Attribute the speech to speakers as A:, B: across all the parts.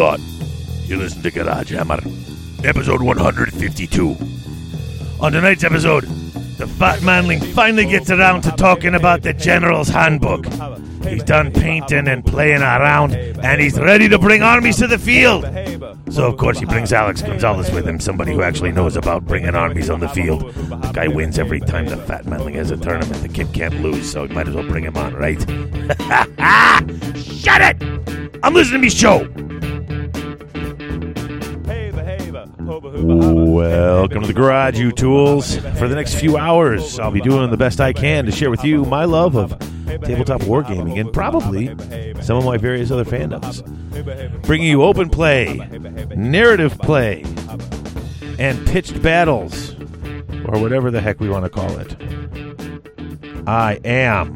A: lot. You listen to Garage Hammer, episode 152. On tonight's episode, the Fat Manling finally gets around to talking about the General's Handbook. He's done painting and playing around, and he's ready to bring armies to the field. So, of course, he brings Alex Gonzalez with him, somebody who actually knows about bringing armies on the field. The guy wins every time the Fat Manling has a tournament. The kid can't lose, so he might as well bring him on, right? Shut it! I'm listening to me show. Welcome to the garage, you tools. For the next few hours, I'll be doing the best I can to share with you my love of tabletop wargaming and probably some of my various other fandoms. Bringing you open play, narrative play, and pitched battles, or whatever the heck we want to call it. I am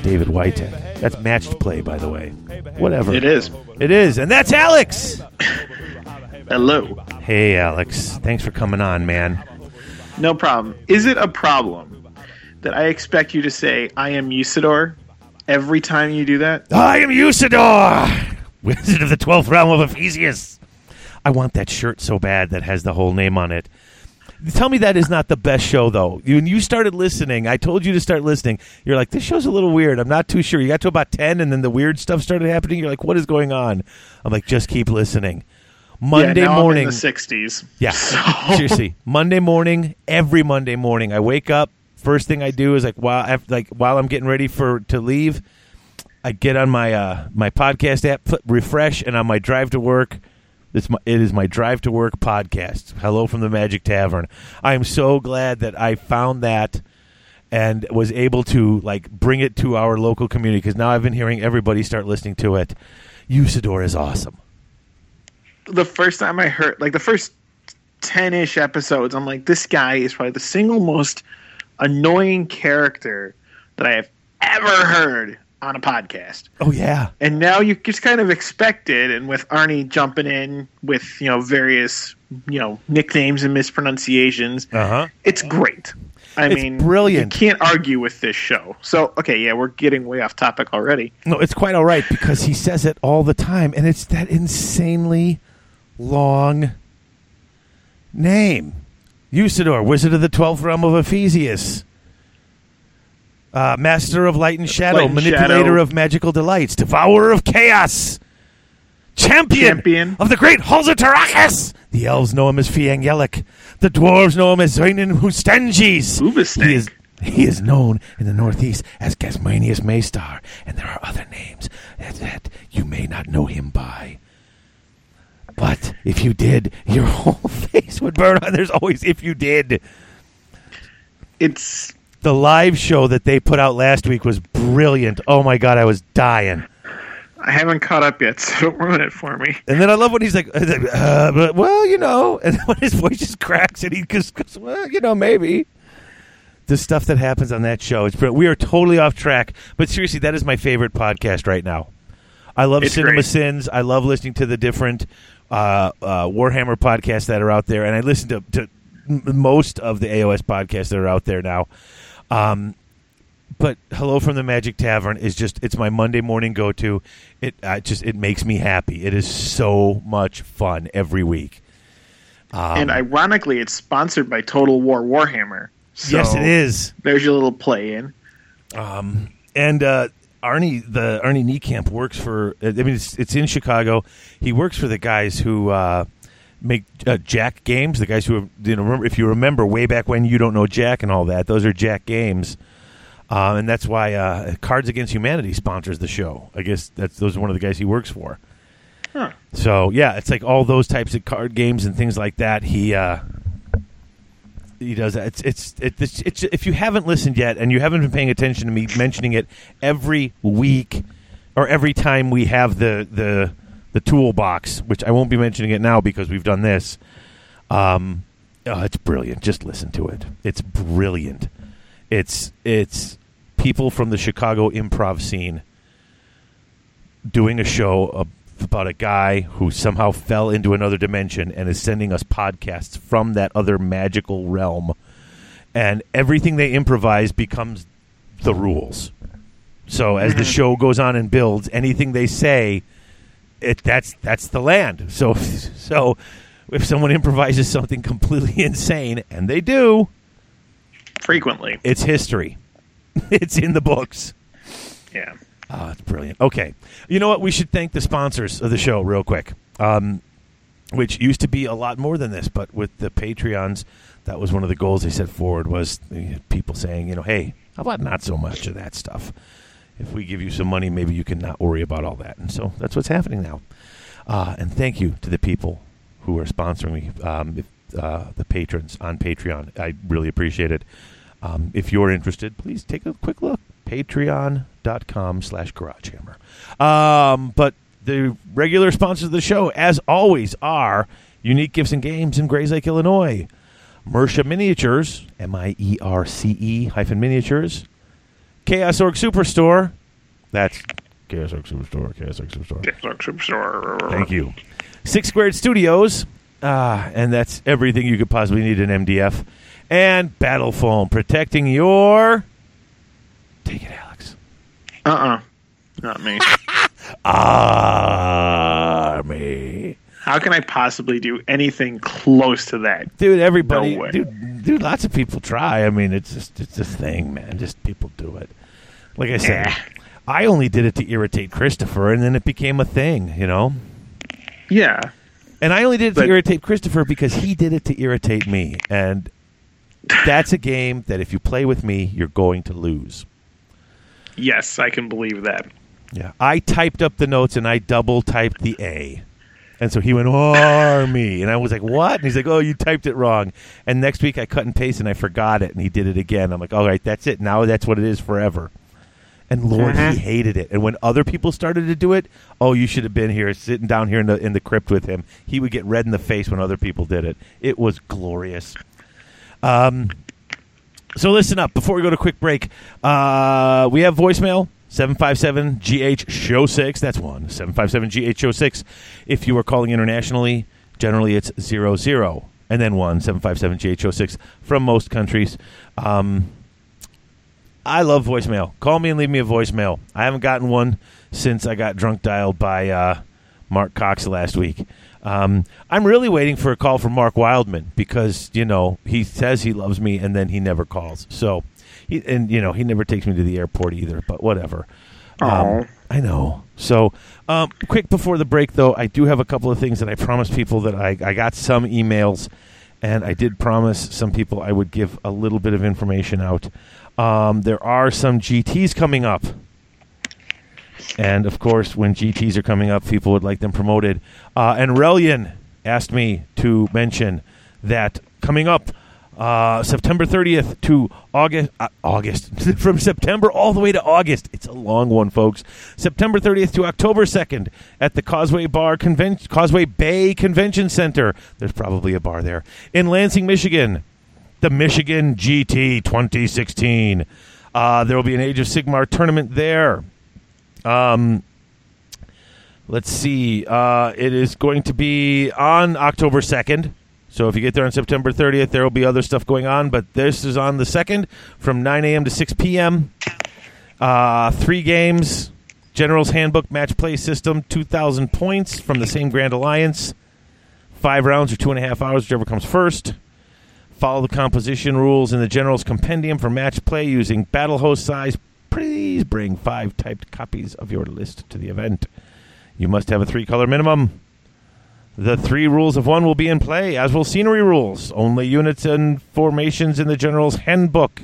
A: David Whitehead. That's matched play, by the way. Whatever.
B: It is.
A: It is. And that's Alex.
B: Hello.
A: Hey, Alex. Thanks for coming on, man.
B: No problem. Is it a problem that I expect you to say I am Usidore every time you do that?
A: I am Usidore, Wizard of the Twelfth Realm of Ephysius. I want that shirt so bad that has the whole name on it. Tell me that is not the best show, though. When you started listening, I told you to start listening. You're like, this show's a little weird. I'm not too sure. You got to about 10, and then the weird stuff started happening. You're like, what is going on? I'm like, just keep listening. Monday
B: yeah,
A: morning.
B: I'm in the 60s.
A: Yeah.
B: So-
A: Seriously, Monday morning, every Monday morning, I wake up. First thing I do is like while like while I'm getting ready for to leave, I get on my uh, my podcast app, flip, refresh, and on my drive to work, it's my, it is my drive to work podcast. Hello from the Magic Tavern. I am so glad that I found that and was able to like bring it to our local community because now I've been hearing everybody start listening to it. Usidore is awesome.
B: The first time I heard, like the first 10 ish episodes, I'm like, this guy is probably the single most annoying character that I have ever heard on a podcast.
A: Oh yeah,
B: And now you just kind of expect it, and with Arnie jumping in with, you know, various, you know, nicknames and mispronunciations,
A: uh huh.
B: it's great. I
A: It's
B: mean,
A: brilliant.
B: You can't argue with this show. So, okay, yeah, we're getting way off topic already.
A: No, it's quite all right because he says it all the time, and it's that insanely long name. Usidore, Wizard of the Twelfth Realm of Ephysius. Uh, Master of Light and Shadow,
B: Light and
A: Manipulator
B: Shadow.
A: of Magical Delights, Devourer of Chaos, Champion,
B: Champion.
A: of the Great Halls of Tarakas. The elves know him as Fiang Yelik. The dwarves know him as Zoinin Hustanges. He is he is known in the Northeast as Gasmanius Maystar, and there are other names that, that you may not know him by. But if you did, your whole face would burn on. There's always if you did.
B: It's
A: The live show that they put out last week was brilliant. Oh my god, I was dying.
B: I haven't caught up yet, so don't ruin it for me.
A: And then I love when he's like, uh, but, well, you know, and when his voice just cracks and he goes, well, you know, maybe. The stuff that happens on that show, it's brilliant. we are totally off track. But seriously, that is my favorite podcast right now. I love
B: It's
A: Cinema
B: great.
A: Sins. I love listening to the different uh, uh, Warhammer podcasts that are out there, and I listen to, to most of the AOS podcasts that are out there now. Um, but hello from the magic tavern is just it's my monday morning go-to it uh, just it makes me happy it is so much fun every week um,
B: and ironically, it's sponsored by Total War Warhammer. So
A: yes it is
B: There's your little play in.
A: and uh, arnie the arnie niekamp works for i mean it's, it's in chicago he works for the guys who uh, make uh, jack games the guys who have, you know remember if you remember way back when you don't know jack and all that those are jack games uh, and that's why uh, Cards Against Humanity sponsors the show. I guess that's those are one of the guys he works for.
B: Huh.
A: So yeah, it's like all those types of card games and things like that. He uh, he does that. It's it's it's, it's if you haven't listened yet and you haven't been paying attention to me mentioning it every week or every time we have the the the toolbox, which I won't be mentioning it now because we've done this. Um, oh, it's brilliant. Just listen to it. It's brilliant. It's it's people from the Chicago improv scene doing a show about a guy who somehow fell into another dimension and is sending us podcasts from that other magical realm. And everything they improvise becomes the rules. So as the mm-hmm. show goes on and builds, anything they say it that's that's the land. So so if someone improvises something completely insane, and they do,
B: frequently.
A: it's history. it's in the books.
B: Yeah.
A: Oh, it's brilliant. Okay. You know what? We should thank the sponsors of the show real quick, um, which used to be a lot more than this, but with the Patreons, that was one of the goals they set forward was people saying, you know, hey, how about not so much of that stuff? If we give you some money, maybe you can not worry about all that. And so that's what's happening now. Uh, and thank you to the people who are sponsoring me, um, uh, the patrons on Patreon. I really appreciate it. Um, if you're interested, please take a quick look. Patreon.com slash GarageHammer. Um, but the regular sponsors of the show, as always, are Unique Gifts and Games in Grayslake, Illinois. Mierce Miniatures, M I E R C E hyphen miniatures. Chaos Orc Superstore. That's Chaos Orc Superstore, Chaos Orc Superstore. Chaos Orc Superstore. Thank you. Six Squared Studios, uh, and that's everything you could possibly need in MDF. And Battle Foam, protecting your. It, Alex.
B: Uh uh Not me.
A: Army.
B: How can I possibly do anything close to that?
A: Dude, everybody,
B: No
A: dude, dude, lots of people try. I mean, it's just, it's a thing, man. Just people do it. Like I said,
B: Eh.
A: I only did it to irritate Christopher, and then it became a thing, you know.
B: Yeah.
A: And I only did it to irritate Christopher because he did it to irritate me. And that's a game that if you play with me, you're going to lose.
B: Yes, I can believe that.
A: Yeah. I typed up the notes and I double typed the A. And so he went, Army. And I was like, what? And he's like, oh, you typed it wrong. And next week I cut and paste and I forgot it. And he did it again. I'm like, all right, that's it. Now that's what it is forever. And Lord,
B: Uh-huh.
A: he hated it. And when other people started to do it, oh, you should have been here, sitting down here in the in the crypt with him. He would get red in the face when other people did it. It was glorious. Um, so listen up before we go to quick break. Uh, we have voicemail 757 GH Show 6. That's one. 757 GH Show 6. If you are calling internationally, generally it's 00 and then 1 757 GH Show 6 from most countries. Um, I love voicemail. Call me and leave me a voicemail. I haven't gotten one since I got drunk dialed by uh, Mark Cox last week. Um, I'm really waiting for a call from Mark Wildman because you know he says he loves me and then he never calls. So, he, and you know he never takes me to the airport either. But whatever. Um, I know. So, um, quick before the break, though, I do have a couple of things that I promised people that I, I got some emails, and I did promise some people I would give a little bit of information out. Um, there are some GTs coming up. And of course, when GTs are coming up, people would like them promoted. Uh, and Relian asked me to mention that coming up uh, September 30th to August, uh, August from September all the way to August. It's a long one, folks. September 30th to October 2nd at the Causeway Bar Convention, Causeway Bay Convention Center. There's probably a bar there in Lansing, Michigan the Michigan GT 2016. Uh, there will be an Age of Sigmar tournament there. Um, let's see. Uh, it is going to be on October 2nd. So if you get there on September 30th, there will be other stuff going on. But this is on the 2nd from 9 a.m. to 6 p.m. Uh, three games. General's Handbook Match Play System, 2,000 points from the same Grand Alliance. Five rounds or two and a half hours, whichever comes first. Follow the composition rules in the General's Compendium for match play using battle host size. Please bring five typed copies of your list to the event. You must have a three color minimum. The three rules of one will be in play, as will scenery rules. Only units and formations in the General's Handbook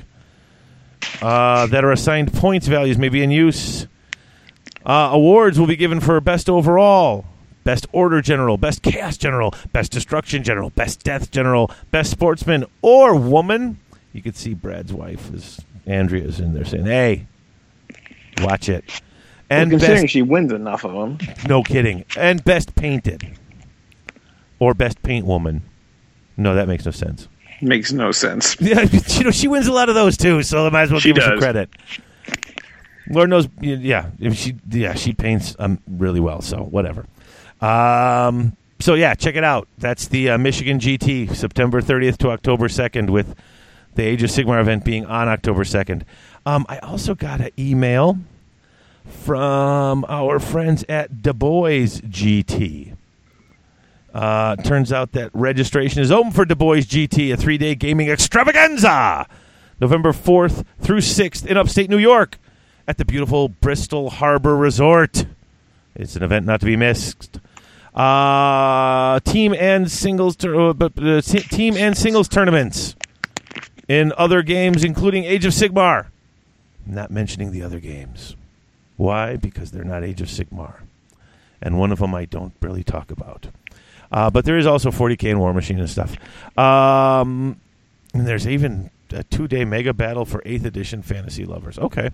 A: uh, that are assigned points values may be in use. Uh, awards will be given for best overall, best order general, best chaos general, best destruction general, best death general, best sportsman or woman. You could see Brad's wife is Andrea's in there saying, "Hey, watch it." And
B: well, considering
A: best,
B: she wins enough of them.
A: no kidding, and best painted or best paint woman. No, that makes no sense.
B: Makes no sense.
A: Yeah, you know she wins a lot of those too, so I might as well
B: She
A: give her some credit. Lord knows, yeah, if she, yeah, she paints um, really well. So whatever. Um, so yeah, check it out. That's the uh, Michigan GT, September 30th to October 2nd, with the Age of Sigmar event being on October 2nd. Um, I also got an email from our friends at Da Boyz GT. Uh, turns out that registration is open for Da Boyz GT, a three day gaming extravaganza, November 4th through 6th in upstate New York at the beautiful Bristol Harbor Resort. It's an event not to be missed. Uh, team and singles, tur- uh, but uh, team and singles tournaments in other games, including Age of Sigmar. Not mentioning the other games. Why? Because they're not Age of Sigmar, and one of them I don't really talk about. Uh, but there is also 40k and Warmachine and stuff. Um, and there's even a two-day mega battle for 8th edition fantasy lovers. Okay.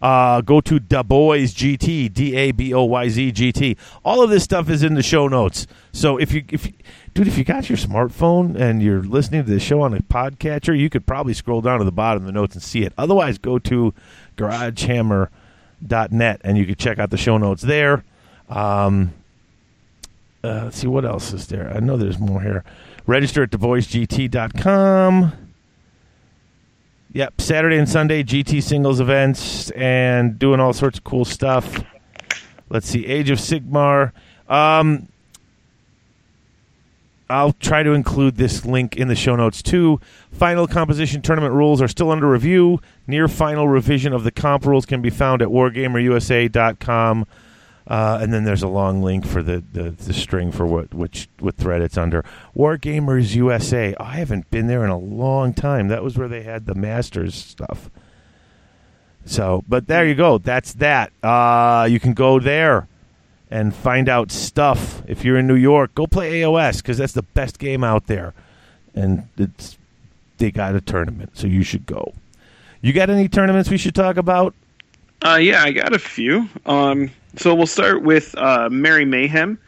A: Uh, go to Da Boyz GT, D A B O Y Z GT. All of this stuff is in the show notes. So if you, if dude, if you got your smartphone and you're listening to the show on a podcatcher, you could probably scroll down to the bottom of the notes and see it. Otherwise, go to GarageHammer.net and you can check out the show notes there. Um, uh, let's see what else is there. I know there's more here. Register at DaBoyzGT.com. Yep, Saturday and Sunday GT singles events and doing all sorts of cool stuff. Let's see, Age of Sigmar. Um, I'll try to include this link in the show notes too. Final composition tournament rules are still under review. Near final revision of the comp rules can be found at wargamerusa.com. Uh, and then there's a long link for the, the, the string for what which what thread it's under. Wargamers USA. Oh, I haven't been there in a long time. That was where they had the Masters stuff. So, but there you go. That's that. Uh, you can go there and find out stuff. If you're in New York, go play AOS because that's the best game out there, and it's they got a tournament, so you should go. You got any tournaments we should talk about?
B: Uh, yeah, I got a few. Um, so we'll start with uh, Merry Mayhem.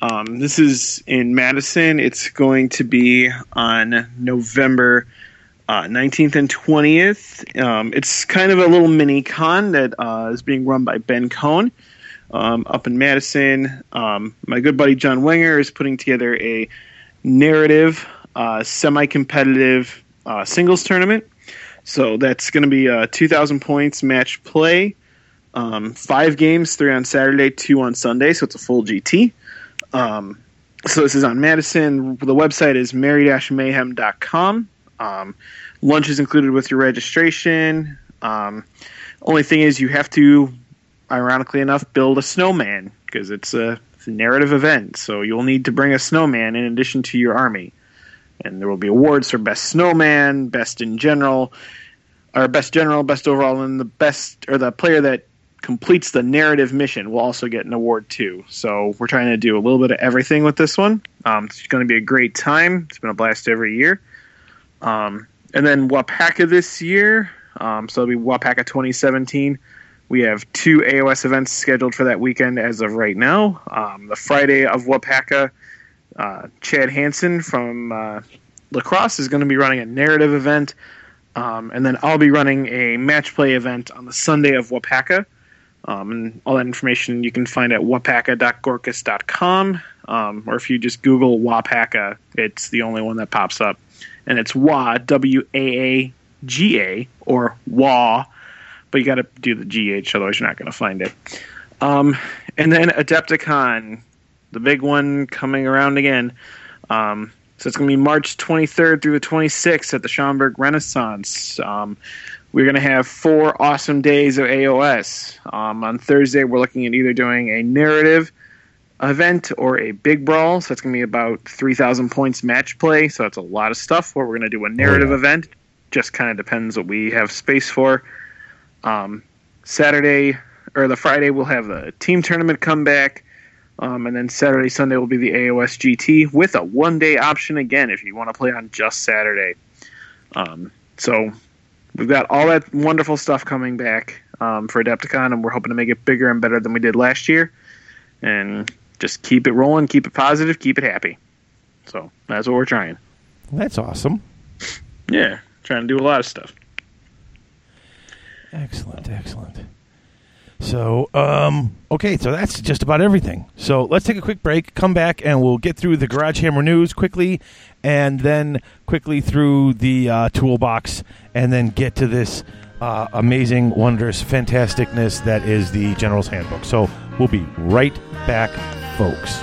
B: Um, this is in Madison. It's going to be on November uh, 19th and 20th. Um, it's kind of a little mini con that uh, is being run by Ben Cohn um, up in Madison. Um, my good buddy John Wenger is putting together a narrative, uh, semi competitive uh, singles tournament. So that's going to be uh, 2,000 points match play. Um, five games, three on Saturday, two on Sunday, so it's a full GT. Um, so this is on Madison. The website is mary-mayhem.com. Um, lunch is included with your registration. Um, only thing is, you have to, ironically enough, build a snowman because it's it's a narrative event. So you'll need to bring a snowman in addition to your army, and there will be awards for best snowman, best in general, or best general, best overall, and the best or the player that completes the narrative mission will also get an award too. So we're trying to do a little bit of everything with this one. Um, it's going to be a great time. It's been a blast every year. Um, and then Waaaghpaka this year, um, so it'll be Waaaghpaka 2017. We have two AOS events scheduled for that weekend as of right now. Um, the Friday of Waaaghpaka, uh, Chad Hansen from uh, La Crosse is going to be running a narrative event. Um, and then I'll be running a match play event on the Sunday of Waaaghpaka. Um, and all that information you can find at wapaka.gorkas.com. Um, or if you just Google Waaaghpaka, it's the only one that pops up. And it's WA, W A A G A, or WA, but you got to do the GH, otherwise you're not going to find it. Um, and then Adepticon, the big one coming around again. Um, so it's going to be March 23rd through the 26th at the Schaumburg Renaissance. We're going to have four awesome days of AOS. Um, on Thursday, we're looking at either doing a narrative event or a big brawl. So it's going to be about 3,000 points match play. So that's a lot of stuff. Or we're going to do a narrative
A: yeah.
B: event. Just kind of depends what we have space for. Um, Saturday or the Friday, we'll have the team tournament come back. Um, and then Saturday, Sunday will be the AOS GT with a one day option again if you want to play on just Saturday. Um, so we've got all that wonderful stuff coming back um, for Adepticon, and we're hoping to make it bigger and better than we did last year. And just keep it rolling, keep it positive, keep it happy. So that's what we're trying.
A: That's awesome.
B: Yeah, trying to do a lot of stuff.
A: Excellent, excellent. So, um, okay, so that's just about everything. So let's take a quick break, come back, and we'll get through the Garage Hammer news quickly, and then quickly through the uh, toolbox, and then get to this uh, amazing, wondrous, fantasticness that is the General's Handbook. So we'll be right back, folks.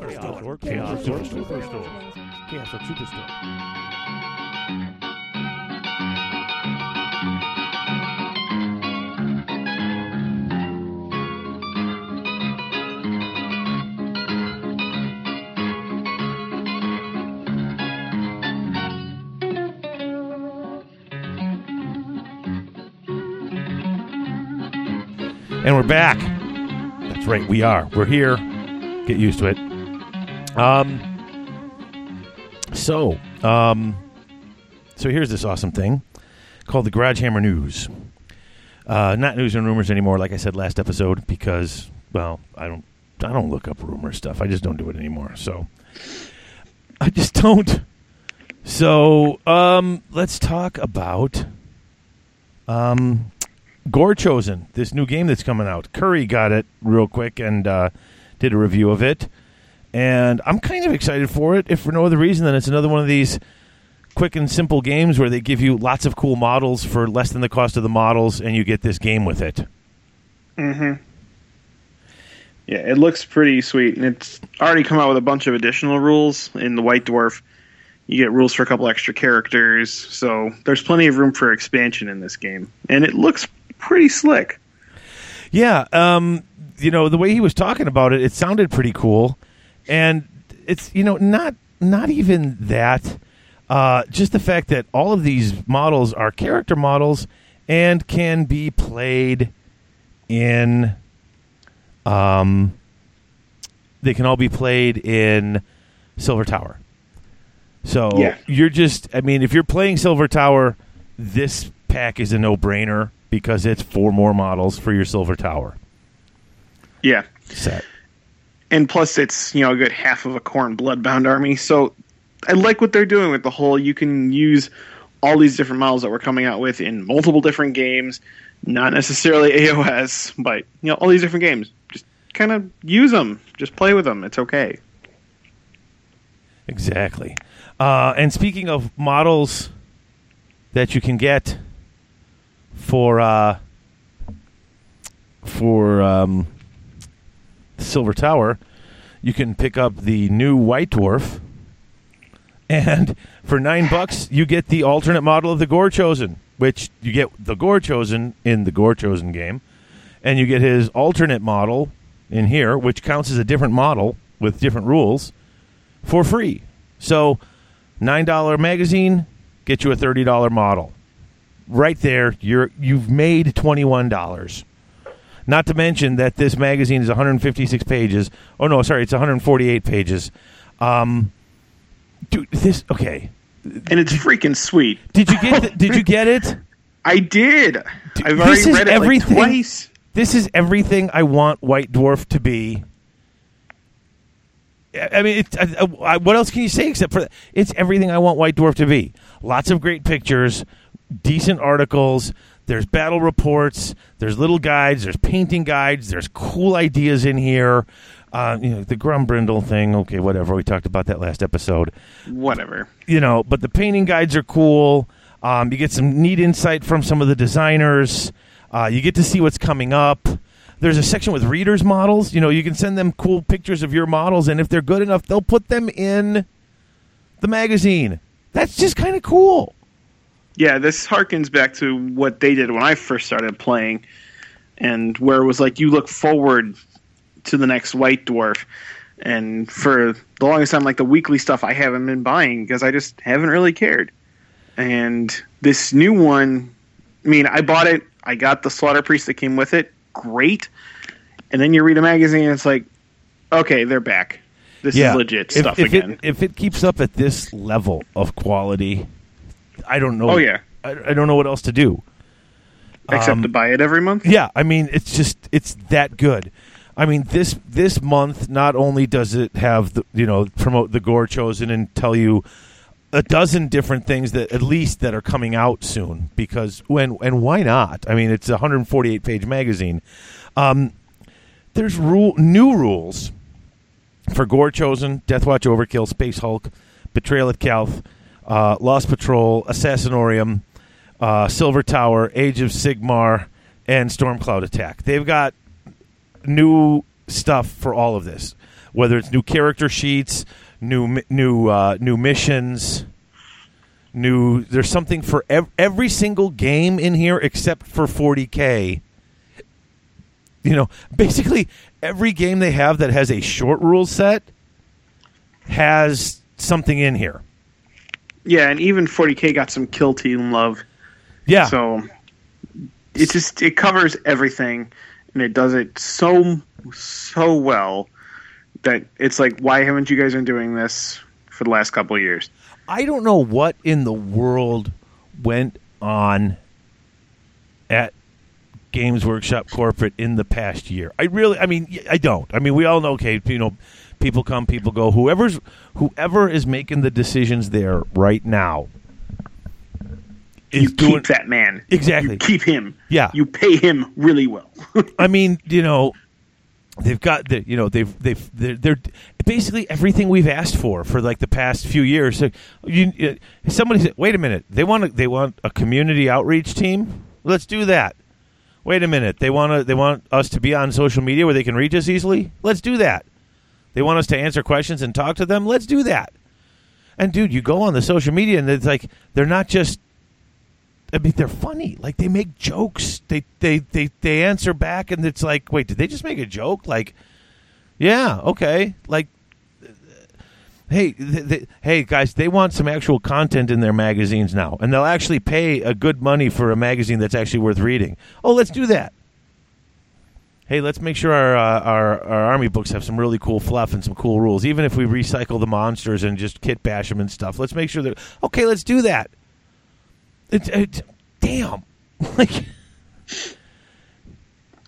A: Chaos Orc Superstore. Chaos Superstore. And we're back. That's right, we are. We're here. Get used to it. Um so, um so here's this awesome thing called the Garage Hammer News. Uh, not news and rumors anymore, like I said last episode, because well, I don't I don't look up rumor stuff. I just don't do it anymore. So I just don't. So um, let's talk about um, Gorechosen, this new game that's coming out. Curry got it real quick and uh, did a review of it, and I'm kind of excited for it. If for no other reason than it's another one of these quick and simple games where they give you lots of cool models for less than the cost of the models, and you get this game with it.
B: Mm-hmm. Yeah, it looks pretty sweet, and it's already come out with a bunch of additional rules in the White Dwarf. You get rules for a couple extra characters, so there's plenty of room for expansion in this game, and it looks pretty slick.
A: Yeah, um, you know the way he was talking about it, it sounded pretty cool, and it's you know not not even that. Uh, just the fact that all of these models are character models and can be played in. Um, they can all be played in Silver Tower. So
B: Yeah.
A: you're just, I mean, if you're playing Silver Tower, this pack is a no brainer because it's four more models for your Silver Tower
B: Yeah,
A: set.
B: And plus it's you know a good half of a Khorne Bloodbound army. So I like what they're doing with the whole. You can use all these different models that we're coming out with in multiple different games, not necessarily AOS, but you know all these different games. Just kind of use them, just play with them. It's okay.
A: Exactly. Uh, and speaking of models that you can get for uh, for um, Silver Tower, you can pick up the new White Dwarf, and for nine bucks you get the alternate model of the Gorechosen, which you get the Gorechosen in the Gorechosen game, and you get his alternate model in here, which counts as a different model with different rules for free. So, nine dollar magazine, get you a thirty dollar model. Right there, you're you've made twenty one dollars. Not to mention that this magazine is 156 pages. Oh no, sorry, it's 148 pages. Um, dude, this okay.
B: And it's freaking sweet.
A: Did you get? The, did you get it?
B: I did.
A: Dude,
B: I've
A: this
B: already
A: is
B: read it like twice.
A: This is everything I want White Dwarf to be. I mean, it's, I, I, what else can you say except for that? It's everything I want White Dwarf to be. Lots of great pictures, decent articles. There's battle reports. There's little guides. There's painting guides. There's cool ideas in here. Uh, you know, the Grombrindal thing. Okay, whatever. We talked about that last episode
B: Whatever.
A: you know, but the painting guides are cool. Um, you get some neat insight from some of the designers. Uh, you get to see what's coming up. There's a section with readers' models. You know, you can send them cool pictures of your models, and if they're good enough, they'll put them in the magazine. That's just kind of cool.
B: Yeah, this harkens back to what they did when I first started playing, and where it was like you look forward to the next White Dwarf. And for the longest time, like the weekly stuff, I haven't been buying because I just haven't really cared. And this new one, I mean, I bought it. I got the Slaughter Priest that came with it. Great. And then you read a magazine, and it's like, okay, they're back. This is legit
A: if,
B: stuff
A: if
B: again.
A: It, if it keeps up at this level of quality, I don't know.
B: oh yeah,
A: I, I don't know what else to do.
B: except
A: Um,
B: to buy it every month.
A: Yeah, I mean, it's just it's that good. I mean, this this month not only does it have the you know promote the gorechosen and tell you a dozen different things that at least that are coming out soon because when and why not? I mean, it's a 148 page magazine. Um, there's rule new rules for Gorechosen, Death Watch Overkill, Space Hulk, Betrayal at Calth, uh, Lost Patrol, Assassinorium, uh, Silver Tower, Age of Sigmar, and Stormcloud Attack. They've got new stuff for all of this, whether it's new character sheets, new new uh, new missions, new. There's something for ev- every single game in here except for 40k. You know, basically every game they have that has a short rule set has something in here.
B: Yeah, and even 40k got some kill team love.
A: Yeah,
B: So it just it covers everything, and it does it so so well that it's like, why haven't you guys been doing this for the last couple of years?
A: I don't know what in the world went on at Games Workshop corporate in the past year. I really, I mean, I don't. I mean, we all know, okay, you know, people come, people go. Whoever's whoever is making the decisions there right now is
B: you
A: doing
B: keep that man.
A: Exactly.
B: You keep him.
A: Yeah.
B: You pay him really well.
A: I mean, you know, they've got the, you know, they've they've they're, they're basically everything we've asked for for like the past few years. So you, somebody said, "Wait a minute, they want a, they want a community outreach team. Let's do that." Wait a minute, they want to they want us to be on social media where they can reach us easily. Let's do that. They want us to answer questions and talk to them. Let's do that. And dude, you go on the social media and it's like they're not just I mean, they're funny. Like they make jokes. They they they they answer back, and it's like, wait, did they just make a joke? Like, yeah, okay. Like, hey, hey, guys, they want some actual content in their magazines now, and they'll actually pay a good money for a magazine that's actually worth reading. Oh, let's do that. Hey, let's make sure our, uh, our our army books have some really cool fluff and some cool rules. Even if we recycle the monsters and just kit bash them and stuff, let's make sure that okay. Let's do that. It's, damn. Like,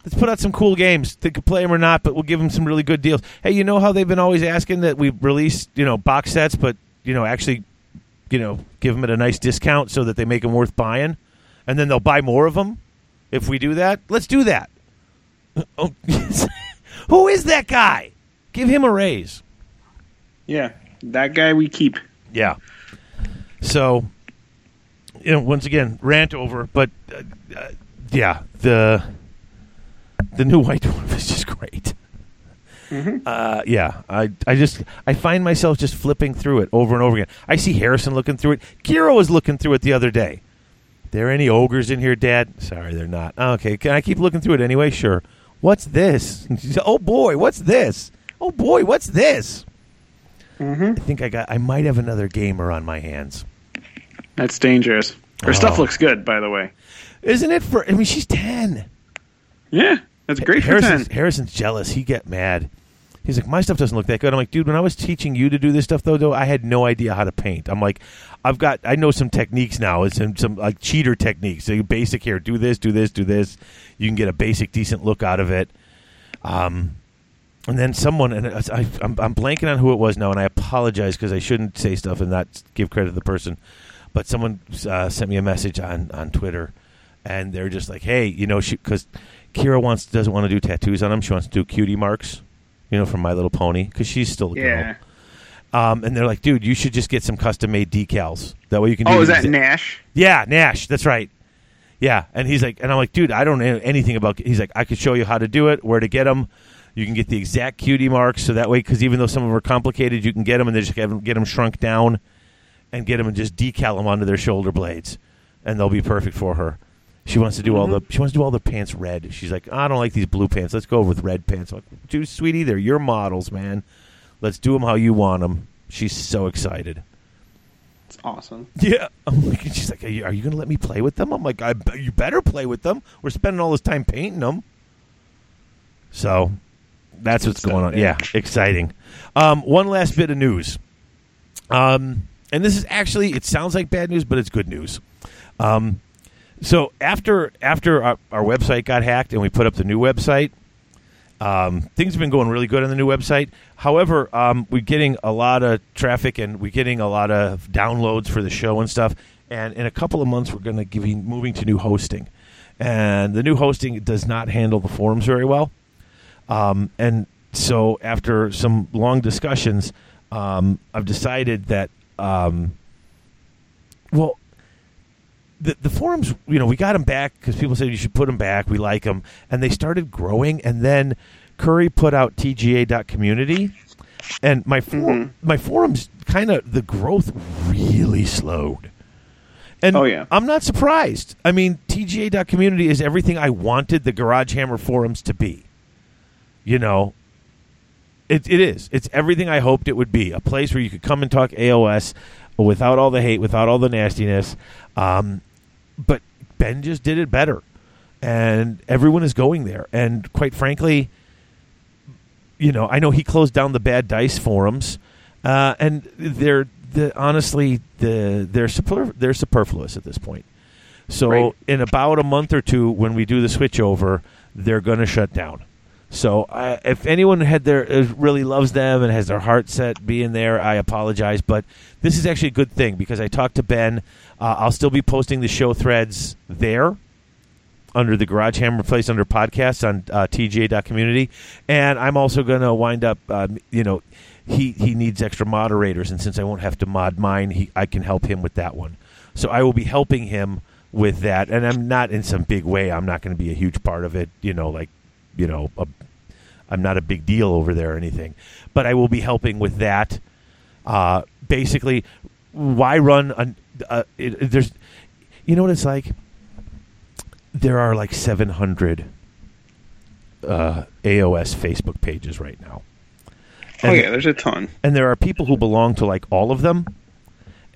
A: let's put out some cool games. They could play them or not, but we'll give them some really good deals. Hey, you know how they've been always asking that we release, you know, box sets, but you know, actually, you know, give them at a nice discount so that they make them worth buying, and then they'll buy more of them. If we do that, let's do that. Oh, who is that guy? Give him a raise.
B: yeah, that guy we keep.
A: Yeah. So, you know, once again, rant over, but uh, uh, yeah, the the new White Dwarf is just great. Uh, yeah, I I just I find myself just flipping through it over and over again. I see Harrison looking through it. Kira was looking through it the other day. There any ogres in here, Dad? Sorry, they're not. Okay, can I keep looking through it anyway? Sure. What's this? oh boy, what's this? Oh boy, what's this?
B: Mm-hmm.
A: I think I got. I might have another gamer on my hands.
B: That's dangerous. Her
A: Oh.
B: stuff looks good, by the way.
A: Isn't it for? I mean, she's ten.
B: Yeah, that's great for
A: Harrison's. Harrison's jealous. He get mad. He's like, my stuff doesn't look that good. I'm like, dude, when I was teaching you to do this stuff, though, though, I had no idea how to paint. I'm like, I've got, I know some techniques now. It's some, some like cheater techniques. So basic here, do this, do this, do this. You can get a basic, decent look out of it. Um, and then someone, and I, I'm blanking on who it was now, and I apologize because I shouldn't say stuff and not give credit to the person. But someone uh, sent me a message on, on Twitter, and they're just like, "Hey, you know, because Kira wants doesn't want to do tattoos on him. She wants to do cutie marks, you know, from My Little Pony because she's still a girl.
B: Yeah.
A: Um, and they're like, "Dude, you should just get some custom made decals. That way you can." do
B: Oh, is that Nash?
A: yeah, Nash. That's right. Yeah, and he's like, and I'm like, dude, I don't know anything about. He's like, I could show you how to do it, where to get them. You can get the exact cutie marks, so that way, because even though some of them are complicated, you can get them and they just them, get them shrunk down, and get them and just decal them onto their shoulder blades, and they'll be perfect for her. She wants to do all the she wants to do all the pants red. She's like, I don't like these blue pants. Let's go with red pants. I'm like, dude, sweetie, they're your models, man. Let's do them how you want them. She's so excited.
B: It's awesome.
A: Yeah, I'm like, she's like, are you, are you going to let me play with them? I'm like, I, you better play with them. We're spending all this time painting them. So that's what's going on.
B: yeah.
A: Yeah, exciting. Um, one last bit of news. Um, and this is actually, it sounds like bad news, but it's good news. Um, so after after our, our website got hacked and we put up the new website, um, things have been going really good on the new website. However, um, we're getting a lot of traffic and we're getting a lot of downloads for the show and stuff. And in a couple of months, we're going to be moving to new hosting. And the new hosting does not handle the forums very well. Um, and so, after some long discussions, um, I've decided that, um, well, the, the forums, you know, we got them back because people said you should put them back. We like them. And they started growing. And then Curry put out TGA.community. And my, for-
B: Mhm.
A: my forums kind of, the growth really slowed. And
B: Oh, yeah.
A: I'm not surprised. I mean, TGA.community is everything I wanted the Garage Hammer forums to be. You know, it, it is. It's everything I hoped it would be. A place where you could come and talk AOS without all the hate, without all the nastiness. Um, but Ben just did it better. And everyone is going there. And quite frankly, you know, I know he closed down the Bad Dice forums. Uh, and they're, the, honestly, the, they're, super, they're superfluous at this point. So
B: Right.
A: in about a month or two, when we do the switchover, they're going to shut down. So if anyone had their uh, really loves them and has their heart set being there, I apologize. But this is actually a good thing because I talked to Ben. Uh, I'll still be posting the show threads there under the Garage Hammer place under podcasts on uh, TGA.community, and I'm also going to wind up. Um, you know, he he needs extra moderators, and since I won't have to mod mine, he I can help him with that one. So I will be helping him with that, and I'm not in some big way. I'm not going to be a huge part of it. You know, like you know, I'm not a big deal over there or anything, but I will be helping with that. Uh, basically, why run? A, uh, it, there's, you know what it's like. There are like 700 uh, AOS Facebook pages right now.
B: Oh yeah, there's a ton.
A: and there are people who belong to like all of them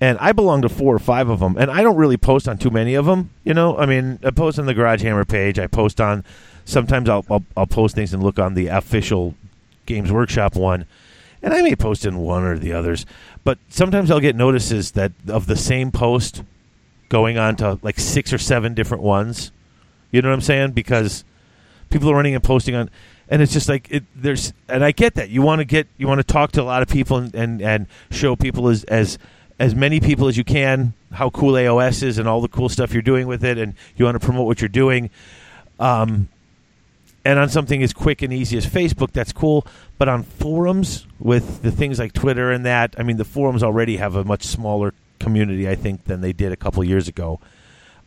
A: and i belong to four or five of them and i don't really post on too many of them you know i mean i post on the garage hammer page i post on sometimes i'll, I'll, I'll post things and look on the official games workshop one and i may post in one or the others but sometimes i'll get notices that of the same post going on to like six or seven different ones. You know what i'm saying? Because people are running and posting on and it's just like it, there's and I get that. You want to get you want to talk to a lot of people and, and, and show people as as as many people as you can how cool AOS is and all the cool stuff you're doing with it and you want to promote what you're doing. Um and on something as quick and easy as Facebook that's cool but on forums with the things like Twitter and that I mean the forums already have a much smaller community I think than they did a couple years ago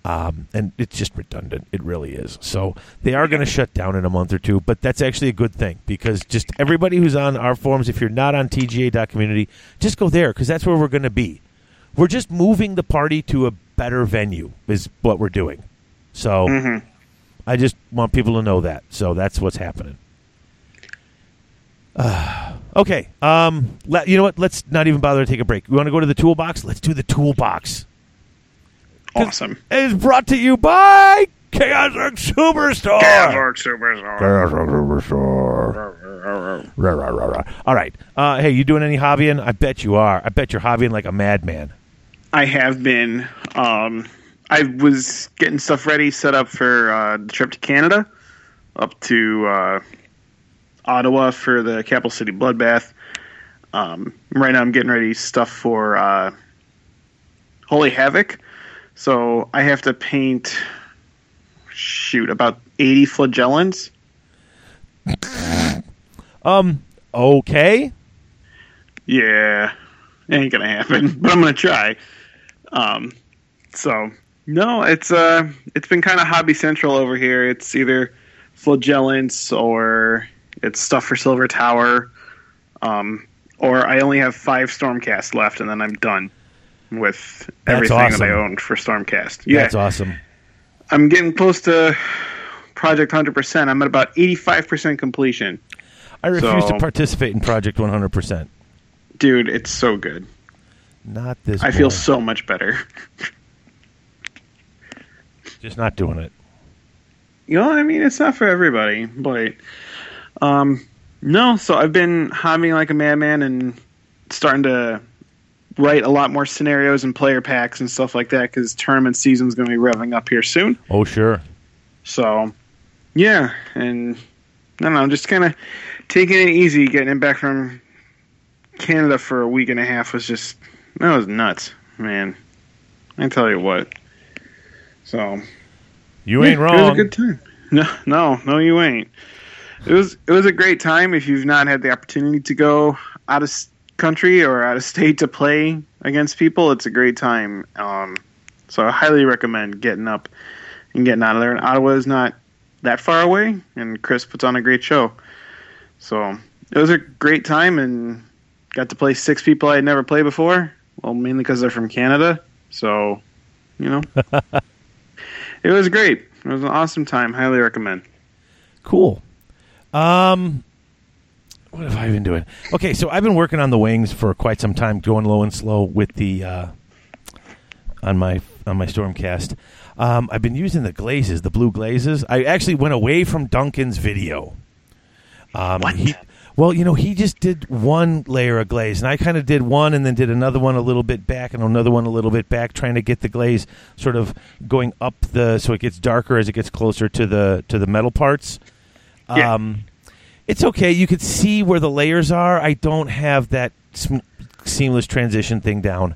A: um, and it's just redundant. It really is. So they are going to shut down in a month or two, but that's actually a good thing because just everybody who's on our forums, if you're not on TGA.community, just go there because that's where we're going to be. We're just moving the party to a better venue, is what we're doing. So
B: hmm
A: I just want people to know that. So that's what's happening. Uh, okay. Um, let, you know what? Let's not even bother to take a break. We want to go to the toolbox? Let's do the toolbox.
B: Awesome.
A: It is brought to you by Chaos Orc Superstore. Superstore. Rah, rah, rah, rah. All right. Uh, hey, you doing any hobbying? I bet you are. I bet you're hobbying like a madman.
B: I have been. Um, I was getting stuff ready, set up for uh, the trip to Canada, up to uh, Ottawa for the Capital City Bloodbath. Um, right now, I'm getting ready stuff for uh, Holy Havoc. So I have to paint. Shoot, about 80 flagellants.
A: Um. Okay.
B: Yeah, ain't gonna happen, but I'm gonna try. Um, so no, it's uh, it's been kind of hobby central over here. It's either flagellants or it's stuff for Silver Tower, um, or I only have five Stormcast left, and then I'm done with
A: That's
B: everything that. I owned for Stormcast. Yeah,
A: That's awesome.
B: I'm getting close to Project 100%. I'm at about 85% completion.
A: I refuse
B: So-
A: to participate in Project 100%.
B: Dude, it's so good.
A: Not this.
B: I feel so much better.
A: just not doing it.
B: You know, I mean, it's not for everybody, but um, no. So I've been hobbying like a madman and starting to write a lot more scenarios and player packs and stuff like that because tournament season's going to be revving up here soon.
A: Oh sure.
B: So, yeah, and I don't know, just kind of taking it easy, getting it back from Canada for a week and a half was just that was nuts, man. I tell you what. So
A: You
B: yeah,
A: ain't
B: It was a good time. No, no, no, you ain't. It was it was a great time. If you've not had the opportunity to go out of country or out of state to play against people, it's a great time. Um, so I highly recommend getting up and getting out of there. And Ottawa is not that far away, and Chris puts on a great show. So it was a great time, and got to play six people I had never played before. Well, mainly because they're from Canada. So, you know, it was great. It was an awesome time. Highly recommend.
A: Cool. Um, what have I been doing? Okay, so I've been working on the wings for quite some time, going low and slow with the uh, on my on my Stormcast. Um, I've been using the glazes, the blue glazes. I actually went away from Duncan's video. Um,
B: What?
A: He, well, you know, he just did one layer of glaze, and I kind of did one, and then did another one a little bit back, and another one a little bit back, trying to get the glaze sort of going up the so it gets darker as it gets closer to the to the metal parts.
B: Yeah.
A: Um, it's okay. You could see where the layers are. I don't have that sm- seamless transition thing down.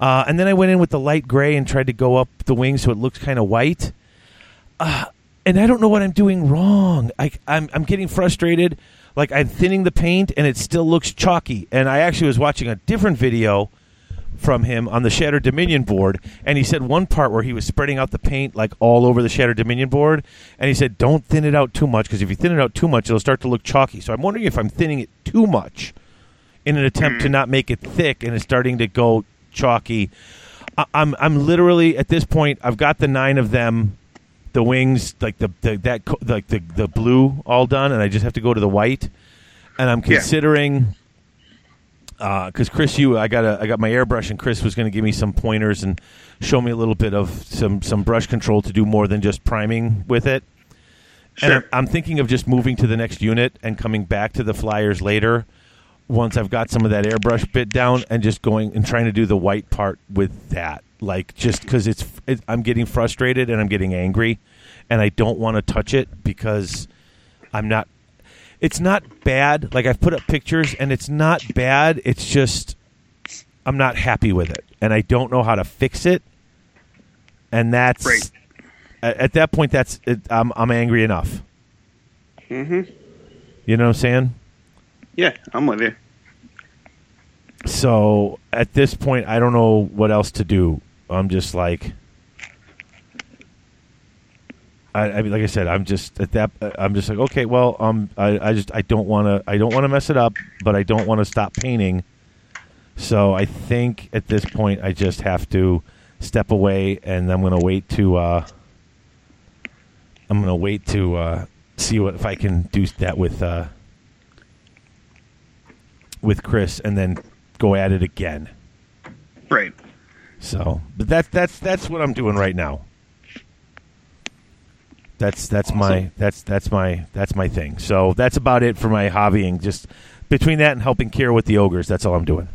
A: Uh, and then I went in with the light gray and tried to go up the wing so it looks kind of white. Uh, and I don't know what I'm doing wrong. I, I'm, I'm getting frustrated. Like I'm thinning the paint and it still looks chalky. And I actually was watching a different video from him on the Shattered Dominion board, and he said one part where he was spreading out the paint like all over the Shattered Dominion board, and he said, "Don't thin it out too much because if you thin it out too much, it'll start to look chalky." So I'm wondering if I'm thinning it too much in an attempt to mm. not make it thick, and it's starting to go chalky. I- I'm I'm literally at this point. I've got the nine of them, the wings like the, the that co- like the the blue all done, and I just have to go to the white, and I'm considering uh, because Chris, you, I got a, I got my airbrush, and Chris was going to give me some pointers and show me a little bit of some some brush control to do more than just priming with it. And
B: Sure.
A: I'm, I'm thinking of just moving to the next unit and coming back to the flyers later once I've got some of that airbrush bit down and just going and trying to do the white part with that. Like just because it's, it, I'm getting frustrated and I'm getting angry, and I don't want to touch it because I'm not. It's not bad. Like I've put up pictures and it's not bad. It's just I'm not happy with it, and I don't know how to fix it. And that's
B: Right.
A: at, at that point. That's it, I'm I'm angry enough.
B: Mm-hmm.
A: You know what I'm saying?
B: Yeah, I'm with you.
A: So at this point, I don't know what else to do. I'm just like, I, I mean, like I said, I'm just at that. I'm just like, okay, well, um, I, I just I don't want to I don't want to mess it up, but I don't want to stop painting. So I think at this point, I just have to step away, and I'm going to wait to. Uh, I'm going to wait to uh, see what if I can do that with uh, with Chris, and then go at it again.
B: Right.
A: So, but that's that's that's what I'm doing right now. That's that's my that's that's my that's my thing. So that's about it for my hobbying. Just between that and helping care with the ogres, that's all I'm doing.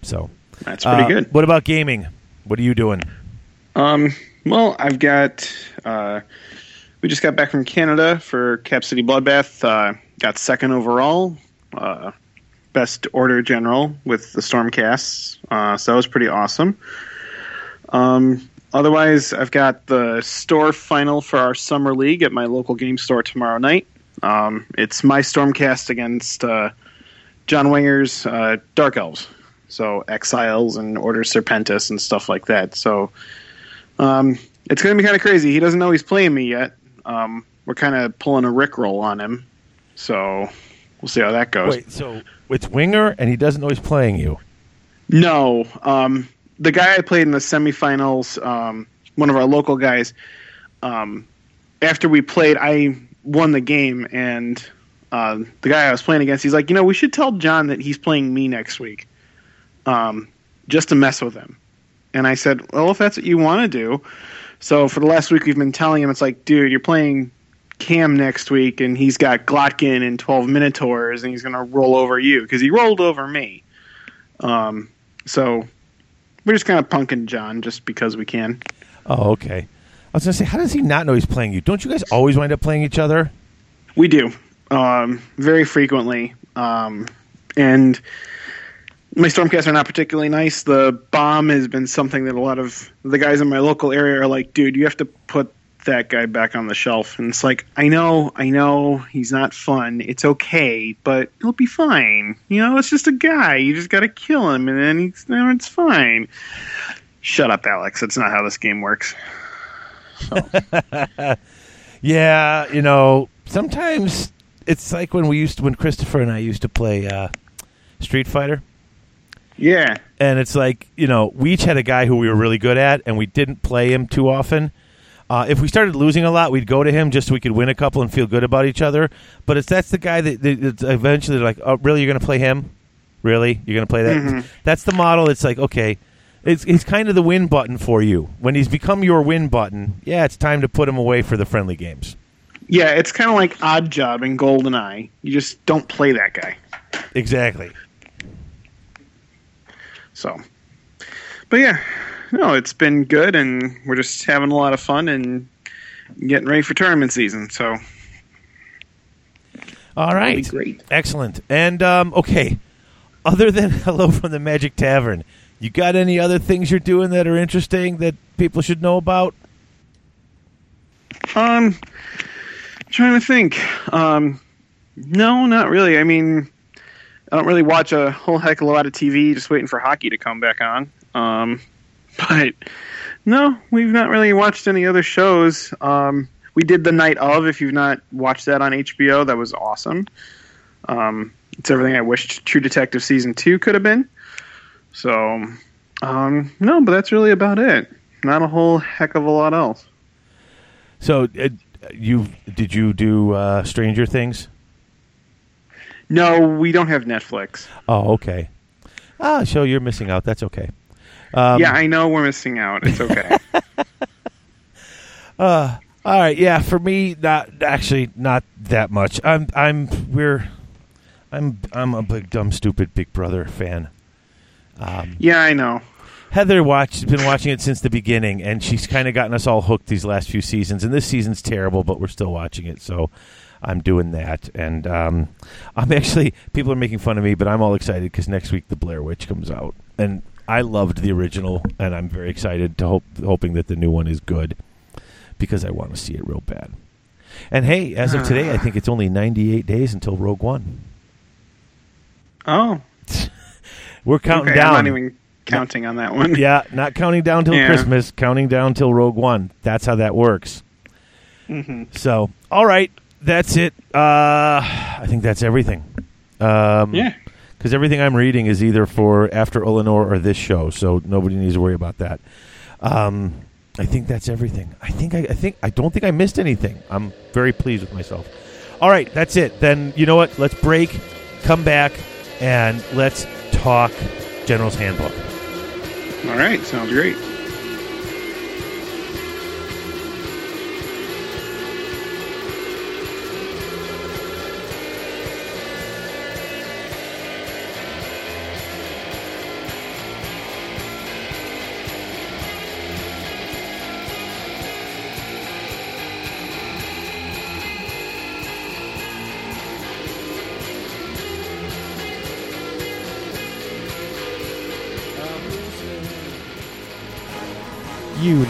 A: So
B: That's pretty
A: uh,
B: good.
A: What about gaming? What are you doing?
B: Um, well, I've got. Uh, we just got back from Canada for Cap City Bloodbath. Uh, got second overall, uh, best order general with the Stormcasts. Uh, so that was pretty awesome. Um, otherwise, I've got the store final for our summer league at my local game store tomorrow night. Um, it's my Stormcast against uh, John Winger's uh, Dark Elves. So Exiles and Order Serpentis and stuff like that. So um, it's going to be kind of crazy. He doesn't know he's playing me yet. Um, we're kind of pulling a Rickroll on him. So we'll see how that goes.
A: Wait, so it's Winger, and he doesn't know he's playing you.
B: No, um, the guy I played in the semifinals, um, one of our local guys. Um, after we played, I won the game, and uh, the guy I was playing against, he's like, you know, we should tell John that he's playing me next week, um, just to mess with him. And I said, well, if that's what you want to do. So for the last week, we've been telling him, it's like, dude, you're playing Cam next week, and he's got Glottkin and 12 Minotaurs, and he's going to roll over you because he rolled over me. Um, so we're just kind of punking John just because we can.
A: Oh, okay. I was gonna say, how does he not know he's playing you? Don't you guys always wind up playing each other?
B: We do, um, very frequently. Um, and my Stormcasts are not particularly nice. The bomb has been something that a lot of the guys in my local area are like, dude, you have to put that guy back on the shelf. And it's like, I know, I know, he's not fun. It's okay, but he'll be fine. You know, it's just a guy. You just got to kill him, and then he's, you know, it's fine. Shut up, Alex. That's not how this game works.
A: Yeah, you know, sometimes it's like when we used to, when Christopher and I used to play uh, Street Fighter.
B: Yeah.
A: and it's like you know we each had a guy who we were really good at and we didn't play him too often uh, if we started losing a lot we'd go to him just so we could win a couple and feel good about each other. But it's that's the guy that, that eventually they're like oh really you're going to play him? Really? You're going to play that?
B: Mhm.
A: that's the model it's like okay it's, it's kind of the win button for you. When he's become your win button yeah it's time to put him away for the friendly games.
B: Yeah, it's kind of like Odd Job in GoldenEye. You just don't play that guy.
A: exactly.
B: So, but yeah, no, it's been good, and we're just having a lot of fun and getting ready for tournament season. So,
A: all
B: right, be great.
A: Excellent. And um, okay, other than hello from the Magic Tavern, you got any other things you're doing that are interesting that people should know about?
B: Um, trying to think. Um, no, not really. I mean, I don't really watch a whole heck of a lot of TV. Just waiting for hockey to come back on. Um, but no, we've not really watched any other shows. Um, we did the night of. If you've not watched that on HBO, that was awesome. Um, it's everything I wished True Detective season two could have been. So, um, no, but that's really about it. Not a whole heck of a lot else.
A: So, uh, you did you do uh, Stranger Things?
B: No, we don't have Netflix.
A: Oh, okay. Ah, so you're missing out. That's okay. Um,
B: yeah, I know we're missing out. It's okay.
A: Uh, all right. Yeah, for me, not actually not that much. I'm I'm we're I'm I'm a big dumb stupid Big Brother fan. Um,
B: yeah, I know.
A: Heather watched been watching it since the beginning, and she's kind of gotten us all hooked these last few seasons. And this season's terrible, but we're still watching it, so I'm doing that. And um, I'm actually people are making fun of me, but I'm all excited because next week the Blair Witch comes out, and I loved the original, and I'm very excited to hope hoping that the new one is good because I want to see it real bad. And hey, as of today, I think it's only 98 days until Rogue One.
B: Oh,
A: We're counting
B: okay,
A: down.
B: I'm not even counting on that one.
A: yeah, not counting down till
B: Yeah.
A: Christmas, counting down till Rogue One. That's how that works.
B: hmm
A: So, all right, that's it. Uh, I think that's everything. Um,
B: Yeah.
A: Because everything I'm reading is either for after Eleanor or this show, so nobody needs to worry about that. Um, I think that's everything. I think I, I think I don't think I missed anything. I'm very pleased with myself. All right, that's it. Then you know what? Let's break, come back, and let's talk General's Handbook.
B: All right, sounds great.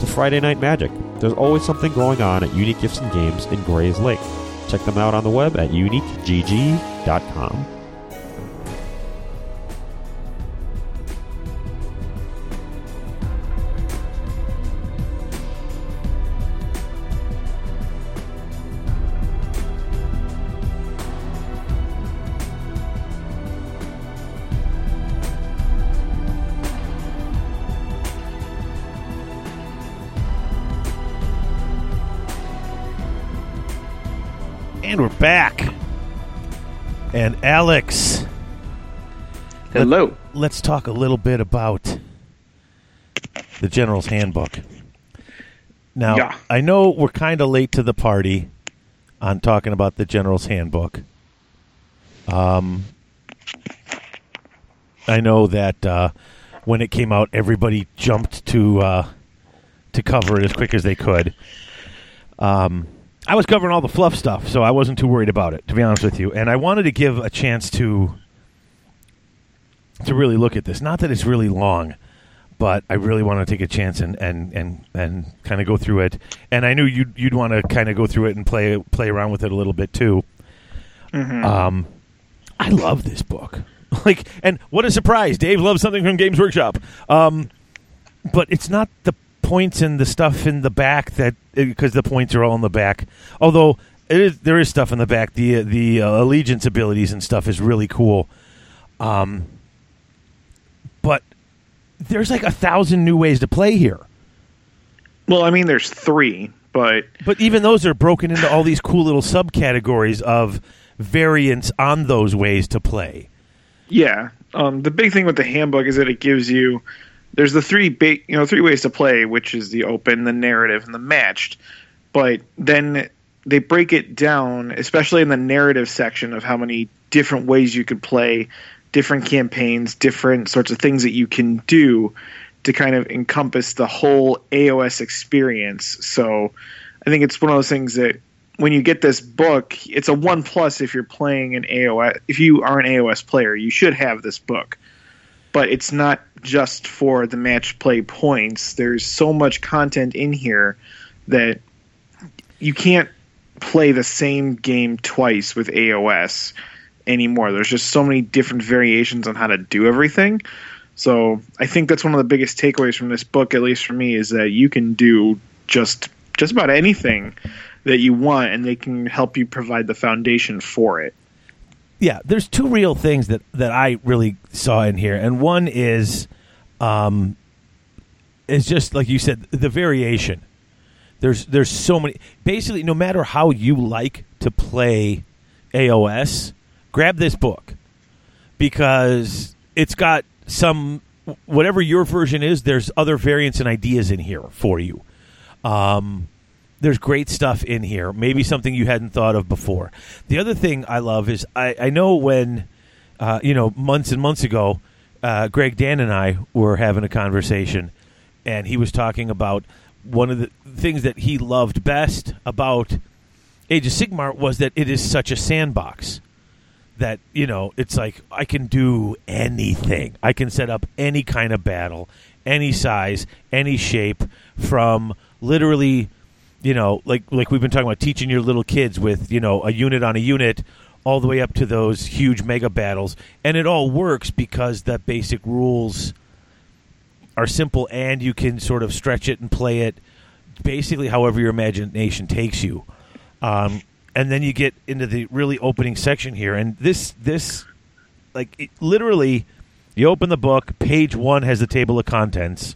C: to Friday Night Magic, there's always something going on at Unique Gifts and Games in Grayslake. Check them out on the web at uniquegg.com.
A: back. And Alex,
B: Hello.
A: let's talk a little bit about the General's Handbook. Now,
B: Yeah.
A: I know we're kind of late to the party on talking about the General's Handbook. Um, I know that uh, when it came out, everybody jumped to uh, to cover it as quick as they could. Um, I was covering all the fluff stuff, so I wasn't too worried about it, to be honest with you. And I wanted to give a chance to to really look at this. Not that it's really long, but I really want to take a chance and and and, and kind of go through it. And I knew you'd you'd want to kind of go through it and play play around with it a little bit too. Um, I love this book. Like, and what a surprise! Dave loves something from Games Workshop. Um, but it's not the points and the stuff in the back that because the points are all in the back. Although is, there is stuff in the back. The the uh, allegiance abilities and stuff is really cool. Um, but there's like a thousand new ways to play here.
B: Well, I mean, there's three, but
A: But even those are broken into all these cool little subcategories of variants on those ways to play.
B: yeah, um, the big thing with the handbook is that it gives you there's the three you know three ways to play, which is the open, the narrative, and the matched. But then they break it down, especially in the narrative section of how many different ways you could play, different campaigns, different sorts of things that you can do to kind of encompass the whole AOS experience. So I think it's one of those things that when you get this book, it's a one plus if you're playing an AOS. If you are an AOS player, you should have this book. But it's not just for the match play points. There's so much content in here that you can't play the same game twice with AOS anymore. There's just so many different variations on how to do everything. So I think that's one of the biggest takeaways from this book, at least for me, is that you can do just just about anything that you want, and they can help you provide the foundation for it.
A: Yeah, there's two real things that that I really saw in here, and one is, um, is just like you said, the variation. There's there's so many. Basically, no matter how you like to play AOS, grab this book because it's got some whatever your version is. There's other variants and ideas in here for you. Um, there's great stuff in here. Maybe something you hadn't thought of before. The other thing I love is I, I know when, uh, you know, months and months ago, uh, Greg Dan and I were having a conversation, and he was talking about one of the things that he loved best about Age of Sigmar was that it is such a sandbox that you know it's like I can do anything. I can set up any kind of battle, any size, any shape, from literally, you know, like like we've been talking about teaching your little kids with you know a unit on a unit, all the way up to those huge mega battles, and it all works because the basic rules are simple and you can sort of stretch it and play it basically however your imagination takes you. Um, and then you get into the really opening section here, and this this like it, literally, you open the book. Page one has the table of contents,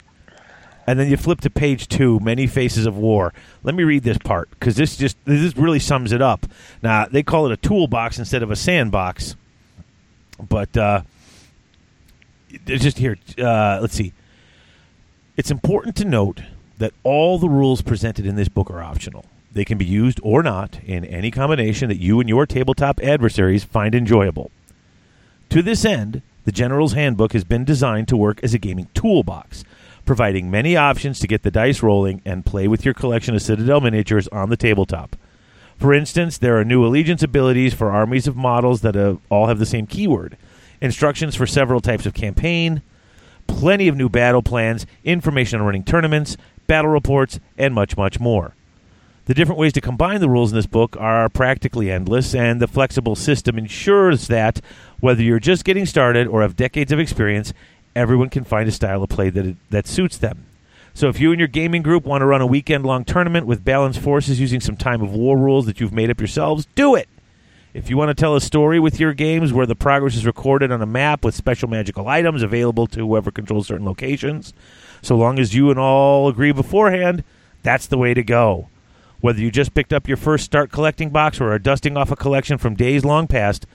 A: and then you flip to page two. Many faces of war. Let me read this part because this just this really sums it up. Now they call it a toolbox instead of a sandbox, but uh, just here. Uh, let's see. It's important to note that all the rules presented in this book are optional. They can be used or not in any combination that you and your tabletop adversaries find enjoyable. To this end, the General's Handbook has been designed to work as a gaming toolbox, providing many options to get the dice rolling and play with your collection of Citadel miniatures on the tabletop. For instance, there are new allegiance abilities for armies of models that uh, all have the same keyword, instructions for several types of campaign, plenty of new battle plans, information on running tournaments, battle reports, and much, much more. The different ways to combine the rules in this book are practically endless, and the flexible system ensures that whether you're just getting started or have decades of experience, everyone can find a style of play that that suits them. So if you and your gaming group want to run a weekend long tournament with balanced forces using some time of war rules that you've made up yourselves, do it. If you want to tell a story with your games where the progress is recorded on a map with special magical items available to whoever controls certain locations, so long as you and all agree beforehand, that's the way to go. Whether you just picked up your first start collecting box or are dusting off a collection from days long past,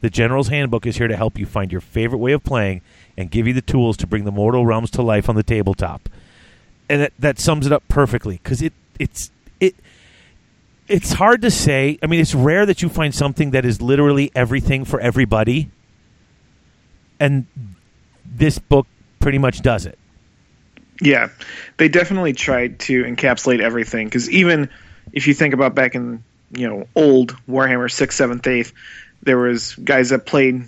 A: the General's Handbook is here to help you find your favorite way of playing and give you the tools to bring the mortal realms to life on the tabletop. And that, that sums it up perfectly because it it's it it's hard to say. I mean, it's rare that you find something that is literally everything for everybody, and this book pretty much does it.
B: Yeah, they definitely tried to encapsulate everything because even if you think about back in you know old Warhammer six, seventh, eighth, there was guys that played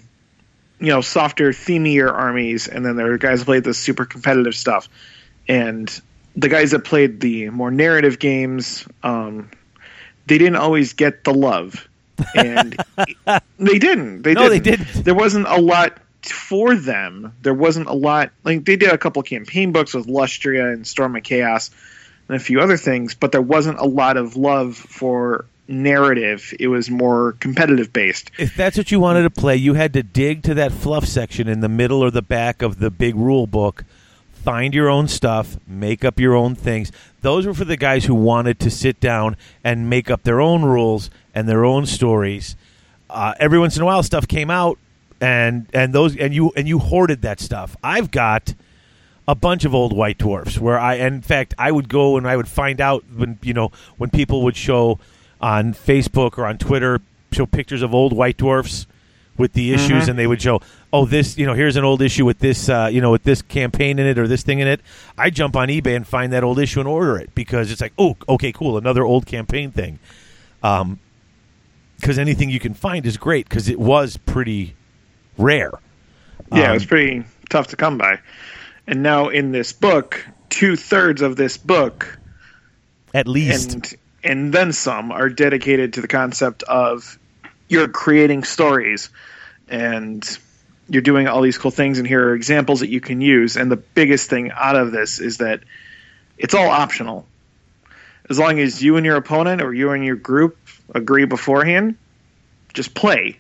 B: you know softer, themier armies, and then there were guys that played the super competitive stuff, and the guys that played the more narrative games, um, they didn't always get the love, and they didn't. They
A: No,
B: didn't.
A: they didn't.
B: There wasn't a lot for them. There wasn't a lot. Like they did a couple campaign books with Lustria and Storm of Chaos and a few other things, but there wasn't a lot of love for narrative. It was more competitive based.
A: If that's what you wanted to play, you had to dig to that fluff section in the middle or the back of the big rule book, find your own stuff, make up your own things. Those were for the guys who wanted to sit down and make up their own rules and their own stories. Uh, every once in a while, stuff came out, and and those and you and you hoarded that stuff. I've got a bunch of old white dwarfs where I in fact I would go and I would find out when you know when people would show on Facebook or on Twitter show pictures of old white dwarfs with the issues and they would show oh this you know here's an old issue with this uh, you know with this campaign in it or this thing in it. I jump on eBay and find that old issue and order it because it's like oh okay cool another old campaign thing. Um because anything you can find is great because it was pretty rare.
B: Yeah,
A: Um,
B: it was pretty tough to come by. And now in this book, two thirds of this book
A: at least
B: and then some are dedicated to the concept of you're creating stories and you're doing all these cool things and here are examples that you can use. And the biggest thing out of this is that it's all optional. As long as you and your opponent or you and your group agree beforehand just play.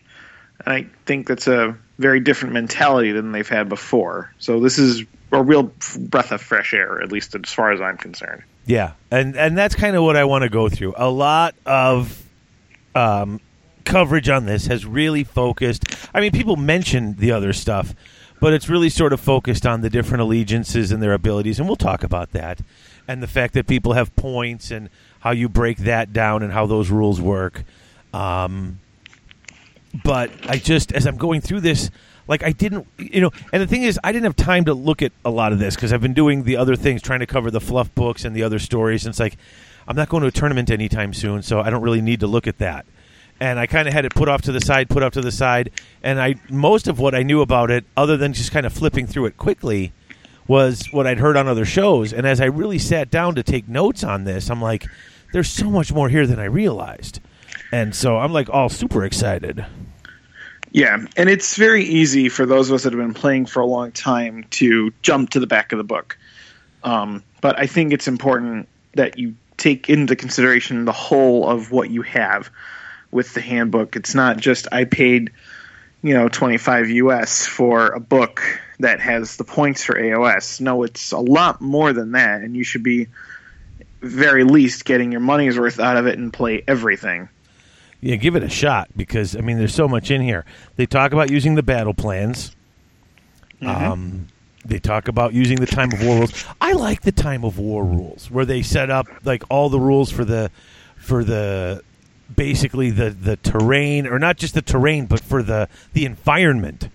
B: And i think that's a very different mentality than they've had before. So this is a real breath of fresh air at least as far as i'm concerned
A: Yeah, and and that's kind of what I want to go through. A lot of um, coverage on this has really focused. I mean, people mention the other stuff, but it's really sort of focused on the different allegiances and their abilities, and we'll talk about that, and the fact that people have points and how you break that down and how those rules work. Um, but I just as I'm going through this, like I didn't, you know, and the thing is, I didn't have time to look at a lot of this because I've been doing the other things, trying to cover the fluff books and the other stories. And it's like I'm not going to a tournament anytime soon, so I don't really need to look at that. And I kind of had it put off to the side, put off to the side, and I most of what I knew about it, other than just kind of flipping through it quickly, was what I'd heard on other shows. And as I really sat down to take notes on this, I'm like, there's so much more here than I realized. And so I'm like all super excited.
B: Yeah, and it's very easy for those of us that have been playing for a long time to jump to the back of the book. Um, but I think it's important that you take into consideration the whole of what you have with the handbook. It's not just I paid, you know, 25 US for a book that has the points for AOS. No, it's a lot more than that, and you should be very least getting your money's worth out of it and play everything.
A: Yeah, give it a shot because I mean, there's so much in here. They talk about using the battle plans. Um, they talk about using the time of war rules. I like the time of war rules where they set up like all the rules for the for the basically the the terrain or not just the terrain but for the the environment.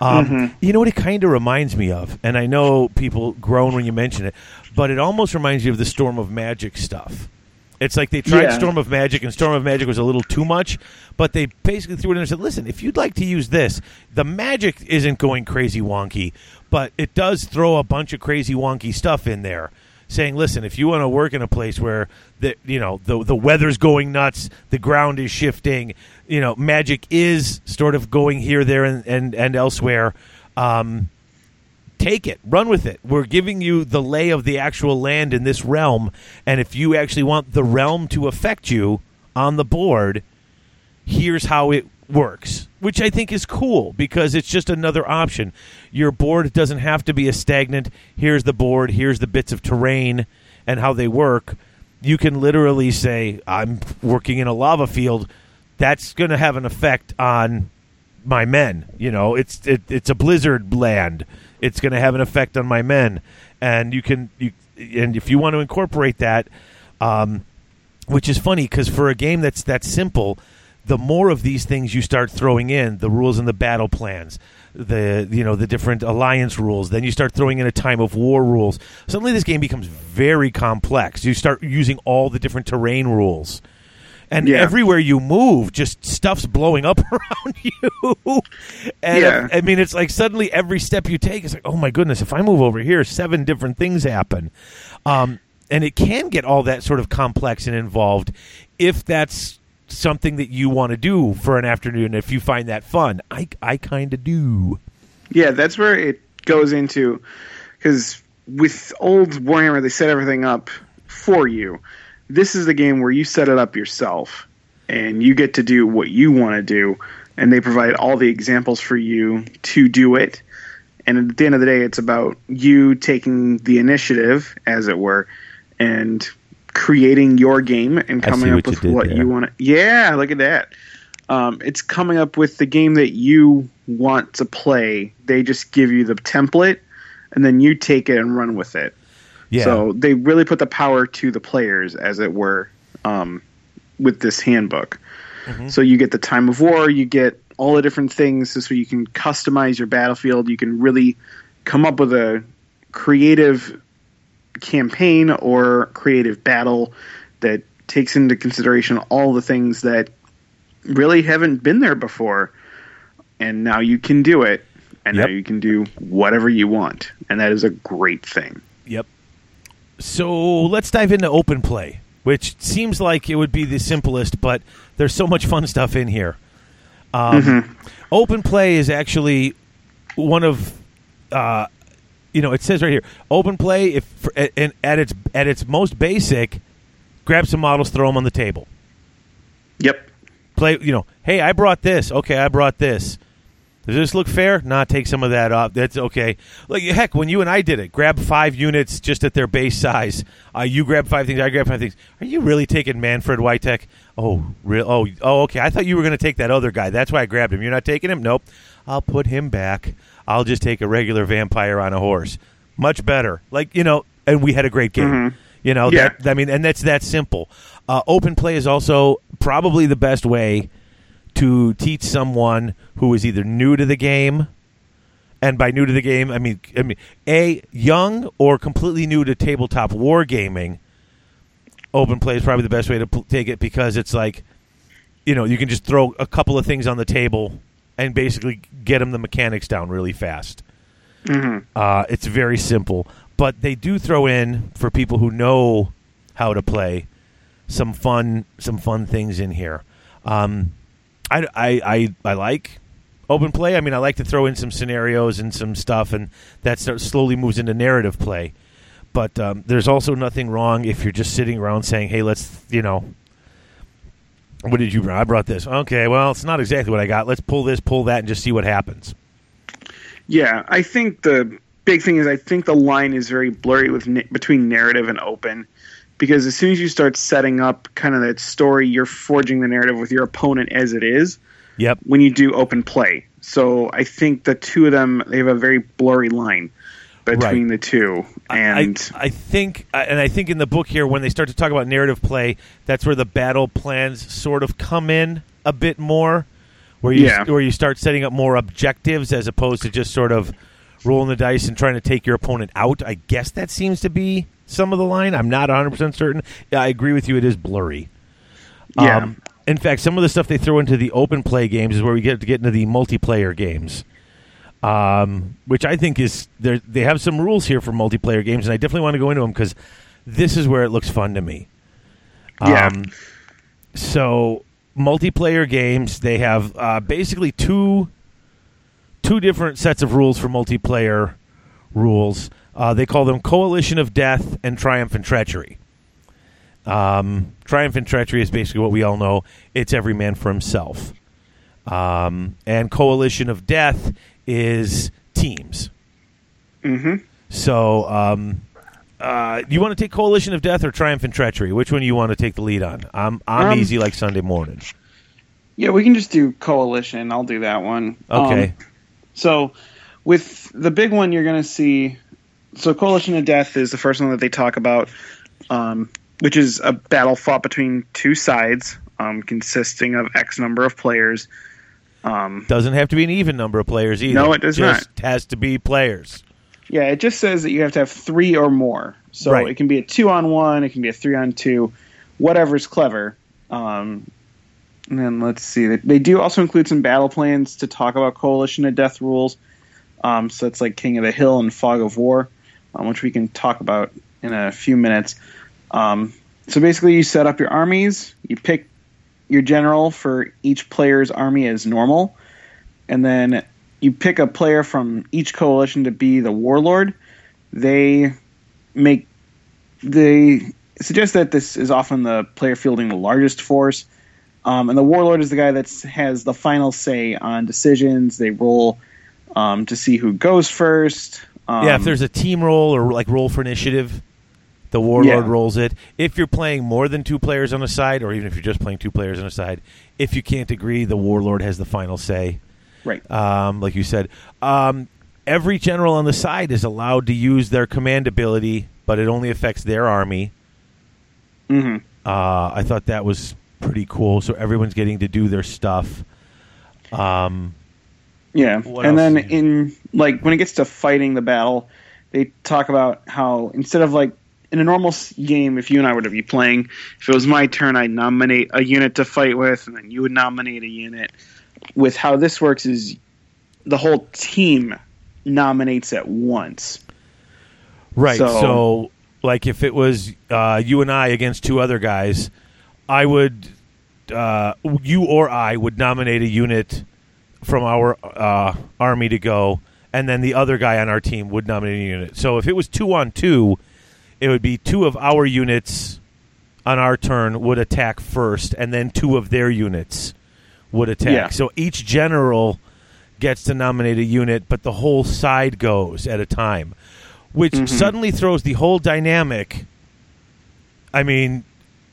A: Um, You know what it kind of reminds me of, and I know people groan when you mention it, but it almost reminds you of the Storm of Magic stuff. It's like they tried
B: Yeah.
A: Storm of Magic, and Storm of Magic was a little too much, but they basically threw it in and said, "Listen, if you'd like to use this, the magic isn't going crazy wonky, but it does throw a bunch of crazy wonky stuff in there. saying, "Listen, if you want to work in a place where the you know the the weather's going nuts, the ground is shifting, you know, magic is sort of going here, there, and and, and elsewhere." Um, take it, run with it. We're giving you the lay of the actual land in this realm, and if you actually want the realm to affect you on the board, here's how it works, which I think is cool because it's just another option. Your board doesn't have to be a stagnant. Here's the board. Here's the bits of terrain and how they work. You can literally say, "I'm working in a lava field." That's going to have an effect on my men. You know, it's it, it's a blizzard land. It's going to have an effect on my men, and you can you and if you want to incorporate that, um, which is funny because for a game that's that simple, the more of these things you start throwing in, the rules and the battle plans, the you know the different alliance rules, then you start throwing in a time of war rules. Suddenly, this game becomes very complex. You start using all the different terrain rules and
B: Yeah.
A: everywhere you move, just stuff's blowing up around you. and
B: Yeah.
A: I mean, it's like suddenly every step you take is like, oh my goodness, if I move over here, seven different things happen. Um, and it can get all that sort of complex and involved if that's something that you want to do for an afternoon. If you find that fun, I I kind of do.
B: Yeah, that's where it goes into because with old Warhammer, they set everything up for you. This is the game where you set it up yourself, and you get to do what you want to do, and they provide all the examples for you to do it. And at the end of the day, it's about you taking the initiative, as it were, and creating your game and coming up
A: what
B: with what
A: there.
B: you want to. Yeah, look at that. Um, it's coming up with the game that you want to play. They just give you the template, and then you take it and run with it.
A: Yeah.
B: So they really put the power to the players, as it were, um, with this handbook.
A: Mm-hmm.
B: So you get the time of war, you get all the different things, so you can customize your battlefield. You can really come up with a creative campaign or creative battle that takes into consideration all the things that really haven't been there before. And now you can do it, and
A: Yep.
B: now you can do whatever you want, and that is a great thing.
A: Yep. So let's dive into open play, which seems like it would be the simplest, but there's so much fun stuff in here. Um, Open play is actually one of, uh, you know, it says right here, open play. If and at its at its most basic, grab some models, throw them on the table.
B: Yep.
A: Play, you know, hey, I brought this. Okay, I brought this. Does this look fair? Nah, take some of that off. That's okay. Like heck, when you and I did it, grab five units just at their base size. Uh, you grab five things. I grab five things. Are you really taking Manfred Whitek? Oh, real? Oh, oh, okay. I thought you were going to take that other guy. That's why I grabbed him. You're not taking him? Nope. I'll put him back. I'll just take a regular vampire on a horse. Much better. Like you know, and we had a great game. You know,
B: Yeah.
A: that, I mean, and that's that simple. Uh, open play is also probably the best way to teach someone who is either new to the game, and by new to the game, I mean, I mean, a young or completely new to tabletop wargaming. Open play is probably the best way to pl- take it because it's like, you know, you can just throw a couple of things on the table and basically get them the mechanics down really fast. Uh, it's very simple, but they do throw in for people who know how to play some fun some fun things in here. Um, I, I, I, I like open play. I mean, I like to throw in some scenarios and some stuff, and that slowly moves into narrative play. But um, there's also nothing wrong if you're just sitting around saying, "Hey, let's," you know, what did you bring? I brought this. Okay, well, it's not exactly what I got. Let's pull this, pull that, and just see what happens.
B: Yeah, I think the big thing is I think the line is very blurry with between narrative and open because as soon as you start setting up kind of that story, you're forging the narrative with your opponent as it is
A: Yep.
B: when you do open play. So I think the two of them they have a very blurry line between the two, and
A: I, I think, and I think in the book here, when they start to talk about narrative play, that's where the battle plans sort of come in a bit more, where you
B: Yeah.
A: where you start setting up more objectives as opposed to just sort of rolling the dice and trying to take your opponent out. I guess that seems to be some of the line. I'm not 100 percent certain. I agree with you. It is blurry.
B: yeah,
A: Um, in fact, some of the stuff they throw into the open play games is where we get to get into the multiplayer games. um, which I think is they they have some rules here for multiplayer games, and I definitely want to go into them because this is where it looks fun to me.
B: Yeah.
A: Um, so multiplayer games, they have uh, basically two two different sets of rules for multiplayer rules. Uh, they call them Coalition of Death and Triumph and Treachery. Um, Triumph and Treachery is basically what we all know. It's every man for himself. Um, and Coalition of Death is teams.
B: Mm-hmm.
A: So, um, uh, you want to take Coalition of Death or Triumph and Treachery? Which one do you want to take the lead on? I'm I'm
B: Um,
A: easy like Sunday morning.
B: Yeah, we can just do coalition. I'll do that one.
A: Okay.
B: Um, so, with the big one, you're going to see. So, coalition of death is the first one that they talk about, um, which is a battle fought between two sides, um, consisting of X number of players. Um,
A: Doesn't have to be an even number of players either.
B: No, it does
A: Just has to be players.
B: yeah, it just says that you have to have three or more. So
A: Right.
B: it can be a two on one, it can be a three on two, whatever's clever. Um, and then let's see, they, they do also include some battle plans to talk about coalition of death rules. Um, so it's like King of the Hill and Fog of War, um, which we can talk about in a few minutes. Um, so basically, you set up your armies, you pick your general for each player's army as normal, and then you pick a player from each coalition to be the warlord. They make they suggest that this is often the player fielding the largest force, um, and the warlord is the guy that has the final say on decisions. They roll um, to see who goes first. Um,
A: yeah, if there's a team roll or like roll for initiative, the warlord
B: Yeah.
A: rolls it. If you're playing more than two players on a side, or even if you're just playing two players on a side, if you can't agree, the warlord has the final say.
B: right,
A: Um, like you said, um, every general on the side is allowed to use their command ability, but it only affects their army.
B: hmm
A: Uh, I thought that was pretty cool. So everyone's getting to do their stuff. Um,
B: Yeah,
A: What
B: and then in like when it gets to fighting the battle, they talk about how instead of like in a normal game, if you and I were to be playing, if it was my turn, I'd nominate a unit to fight with, and then you would nominate a unit. With how this works is the whole team nominates at once.
A: Right. So,
B: So-
A: like, if it was uh, you and I against two other guys, I would, uh, you or I would nominate a unit from our uh, army to go, and then the other guy on our team would nominate a unit. So if it was two on two, it would be two of our units on our turn would attack first, and then two of their units would attack.
B: Yeah.
A: So each general gets to nominate a unit, but the whole side goes at a time, which
B: Mhm.
A: suddenly throws the whole dynamic. I mean,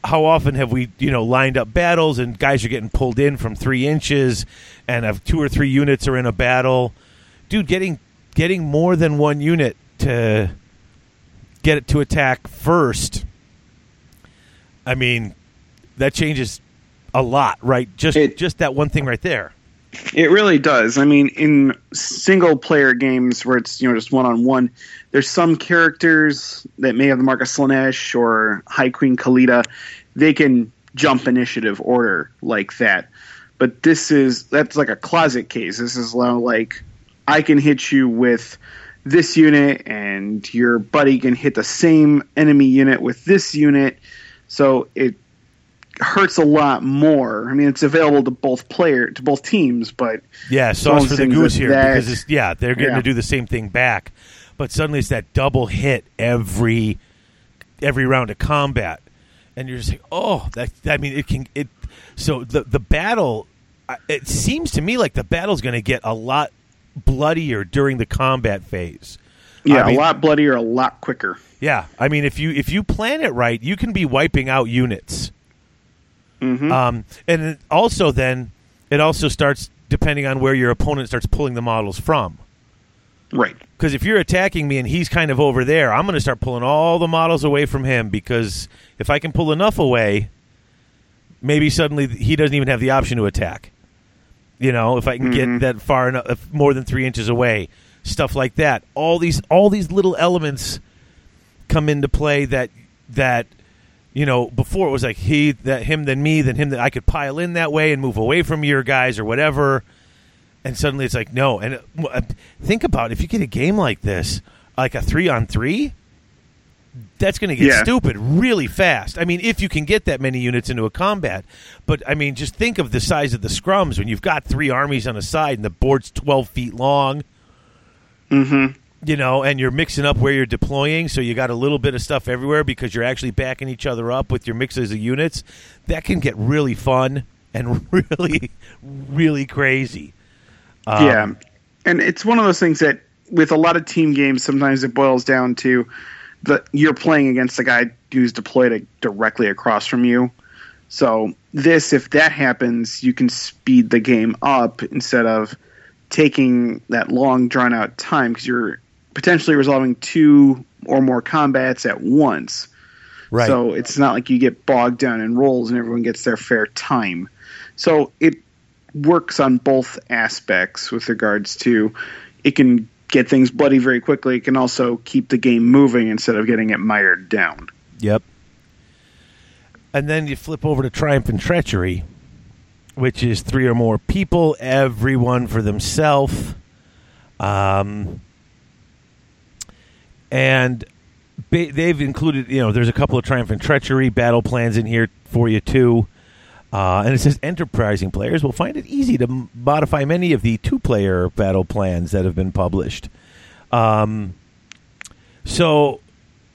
A: how often have we, you know, lined up battles and guys are getting pulled in from three inches, and if two or three units are in a battle, dude, getting getting more than one unit to get it to attack first. I mean, that changes a lot, right? Just
B: It-
A: just that one thing right there.
B: It really does. I mean, in single player games where it's you know just one on one, there's some characters that may have the mark of Slaanesh or High Queen Khalida. They can jump initiative order like that. But this is that's like a closet case. This is like I can hit you with this unit, and your buddy can hit the same enemy unit with this unit. So it hurts a lot more. I mean, it's available to both player to both teams, but
A: Yeah,
B: So
A: sauce for the goose here
B: that-
A: because it's, yeah, they're getting
B: Yeah.
A: to do the same thing back, but suddenly it's that double hit every every round of combat, and you're just like, oh, that I mean, it can it. So the the battle, it seems to me like the battle's going to get a lot bloodier during the combat phase.
B: yeah,
A: I mean-
B: a lot bloodier, a lot quicker.
A: Yeah, I mean, if you if you plan it right, you can be wiping out units.
B: Hmm
A: Um, and it also then it also starts depending on where your opponent starts pulling the models from.
B: right.
A: Because if you're attacking me and he's kind of over there, I'm going to start pulling all the models away from him because if I can pull enough away, maybe suddenly he doesn't even have the option to attack. You know, if I can
B: Mhm.
A: get that far enough, more than three inches away, stuff like that. All these, all these little elements come into play that that you know before it was like he that him than me than him that I could pile in that way and move away from your guys or whatever. and suddenly it's like no. And uh, think about if you get a game like this, like a three on three. That's going to get
B: Yeah.
A: stupid really fast. I mean, if you can get that many units into a combat, but I mean, just think of the size of the scrums when you've got three armies on a side and the board's twelve feet long
B: Mm-hmm.
A: You know, and you're mixing up where you're deploying, so you got a little bit of stuff everywhere because you're actually backing each other up with your mixes of units. That can get really fun and really, really crazy. Um,
B: yeah, and it's one of those things that with a lot of team games, sometimes it boils down to the you're playing against the guy who's deployed directly across from you. So this, if that happens, you can speed the game up instead of taking that long drawn out time because you're potentially resolving two or more combats at once.
A: Right.
B: So it's not like you get bogged down in rolls and everyone gets their fair time. So it works on both aspects with regards to it can get things bloody very quickly. It can also keep the game moving instead of getting it mired down.
A: Yep. And then you flip over to Triumph and Treachery, which is three or more people, everyone for themselves. Um, and ba- they've included, you know, there's a couple of Triumph and Treachery battle plans in here for you, too. Uh, and it says enterprising players will find it easy to m- modify many of the two player battle plans that have been published. Um, so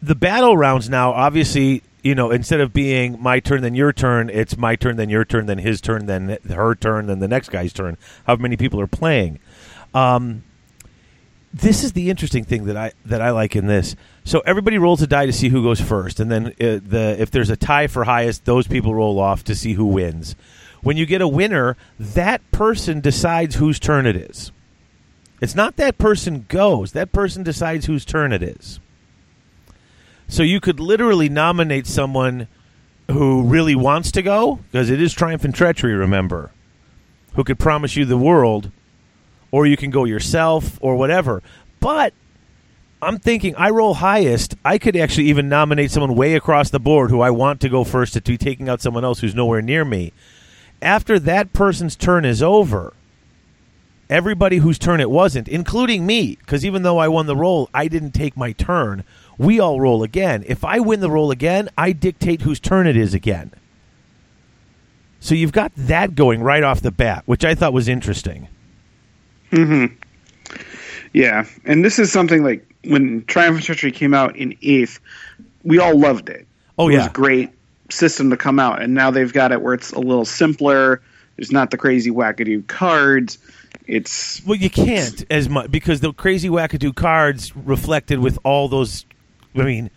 A: the battle rounds now, obviously, you know, instead of being my turn then your turn, it's my turn then your turn then his turn then her turn then the next guy's turn. However many people are playing. Um, this is the interesting thing that I that I like in this. So everybody rolls a die to see who goes first, and then uh, the if there's a tie for highest, those people roll off to see who wins. When you get a winner, that person decides whose turn it is. It's not that person goes; that person decides whose turn it is. So you could literally nominate someone who really wants to go because it is triumph and treachery. Remember, who could promise you the world, or you can go yourself or whatever. But I'm thinking I roll highest. I could actually even nominate someone way across the board who I want to go first to be taking out someone else who's nowhere near me. After that person's turn is over, everybody whose turn it wasn't, including me, because even though I won the roll, I didn't take my turn. We all roll again. If I win the roll again, I dictate whose turn it is again. So you've got that going right off the bat, which I thought was interesting. Mm-hmm.
B: Yeah, and this is something like when Triumph and Treachery came out in eighth, we all loved it.
A: Oh
B: it
A: yeah,
B: was a great system to come out, and now they've got it where it's a little simpler. There's not the crazy wackadoo cards. It's
A: Well, you can't as much because the crazy wackadoo cards reflected with all those. I mean,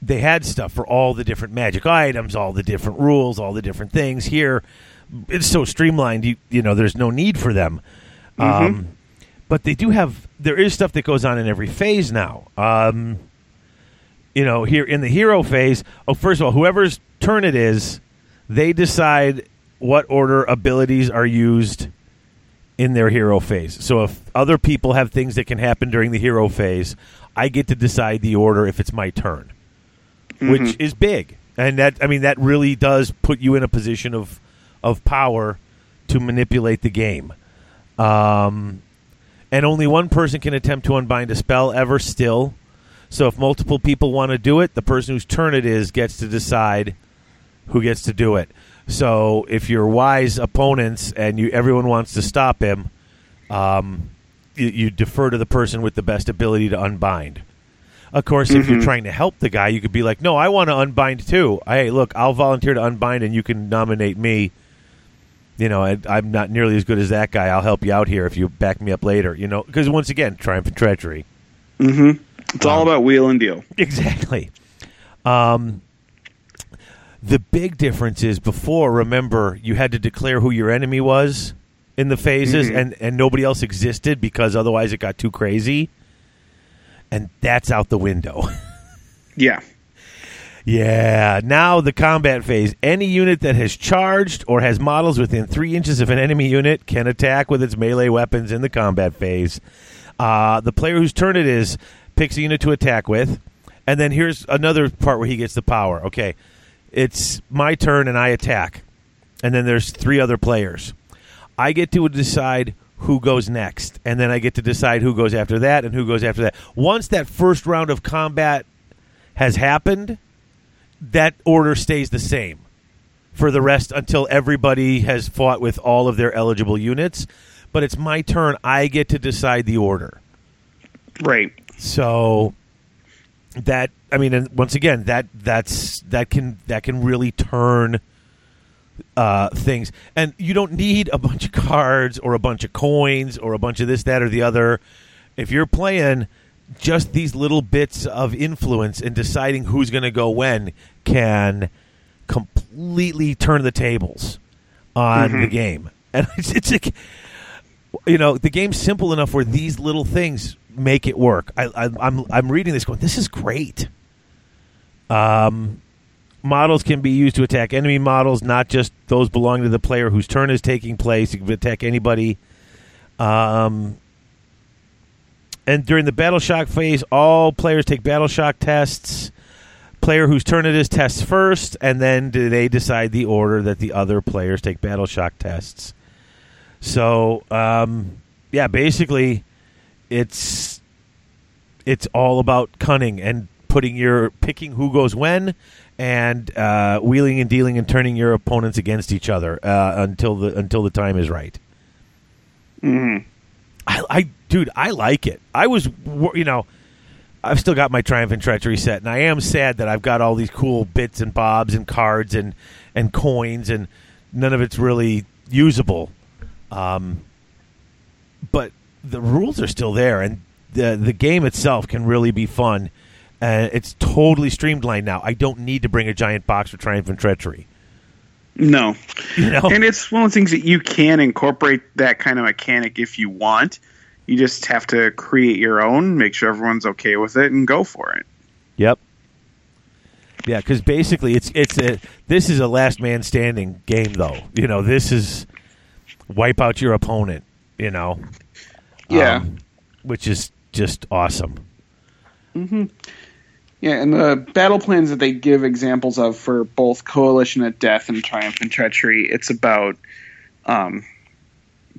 A: they had stuff for all the different magic items, all the different rules, all the different things. Here, it's so streamlined. You you know, there's no need for them. Um, but they do have. There is stuff that goes on in every phase now. Um, you know, here in the hero phase. Oh, first of all, whoever's turn it is, they decide what order abilities are used in their hero phase. So if other people have things that can happen during the hero phase, I get to decide the order if it's my turn, which is big. And that I mean that really does put you in a position of of power to manipulate the game. Um, and only one person can attempt to unbind a spell ever still. So if multiple people want to do it, the person whose turn it is gets to decide who gets to do it. So if you're wise opponents and you everyone wants to stop him, um, you, you defer to the person with the best ability to unbind. Of course, if you're trying to help the guy, you could be like, "No, I want to unbind too. Hey, look, I'll volunteer to unbind, and you can nominate me. You know, I, I'm not nearly as good as that guy. I'll help you out here if you back me up later. You know, because once again, triumph and treachery. Mm-hmm.
B: it's all um, about wheel and deal.
A: Exactly. Um, the big difference is before, remember, you had to declare who your enemy was in the phases, mm-hmm. and, and nobody else existed because otherwise it got too crazy. And that's out the window.
B: Yeah,
A: yeah. Now, the combat phase. Any unit that has charged or has models within three inches of an enemy unit can attack with its melee weapons in the combat phase. Uh, the player whose turn it is picks a unit to attack with. And then here's another part where he gets the power. Okay. It's my turn and I attack. And then there's three other players. I get to decide who goes next, and then I get to decide who goes after that and who goes after that. Once that first round of combat has happened, that order stays the same for the rest until everybody has fought with all of their eligible units. But it's my turn. I get to decide the order.
B: Right.
A: So that I mean, and once again, that that's that can that can really turn uh, things, and you don't need a bunch of cards or a bunch of coins or a bunch of this, that, or the other. If you're playing just these little bits of influence in deciding who's going to go when, can completely turn the tables on the game, and it's, it's like you know the game's simple enough where these little things make it work. I, I, I'm I'm reading this going, this is great. Um, models can be used to attack enemy models, not just those belonging to the player whose turn is taking place. You can attack anybody. Um, and during the battle shock phase, all players take battle shock tests. Player whose turn it is tests first, and then do they decide the order that the other players take battle shock tests. So, um, yeah, basically, it's it's all about cunning and putting your picking who goes when and uh, wheeling and dealing and turning your opponents against each other uh, until the until the time is right.
B: Mm.
A: I, I, dude, I like it. I was, you know, I've still got my Triumph and Treachery set, and I am sad that I've got all these cool bits and bobs and cards and and coins, and none of it's really usable. Um, but the rules are still there, and the the game itself can really be fun. And it's totally streamlined now. I don't need to bring a giant box for Triumph and Treachery.
B: No.
A: You know,
B: And it's one of the things that you can incorporate that kind of mechanic if you want. You just have to create your own, make sure everyone's okay with it, and go for it.
A: Yep. Yeah, because basically it's it's a this is a last man standing game though. You know, this is wipe out your opponent. You know,
B: Yeah.
A: Um, which is just awesome. Mm-hmm.
B: Yeah, and the battle plans that they give examples of for both Coalition of Death and Triumph and Treachery, it's about um,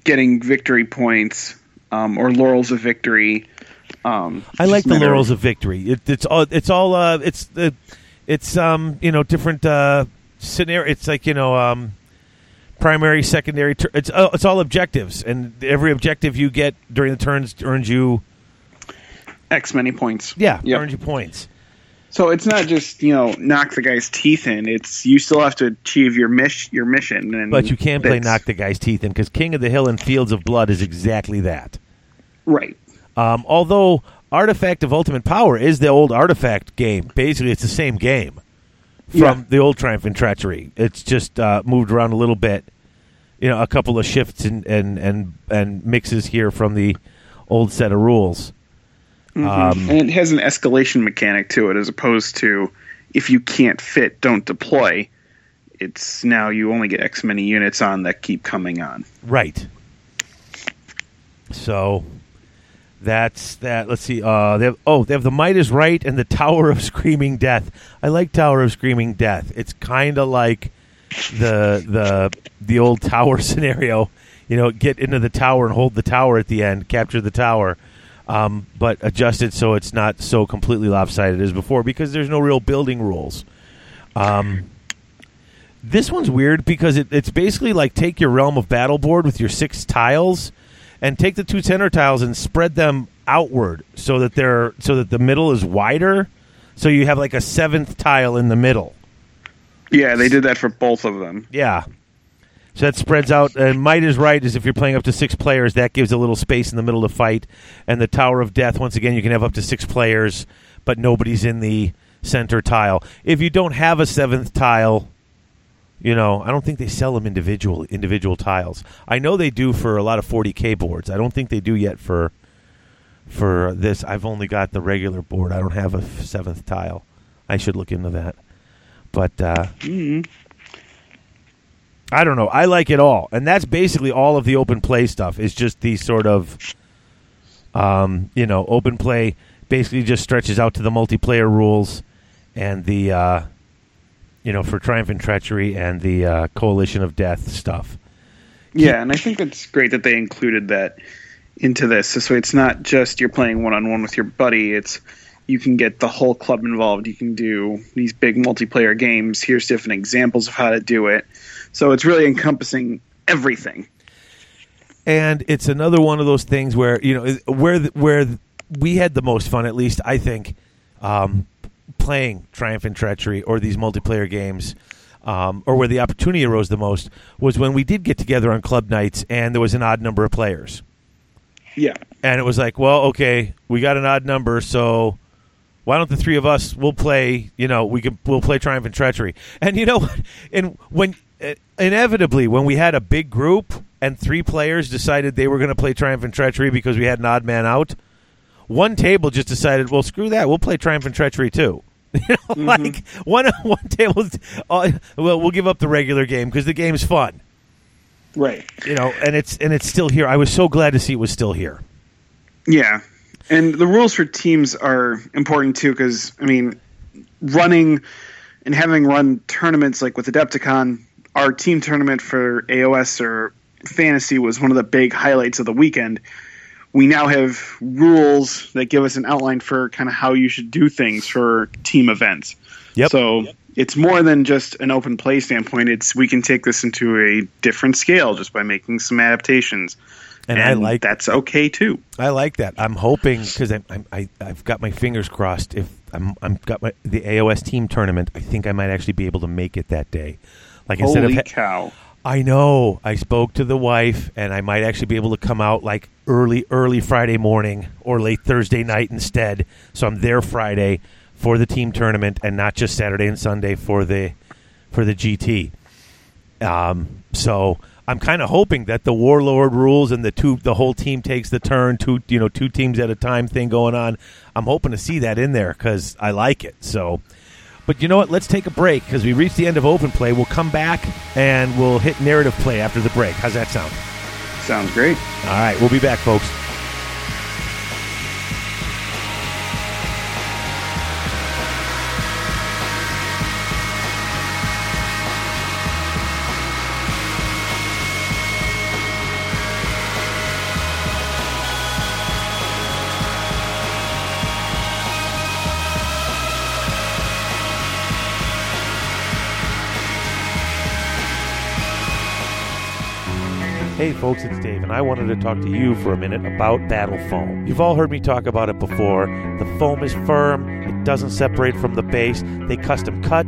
B: getting victory points um, or laurels of victory. Um,
A: I like the laurels of victory. It, it's all it's all uh, it's the it's um you know different uh scenario. It's like you know um primary, secondary. Tur- it's uh, it's all objectives, and every objective you get during the turns earns you
B: X many points.
A: yeah
B: Yep.
A: earns you points.
B: So it's not just you know knock the guy's teeth in. It's you still have to achieve your miss your mission. And
A: But you can play knock the guy's teeth in because King of the Hill and Fields of Blood is exactly that.
B: Right.
A: Um, although Artifact of Ultimate Power is the old Artifact game. Basically, it's the same game from
B: Yeah.
A: the old Triumph and Treachery. It's just uh, moved around a little bit. You know, a couple of shifts and and and, and mixes here from the old set of rules. Um,
B: and it has an escalation mechanic to it, as opposed to if you can't fit, don't deploy. It's now you only get X many units on that keep coming on.
A: Right. So that's that. Let's see. Uh, they have, oh, they have the Might is Right and the Tower of Screaming Death. I like Tower of Screaming Death. It's kind of like the the the old tower scenario. You know, get into the tower and hold the tower at the end, capture the tower, um, but adjust it so it's not so completely lopsided as before because there's no real building rules. Um, this one's weird because it, it's basically like take your realm of battle board with your six tiles and take the two center tiles and spread them outward so that they're so that the middle is wider. So you have like a seventh tile in the middle.
B: Yeah, they did that for both of them.
A: Yeah. So that spreads out. And might is right is if you're playing up to six players, that gives a little space in the middle to fight. And the Tower of Death, once again, you can have up to six players, but nobody's in the center tile. If you don't have a seventh tile, you know, I don't think they sell them individual individual tiles. I know they do for a lot of 40k boards. I don't think they do yet for for this. I've only got the regular board. I don't have a f- seventh tile. I should look into that. But uh, I don't know. I like it all, and that's basically all of the open play stuff. Is just the sort of, um, you know, open play basically just stretches out to the multiplayer rules and the, uh, you know, for Triumph and Treachery and the uh, Coalition of Death stuff.
B: Yeah, and I think it's great that they included that into this. So it's not just you're playing one on one with your buddy. It's you can get the whole club involved. You can do these big multiplayer games. Here's different examples of how to do it. So it's really encompassing everything.
A: and it's another one of those things where you know where where we had the most fun, at least I think, um, playing Triumph and Treachery or these multiplayer games. Um, or where the opportunity arose the most was when we did get together on club nights and there was an odd number of players.
B: Yeah.
A: and it was like, well, okay, we got an odd number, so why don't the three of us we'll play? You know, we can we'll play Triumph and Treachery, and you know, and when uh, inevitably when we had a big group and three players decided they were going to play Triumph and Treachery because we had an odd man out, one table just decided, well, screw that, we'll play Triumph and Treachery too. You know, like one one table, uh, well, we'll give up the regular game because the game's fun.
B: Right.
A: You know, and it's and it's still here. I was so glad to see it was still here.
B: Yeah, and the rules for teams are important too because I mean, running and having run tournaments like with Adepticon, our team tournament for AOS or Fantasy was one of the big highlights of the weekend. We now have rules that give us an outline for kind of how you should do things for team events.
A: Yep.
B: So it's more than just an open play standpoint. It's we can take this into a different scale just by making some adaptations,
A: And I like-
B: that's okay too.
A: I like that. I'm hoping because I'm, I'm I, I've got my fingers crossed. If I'm I'm got my the AOS team tournament, I think I might actually be able to make it that day. Like instead of
B: Holy
A: ha-
B: cow!
A: I know I spoke to the wife, and I might actually be able to come out like early early Friday morning or late Thursday night instead. So I'm there Friday for the team tournament, and not just Saturday and Sunday for the for the GT. Um, so I'm kind of hoping that the warlord rules and the two the whole team takes the turn, two you know two teams at a time thing going on. I'm hoping to see that in there because I like it. So, but you know what? Let's take a break because we reached the end of open play. We'll come back and we'll hit narrative play after the break. How's that sound?
B: Sounds great.
A: All right, we'll be back, folks. Hey folks, it's Dave, and I wanted to talk to you for a minute about Battle Foam. You've all heard me talk about it before. The foam is firm, it doesn't separate from the base. They custom cut,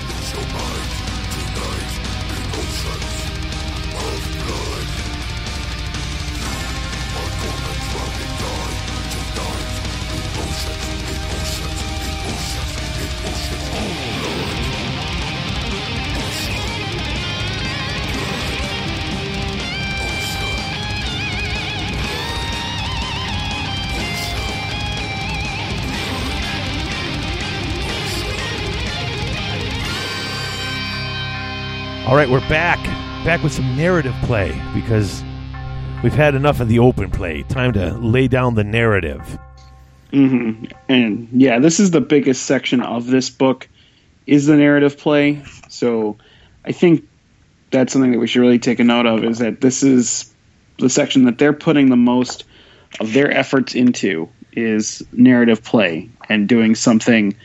A: All right, we're back. Back with some narrative play because we've had enough of the open play. Time to lay down the narrative.
B: hmm And yeah, this is the biggest section of this book is the narrative play. So I think that's something that we should really take a note of is that this is the section that they're putting the most of their efforts into is narrative play and doing something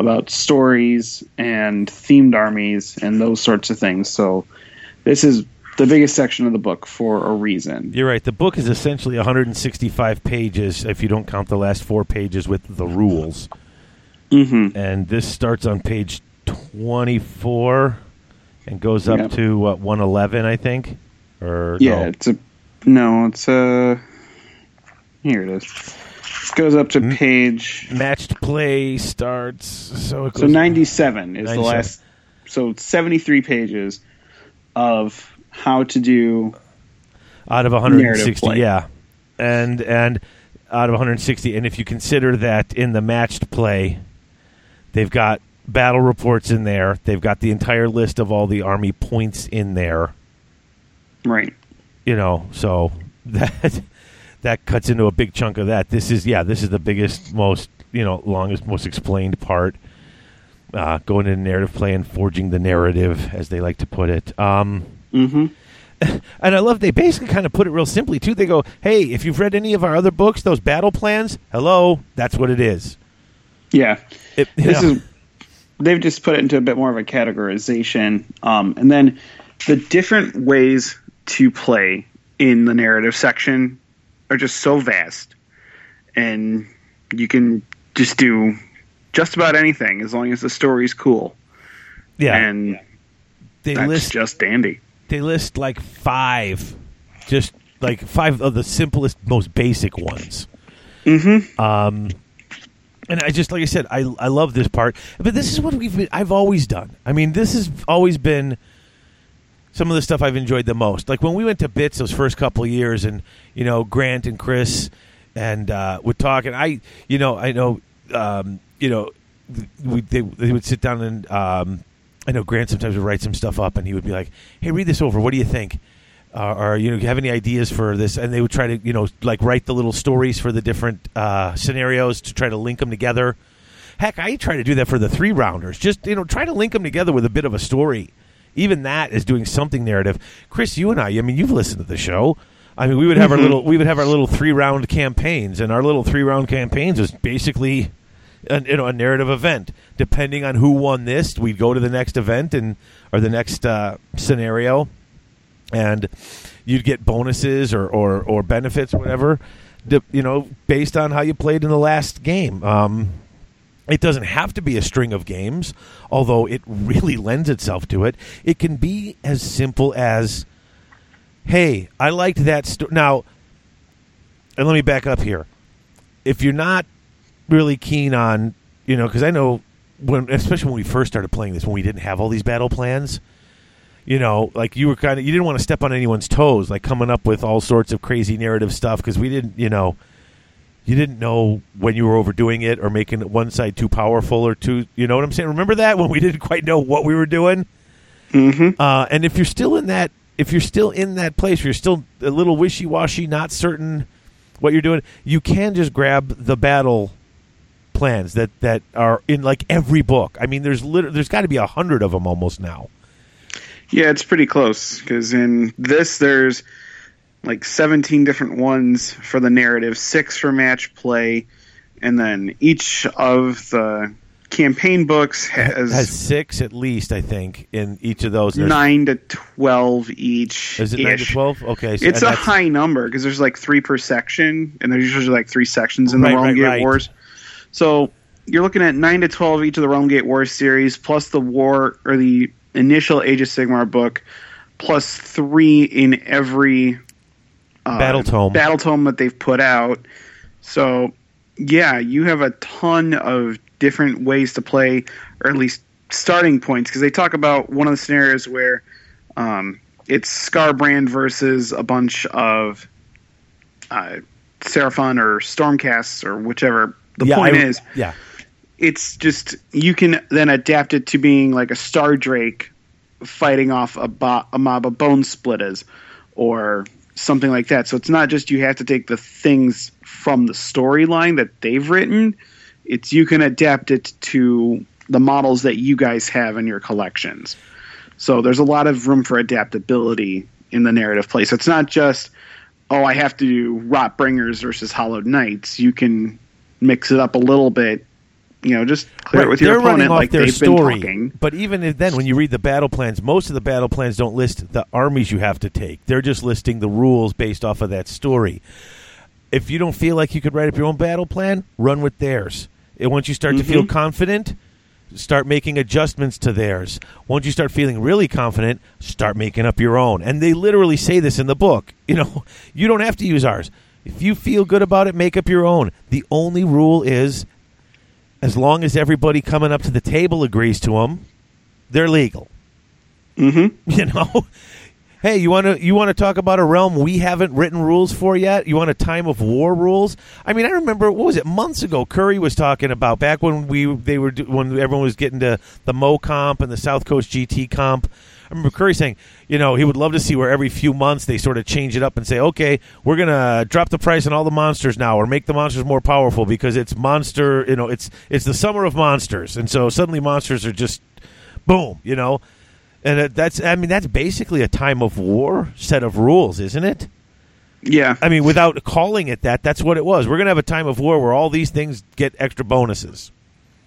B: about stories and themed armies and those sorts of things. So this is the biggest section of the book for a reason.
A: You're right. The book is essentially 165 pages if you don't count the last four pages with the rules.
B: hmm
A: And this starts on page 24 and goes up
B: Yep.
A: to what 111, I think. Or
B: Yeah,
A: no.
B: it's a no, it's a here it is. It goes up to
A: hmm?
B: page
A: matched play starts. So it goes
B: so ninety seven is the last. So seventy three pages of how to do
A: out of 160. Yeah, and and out of 160, and if you consider that in the matched play, they've got battle reports in there. They've got the entire list of all the army points in there.
B: Right.
A: You know, so that that cuts into a big chunk of that. This is yeah, this is the biggest, most you know, longest, most explained part. Uh, going into narrative play and forging the narrative, as they like to put it. Um,
B: Mm-hmm.
A: and I love they basically kind of put it real simply too. They go, "Hey, if you've read any of our other books, those battle plans, hello, that's what it is."
B: Yeah.
A: It,
B: This
A: know,
B: is they've just put it into a bit more of a categorization, um, and then the different ways to play in the narrative section are just so vast, and you can just do just about anything as long as the story's cool,
A: yeah.
B: and
A: they
B: that's
A: list
B: just dandy.
A: they list like five, just like five of the simplest, most basic ones.
B: Mm-hmm.
A: Um, and I just like I said, I I love this part, but this is what we've been, I've always done. I mean, this has always been some of the stuff I've enjoyed the most. Like when we went to Bits those first couple years, and you know Grant and Chris and uh, would talk, and I, you know, I know, um, you know, we, they they would sit down and um, I know Grant sometimes would write some stuff up, and he would be like, "Hey, read this over. What do you think?" Uh, or you know, you have any ideas for this? And they would try to, you know, like write the little stories for the different uh, scenarios to try to link them together. Heck, I try to do that for the three rounders. Just you know, try to link them together with a bit of a story. Even that is doing something narrative. Chris, you and I, I mean, you've listened to the show. I mean, we would have our little, we would have our little three round campaigns, and our little three round campaigns was basically, a, you know, a narrative event. Depending on who won this, we'd go to the next event and or the next uh, scenario, and you'd get bonuses or, or, or benefits, whatever, you know, based on how you played in the last game. Um, it doesn't have to be a string of games, although it really lends itself to it. It can be as simple as, "Hey, I liked that story." Now, and let me back up here. If you're not really keen on, you know, because I know when, especially when we first started playing this, when we didn't have all these battle plans, you know, like you were kind of you didn't want to step on anyone's toes, like coming up with all sorts of crazy narrative stuff because we didn't, you know, you didn't know when you were overdoing it or making one side too powerful or too, you know what I'm saying? Remember that when we didn't quite know what we were doing?
B: Mm-hmm.
A: Uh, and if you're still in that, if you're still in that place, where you're still a little wishy washy, not certain what you're doing, you can just grab the battle plans that that are in like every book. I mean, there's lit- there's got to be a hundred of them almost now.
B: Yeah, it's pretty close because in this there's like 17 different ones for the narrative, six for match play, and then each of the campaign books has,
A: Has six at least, I think, in each of those.
B: Nine to 12 each.
A: Is it nine to twelve? Okay, so-
B: It's a high number because there's like three per section, and there's usually like three sections in
A: Right,
B: the Realm
A: right,
B: Gate
A: right.
B: Wars. So you're looking at nine to twelve each of the Realm Gate Wars series, plus the war or the initial Age of Sigmar book, plus three in every uh,
A: Battle tome.
B: battle tome that they've put out. So yeah, you have a ton of different ways to play, or at least starting points, because they talk about one of the scenarios where um, it's Skarbrand versus a bunch of uh, Seraphon or Stormcasts or whichever. The
A: yeah,
B: point
A: I-
B: is,
A: yeah,
B: it's just you can then adapt it to being like a Star Drake fighting off a, bo- a mob of bone splitters or something like that. So it's not just you have to take the things from the storyline that they've written. It's you can adapt it to the models that you guys have in your collections. So there's a lot of room for adaptability in the narrative play. So it's not just oh I have to do Rotbringers versus Hallowed Knights. You can mix it up a little bit. You know, just clear
A: Right,
B: it with your
A: they're running
B: opponent
A: off
B: like
A: their
B: they've
A: story.
B: been talking.
A: But even then, when you read the battle plans, most of the battle plans don't list the armies you have to take. They're just listing the rules based off of that story. If you don't feel like you could write up your own battle plan, run with theirs. And once you start to feel
B: Mhm.
A: confident, start making adjustments to theirs. Once you start feeling really confident, start making up your own. And they literally say this in the book. You know, you don't have to use ours. If you feel good about it, make up your own. The only rule is as long as everybody coming up to the table agrees to them, they're legal.
B: Mm-hmm.
A: You know, Hey, you want to you want to talk about a realm we haven't written rules for yet? You want a time of war rules? I mean, I remember what was it months ago? Curry was talking about back when we they were when everyone was getting to the Mo comp and the South Coast GT comp. I remember Curry saying, you know, he would love to see where every few months they sort of change it up and say, okay, we're gonna drop the price on all the monsters now, or make the monsters more powerful because it's monster. You know, it's it's the summer of monsters, and so suddenly monsters are just boom. You know, and that's I mean that's basically a time of war set of rules, isn't it?
B: Yeah.
A: I mean, without calling it that, that's what it was. We're gonna have a time of war where all these things get extra bonuses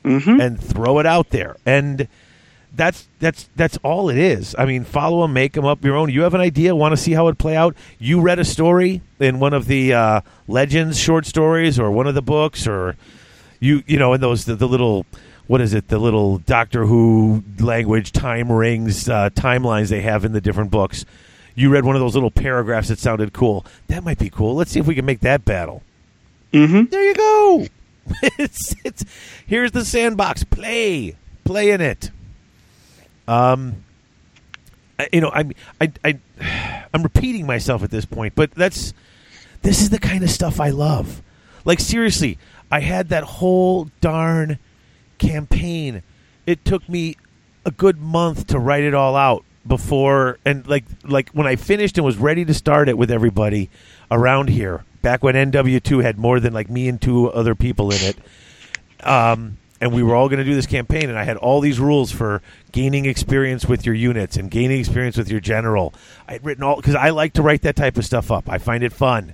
B: hmm
A: and throw it out there and that's that's that's all it is. I mean follow them make them up your own. You have an idea want to see how it play out? You read a story in one of the uh, legends short stories or one of the books or you you know in those the, the little what is it? The little doctor who language time rings uh, timelines they have in the different books. You read one of those little paragraphs that sounded cool. That might be cool. Let's see if we can make that battle.
B: Hmm
A: there you go. it's, it's here's the sandbox. Play, play in it. Um, you know, I'm I, I I'm repeating myself at this point, but that's this is the kind of stuff I love. Like seriously, I had that whole darn campaign. It took me a good month to write it all out before and like like when I finished and was ready to start it with everybody around here back when NW2 had more than like me and two other people in it um, and we were all going to do this campaign and I had all these rules for gaining experience with your units and gaining experience with your general. I'd written all because I like to write that type of stuff up. I find it fun.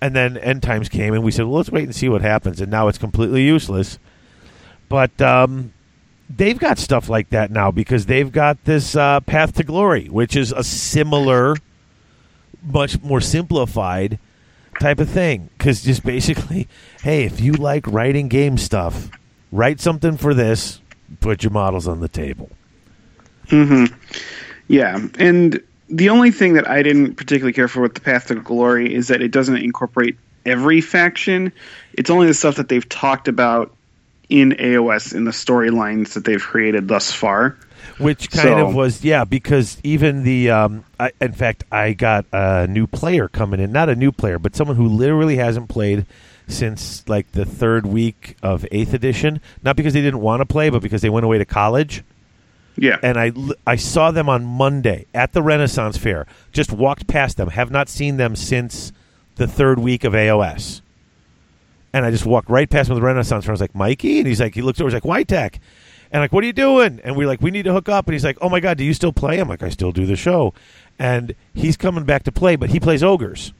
A: And then end times came and we said well let's wait and see what happens. And now it's completely useless. But um, they've got stuff like that now because they've got this uh, Path to Glory, which is a similar, much more simplified type of thing. Because just basically, hey, if you like writing game stuff, write something for this, put your models on the table.
B: Hmm Yeah, and the only thing that I didn't particularly care for with the Path to Glory is that it doesn't incorporate every faction. It's only the stuff that they've talked about in AOS in the storylines that they've created thus far.
A: Which kind
B: So-
A: of was yeah, because even the um, I, in fact, I got a new player coming in, not a new player, but someone who literally hasn't played since like the third week of Eighth Edition. Not because they didn't want to play, but because they went away to college.
B: Yeah.
A: And I, I saw them on Monday at the Renaissance Fair. Just walked past them. Have not seen them since the third week of AOS. And I just walked right past him at the Renaissance Fair. I was like, Mikey? And he's like, he looks over, he's like, Whitech. And like, what are you doing? And we're like, we need to hook up. And he's like, oh my God, do you still play? I'm like, I still do the show. And he's coming back to play, but he plays ogres.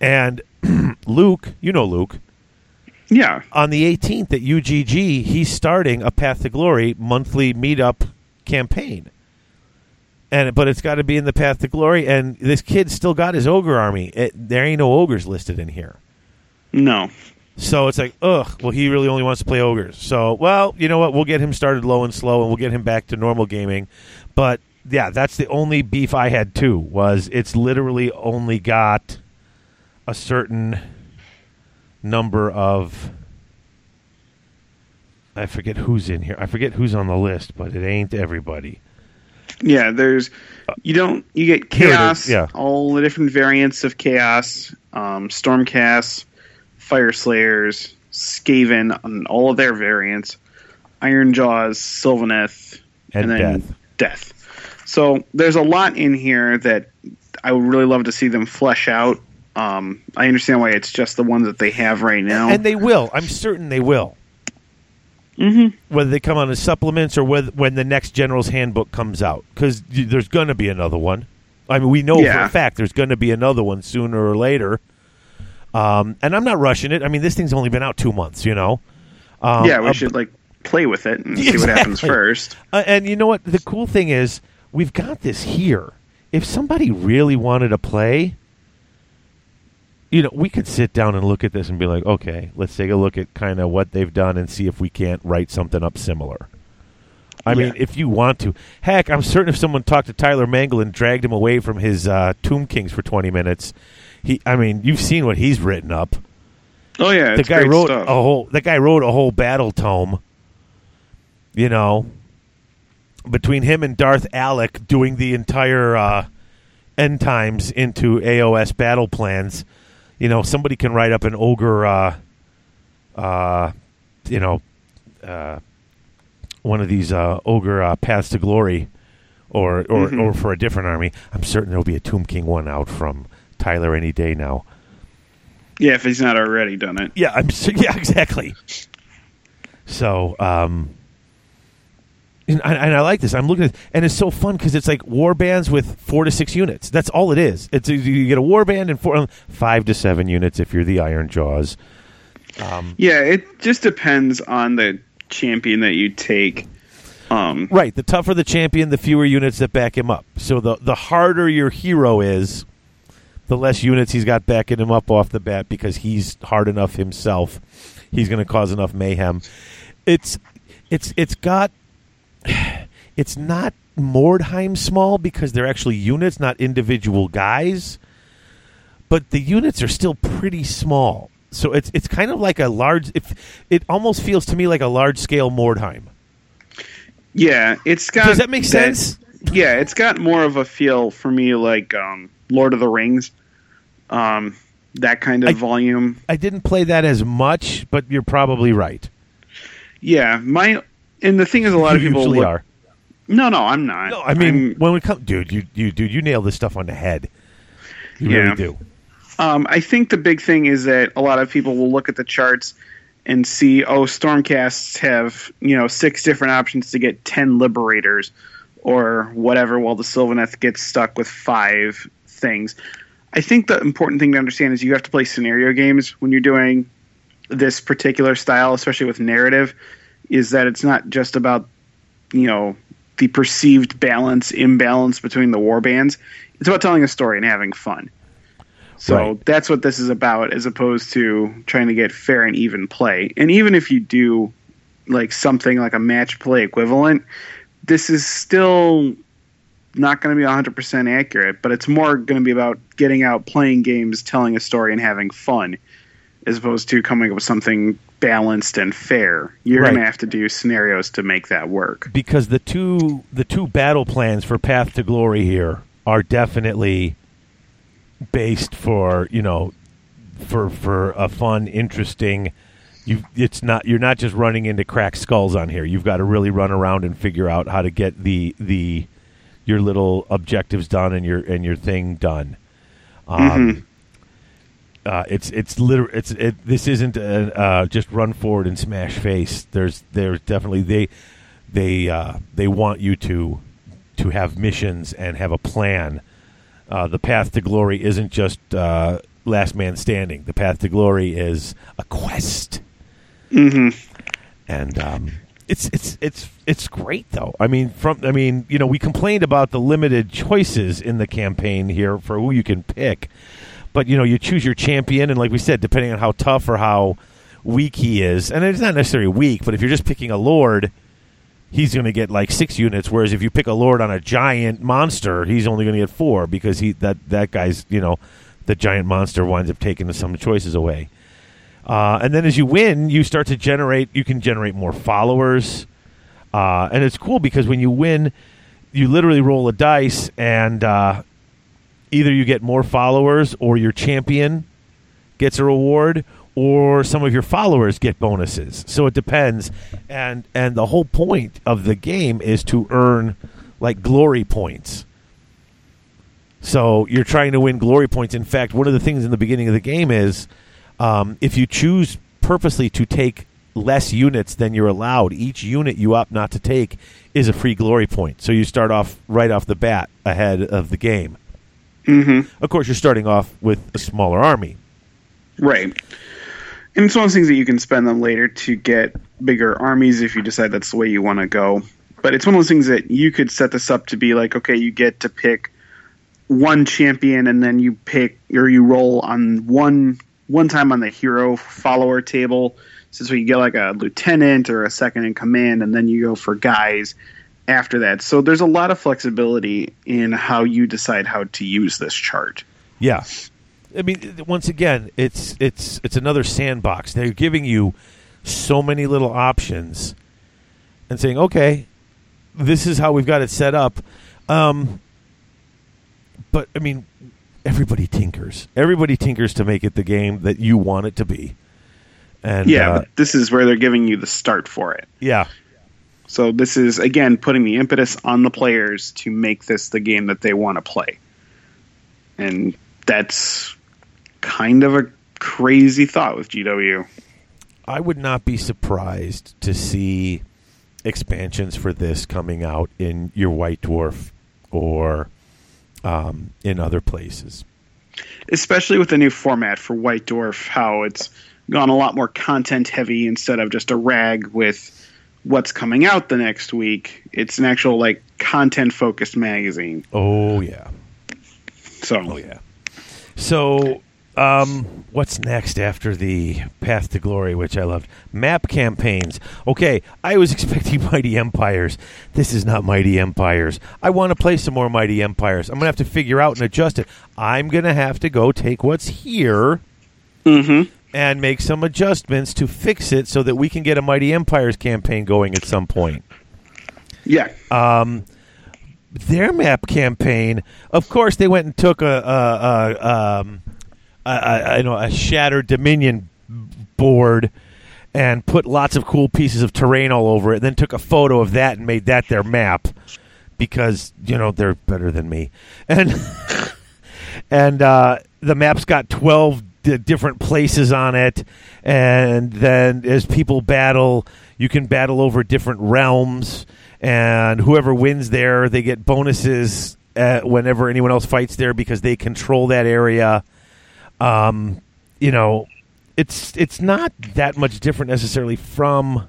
A: And Luke, you know Luke,
B: yeah.
A: on the 18th at UGG, he's starting a Path to Glory monthly meetup campaign. And but it's got to be in the Path to Glory, and this kid still got his ogre army. It, there ain't no ogres listed in here,
B: No.
A: so it's like, ugh. Well, he really only wants to play ogres. So, well, you know what? We'll get him started low and slow, and we'll get him back to normal gaming. But yeah, that's the only beef I had too. Was it's literally only got a certain number of I forget who's in here. I forget who's on the list, but it ain't everybody.
B: Yeah, there's you don't you get
A: Here it is,
B: chaos,
A: yeah.
B: all the different variants of chaos, um, stormcast, fire slayers, skaven, and all of their variants, iron jaws, sylvaneth,
A: And
B: then
A: death.
B: death. So there's a lot in here that I would really love to see them flesh out. Um, I understand why it's just the ones that they have right now.
A: And they will. I'm certain they will.
B: Mhm.
A: Whether they come on as supplements or whether, when the next General's Handbook comes out. Because there's going to be another one. I mean, we know for a fact there's going to be another one sooner or later. Um, and I'm not rushing it. I mean, this thing's only been out two months, you know? Um,
B: yeah, we
A: uh,
B: should like play with it and see what happens first.
A: Uh, and you know what? The cool thing is, we've got this here. If somebody really wanted to play, you know, we could sit down and look at this and be like, okay, let's take a look at kind of what they've done and see if we can't write something up similar. I
B: Yeah.
A: mean, if you want to. Heck, I'm certain if someone talked to Tyler Mangle and dragged him away from his uh, Tomb Kings for 20 minutes, he, I mean, you've seen what he's written up
B: Oh yeah,
A: the
B: it's
A: guy wrote
B: stuff.
A: a whole the guy wrote a whole battle tome you know between him and darth alec doing the entire uh end times into AOS battle plans, you know, somebody can write up an ogre, uh, uh, you know, uh, one of these uh, ogre uh, paths to glory, or or,
B: Mhm.
A: or for a different army. I'm certain there'll be a Tomb King one out from Tyler any day now.
B: Yeah, if he's not already done it.
A: Yeah, I'm yeah, exactly. So, um, and I, and I like this. I'm looking at, and it's so fun because it's like war bands with four to six units. That's all it is. It's you get a war band and four, five to seven units if you're the Iron Jaws. Um,
B: Yeah, it just depends on the champion that you take. Um,
A: right. The tougher the champion, the fewer units that back him up. So the the harder your hero is, the less units he's got backing him up off the bat because he's hard enough himself. He's going to cause enough mayhem. It's it's it's got it's not Mordheim small because they're actually units, not individual guys. But the units are still pretty small. So it's it's kind of like a large it, it almost feels to me like a large scale Mordheim.
B: yeah, it's got.
A: Does that make sense?
B: Yeah, it's got more of a feel for me like um, Lord of the Rings. Um, that kind of
A: I-
B: volume.
A: I didn't play that as much, but you're probably right.
B: Yeah, my and the thing is, a lot of people
A: usually
B: look-
A: are.
B: No, no, I'm not.
A: No, I mean
B: I'm-
A: when we come, dude, you you dude, you nail this stuff on the head. You
B: Yeah.
A: really do.
B: Um, I think the big thing is that a lot of people will look at the charts and see, oh, Stormcasts have you know six different options to get ten Liberators or whatever, while the Sylvaneth gets stuck with five things. I think the important thing to understand is you have to play scenario games when you're doing this particular style, especially with narrative, is that it's not just about you know the perceived balance imbalance between the war bands. It's about telling a story and having fun. So
A: Right.
B: that's what this is about, as opposed to trying to get fair and even play. And even if you do like something like a match play equivalent, this is still not going to be 100% accurate, but it's more going to be about getting out, playing games, telling a story, and having fun, as opposed to coming up with something balanced and fair. You're
A: Right.
B: going to have to do scenarios to make that work.
A: because the two the two battle plans for Path to Glory here are definitely based for you know for for a fun, interesting. You it's not you're not just running into cracked skulls on here. You've got to really run around and figure out how to get the the your little objectives done and your and your thing done. Um, uh, it's it's liter- it's it, this isn't a, uh, just run forward and smash face. There's there's definitely they they uh, they want you to to have missions and have a plan. Uh, the path to glory isn't just uh, last man standing. The path to glory is a quest,
B: hmm
A: and um, it's it's it's it's great though. I mean, from I mean, you know, we complained about the limited choices in the campaign here for who you can pick, but you know, you choose your champion, and like we said, depending on how tough or how weak he is, and it's not necessarily weak, but if you're just picking a lord, he's going to get like six units. Whereas if you pick a lord on a giant monster, he's only going to get four because he that that guy's you know the giant monster winds up taking some choices away. Uh, and then as you win, you start to generate. You can generate more followers, uh, and it's cool because when you win, you literally roll a dice, and uh, either you get more followers, or your champion gets a reward, or some of your followers get bonuses. So it depends, and and the whole point of the game is to earn like glory points. So you're trying to win glory points. In fact, one of the things in the beginning of the game is um, if you choose purposely to take less units than you're allowed, each unit you opt not to take is a free glory point. So you start off right off the bat ahead of the game.
B: Hmm
A: Of course, you're starting off with a smaller army.
B: Right. And it's one of those things that you can spend them later to get bigger armies if you decide that's the way you want to go. But it's one of those things that you could set this up to be like, okay, you get to pick one champion and then you pick or you roll on one one time on the hero follower table. So, so you get like a lieutenant or a second in command, and then you go for guys after that. So there's a lot of flexibility in how you decide how to use this chart.
A: Yeah. I mean, once again, it's it's it's another sandbox. They're giving you so many little options and saying, "Okay, this is how we've got it set up." Um, but I mean, everybody tinkers. Everybody tinkers to make it the game that you want it to be. And
B: yeah,
A: uh,
B: but this is where they're giving you the start for it.
A: yeah,
B: So this is again putting the impetus on the players to make this the game that they want to play. And that's kind of a crazy thought with GW.
A: I would not be surprised to see expansions for this coming out in your White Dwarf or um, in other places.
B: especially with the new format for White Dwarf, how it's gone a lot more content heavy instead of just a rag with what's coming out the next week. It's an actual like content focused magazine.
A: Oh yeah,
B: So
A: oh yeah. So, um, what's next after the Path to Glory, which I loved? Map campaigns. Okay, I was expecting Mighty Empires. This is not Mighty Empires. I want to play some more Mighty Empires. I'm gonna have to figure out and adjust it. I'm gonna have to go take what's here
B: Mhm.
A: And make some adjustments to fix it so that we can get a Mighty Empires campaign going at some point.
B: yeah,
A: Their map campaign, of course, they went and took a, a, a, um, a, a, you know, a shattered Dominion board and put lots of cool pieces of terrain all over it. Then took a photo of that and made that their map because you know they're better than me. And and uh, the map's got 12 different places on it and then as people battle you can battle over different realms and whoever wins there they get bonuses uh, whenever anyone else fights there because they control that area um, you know it's it's not that much different necessarily from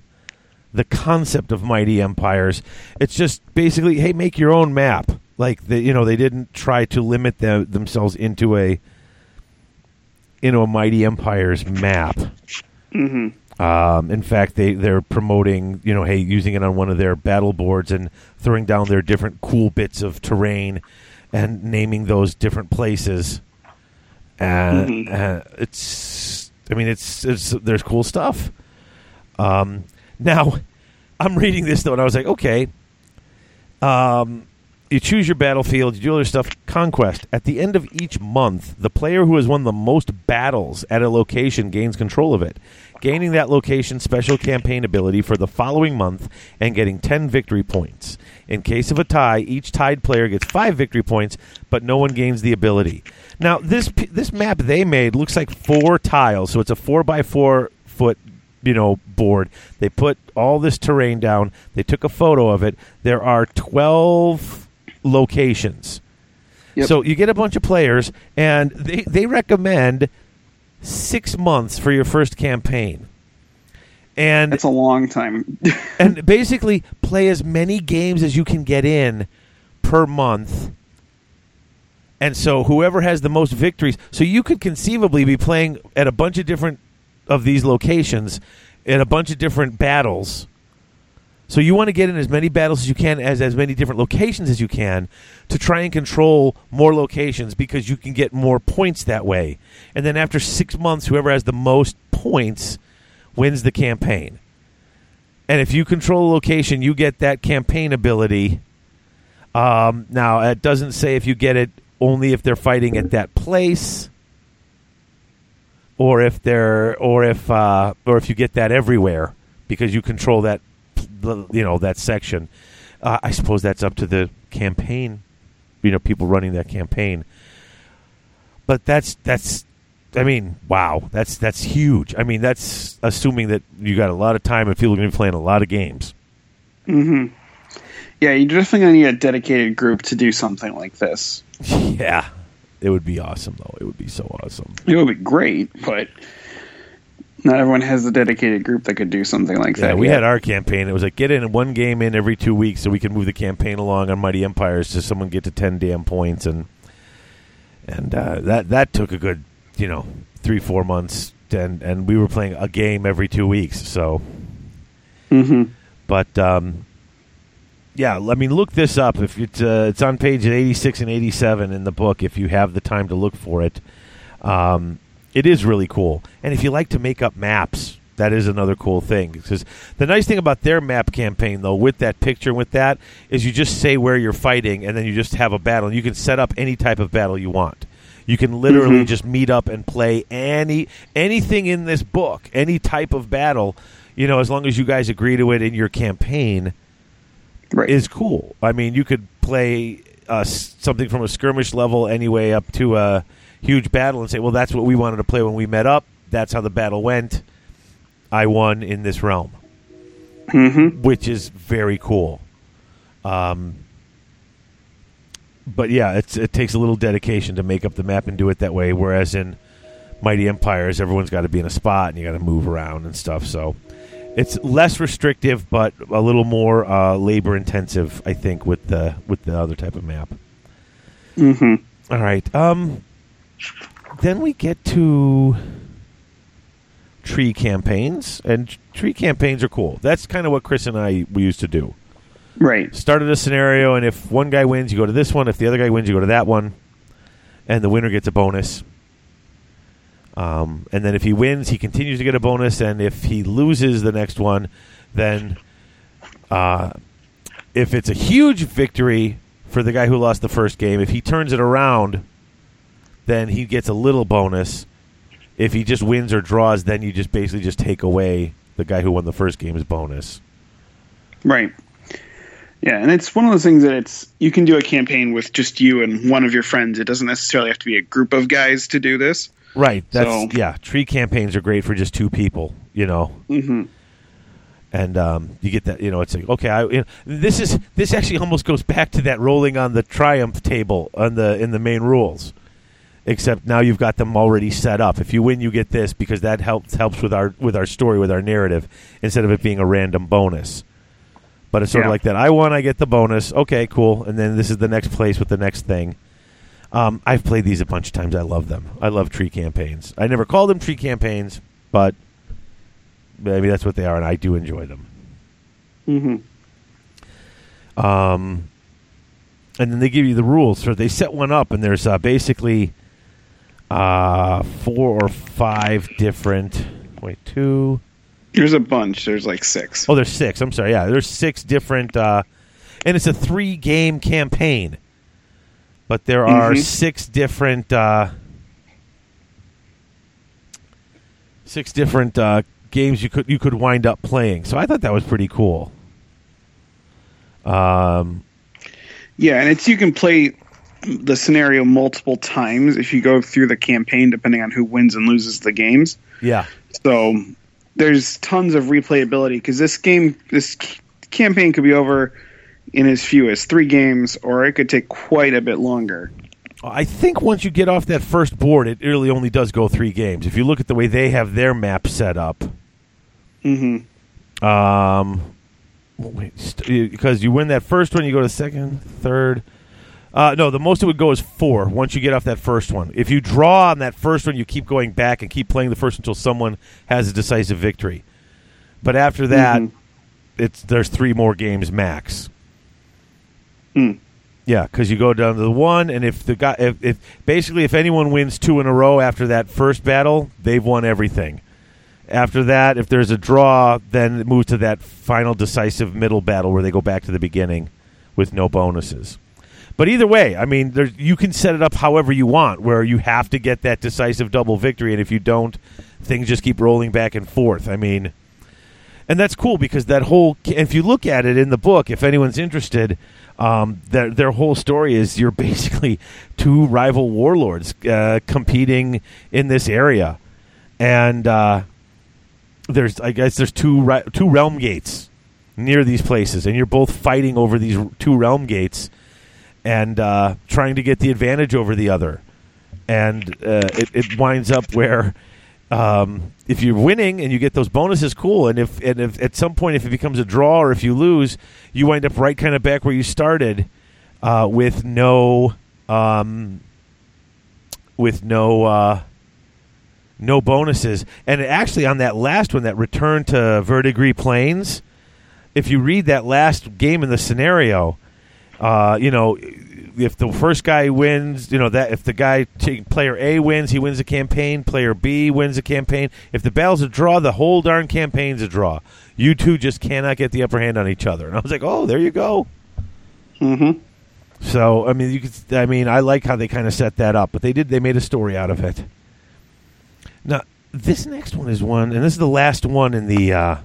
A: the concept of mighty empires. It's just basically, hey, make your own map. Like the, you know, they didn't try to limit them, themselves into a into a mighty empires map.
B: hmm
A: Um, in fact, they they're promoting, you know, hey, using it on one of their battle boards and throwing down their different cool bits of terrain and naming those different places. And
B: Mhm.
A: uh, it's, I mean, it's, it's there's cool stuff. Um, now, I'm reading this though, and I was like, okay. Um, you choose your battlefield, you do other stuff. Conquest. At the end of each month, the player who has won the most battles at a location gains control of it, gaining that location's special campaign ability for the following month and getting 10 victory points. In case of a tie, each tied player gets 5 victory points, but no one gains the ability. Now, this this map they made looks like four tiles, so it's a 4 by 4 foot you know board they put all this terrain down they took a photo of it there are 12 locations
B: Yep.
A: so you get a bunch of players and they, they recommend six months for your first campaign and
B: it's a long time.
A: and basically play as many games as you can get in per month. And so whoever has the most victories, so you could conceivably be playing at a bunch of different of these locations in a bunch of different battles. So you want to get in as many battles as you can as as many different locations as you can to try and control more locations because you can get more points that way. And then after 6 months whoever has the most points wins the campaign. And if you control a location, you get that campaign ability. Um, now, it doesn't say if you get it only if they're fighting at that place, or if they're, or if, uh, or if you get that everywhere because you control that, you know, that section. Uh, I suppose that's up to the campaign, you know, people running that campaign. But that's that's I mean, wow, that's that's huge. I mean, that's assuming that you got a lot of time and people are going to be playing a lot of games.
B: hmm Yeah, you're definitely gonna need a dedicated group to do something like this.
A: yeah, it would be awesome though. It would be so awesome.
B: It would be great, but not everyone has a dedicated group that could do something like
A: Yeah,
B: that.
A: we
B: yet.
A: had our campaign. It was like get in one game in every two weeks so we can move the campaign along on Mighty Empires so someone get to ten damn points and and uh, that that took a good you know three four months and and we were playing a game every two weeks. So
B: Mhm.
A: But um, yeah, I mean, look this up. If it's uh, it's on pages eighty six and eighty seven in the book, if you have the time to look for it, um, it is really cool. And if you like to make up maps That is another cool thing because the nice thing about their map campaign, though, with that picture and with that, is you just say where you're fighting, and then you just have a battle. You can set up any type of battle you want. You can literally
B: Mhm.
A: just meet up and play any anything in this book, any type of battle. You know, as long as you guys agree to it in your campaign,
B: Right.
A: is cool. I mean, you could play uh, something from a skirmish level anyway up to a huge battle and say, well, that's what we wanted to play when we met up. That's how the battle went. I won in this realm,
B: mm-hmm.
A: which is very cool. Um, but yeah, it's, it takes a little dedication to make up the map and do it that way. Whereas in Mighty Empires, everyone's got to be in a spot and you got to move around and stuff. So it's less restrictive, but a little more uh, labor intensive, I think, with the with the other type of map.
B: Mm-hmm.
A: All right. Um, then we get to tree campaigns, and tree campaigns are cool. That's kind of what Chris and I we used to do.
B: Right.
A: Started a scenario, and if one guy wins, you go to this one. If the other guy wins, you go to that one, and the winner gets a bonus. Um, and then if he wins, he continues to get a bonus, and if he loses the next one, then uh, if it's a huge victory for the guy who lost the first game, if he turns it around, then he gets a little bonus. If he just wins or draws, then you just basically just take away the guy who won the first game's bonus.
B: Right. Yeah, and it's one of those things that it's you can do a campaign with just you and one of your friends. It doesn't necessarily have to be a group of guys to do this.
A: Right. That's
B: So-
A: yeah. Tree campaigns are great for just two people. You know,
B: Mm-hmm.
A: and um, you get that. You know, it's like okay, I, you know, this is this actually almost goes back to that rolling on the triumph table on the in the main rules, except now you've got them already set up. If you win, you get this because that helps helps with our with our story with our narrative instead of it being a random bonus. But it's sort of like that. I won, I get the bonus. Okay, cool. And then this is the next place with the next thing. Um, I've played these a bunch of times. I love them. I love tree campaigns. I never call them tree campaigns, but maybe that's what they are, and I do enjoy them.
B: Mm-hmm.
A: Um, and then they give you the rules. So they set one up, and there's uh, basically uh, four or five different. Wait, two.
B: There's a bunch. There's like six.
A: Oh, there's six. I'm sorry. Yeah, there's six different, uh, and it's a three game campaign. But there are
B: Mhm.
A: six different, uh, six different uh, games you could you could wind up playing. So I thought that was pretty cool. Um,
B: Yeah, and it's you can play the scenario multiple times if you go through the campaign, depending on who wins and loses the games.
A: yeah,
B: So there's tons of replayability because this game, this campaign could be over in as few as three games, or it could take quite a bit longer.
A: I think once you get off that first board, it really only does go three games. If you look at the way they have their map set up,
B: Mm-hmm.
A: Um, wait, st- because you win that first one, you go to second, third. Uh, no, the most it would go is four once you get off that first one. If you draw on that first one, you keep going back and keep playing the first until someone has a decisive victory. But after that,
B: Mhm.
A: it's there's three more games max.
B: Hmm.
A: Yeah, because you go down to the one, and if the guy, if, if basically if anyone wins two in a row after that first battle, they've won everything. After that, if there's a draw, then it moves to that final decisive middle battle where they go back to the beginning with no bonuses. But either way, I mean, you can set it up however you want, where you have to get that decisive double victory, and if you don't, things just keep rolling back and forth. I mean, and that's cool because that whole if you look at it in the book if anyone's interested um, their, their whole story is you're basically two rival warlords uh, competing in this area. And uh, there's i guess there's two two realm gates near these places. And you're both fighting over these two realm gates and uh, trying to get the advantage over the other and uh, it, it winds up where um, if you're winning and you get those bonuses, cool. And if and if at some point if it becomes a draw or if you lose, you wind up right kind of back where you started, uh, with no um, with no uh, no bonuses. And actually, on that last one, that return to Verdigris Plains, if you read that last game in the scenario, uh, you know, if the first guy wins, you know that if the guy t- player A wins, he wins the campaign. Player B wins the campaign. If the battle's a draw, the whole darn campaign's a draw. You two just cannot get the upper hand on each other. And I was like, oh, there you go.
B: Mm-hmm.
A: So I mean, you could. I mean, I like how they kind of set that up, but they did. They made a story out of it. Now, this next one is one, and this is the last one in the uh,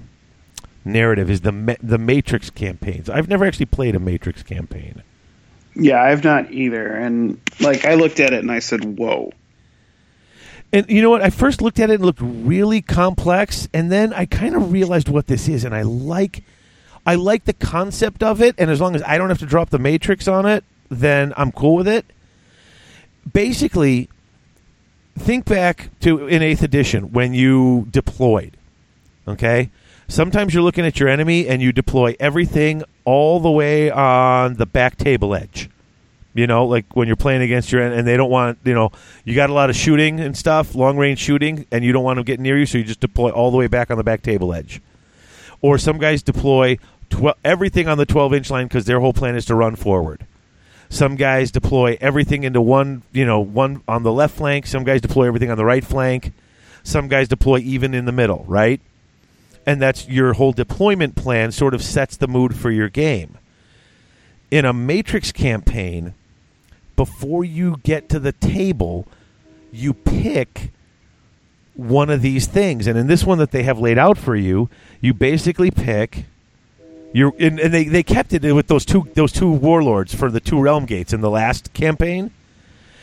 A: narrative. Is the Ma- the Matrix campaigns? I've never actually played a Matrix campaign.
B: Yeah, I've not either. And like, I looked at it and I said, "Whoa."
A: And you know what? I first looked at it and looked really complex, and then I kind of realized what this is, and I like, I like the concept of it. And as long as I don't have to drop the matrix on it, then I'm cool with it. Basically, think back to in Eighth Edition when you deployed. Okay, sometimes you're looking at your enemy and you deploy everything all the way on the back table edge. You know, like when you're playing against your and they don't want you know you got a lot of shooting and stuff, long range shooting, and you don't want them getting near you, so you just deploy all the way back on the back table edge. Or some guys deploy tw- everything on the 12 inch line because their whole plan is to run forward. Some guys deploy everything into one, you know, one on the left flank. Some guys deploy everything on the right flank. Some guys deploy even in the middle, right? And that's your whole deployment plan sort of sets the mood for your game. In a Matrix campaign, before you get to the table, you pick one of these things. And in this one that they have laid out for you, you basically pick you and, and they, they kept it with those two those two warlords for the two realm gates in the last campaign.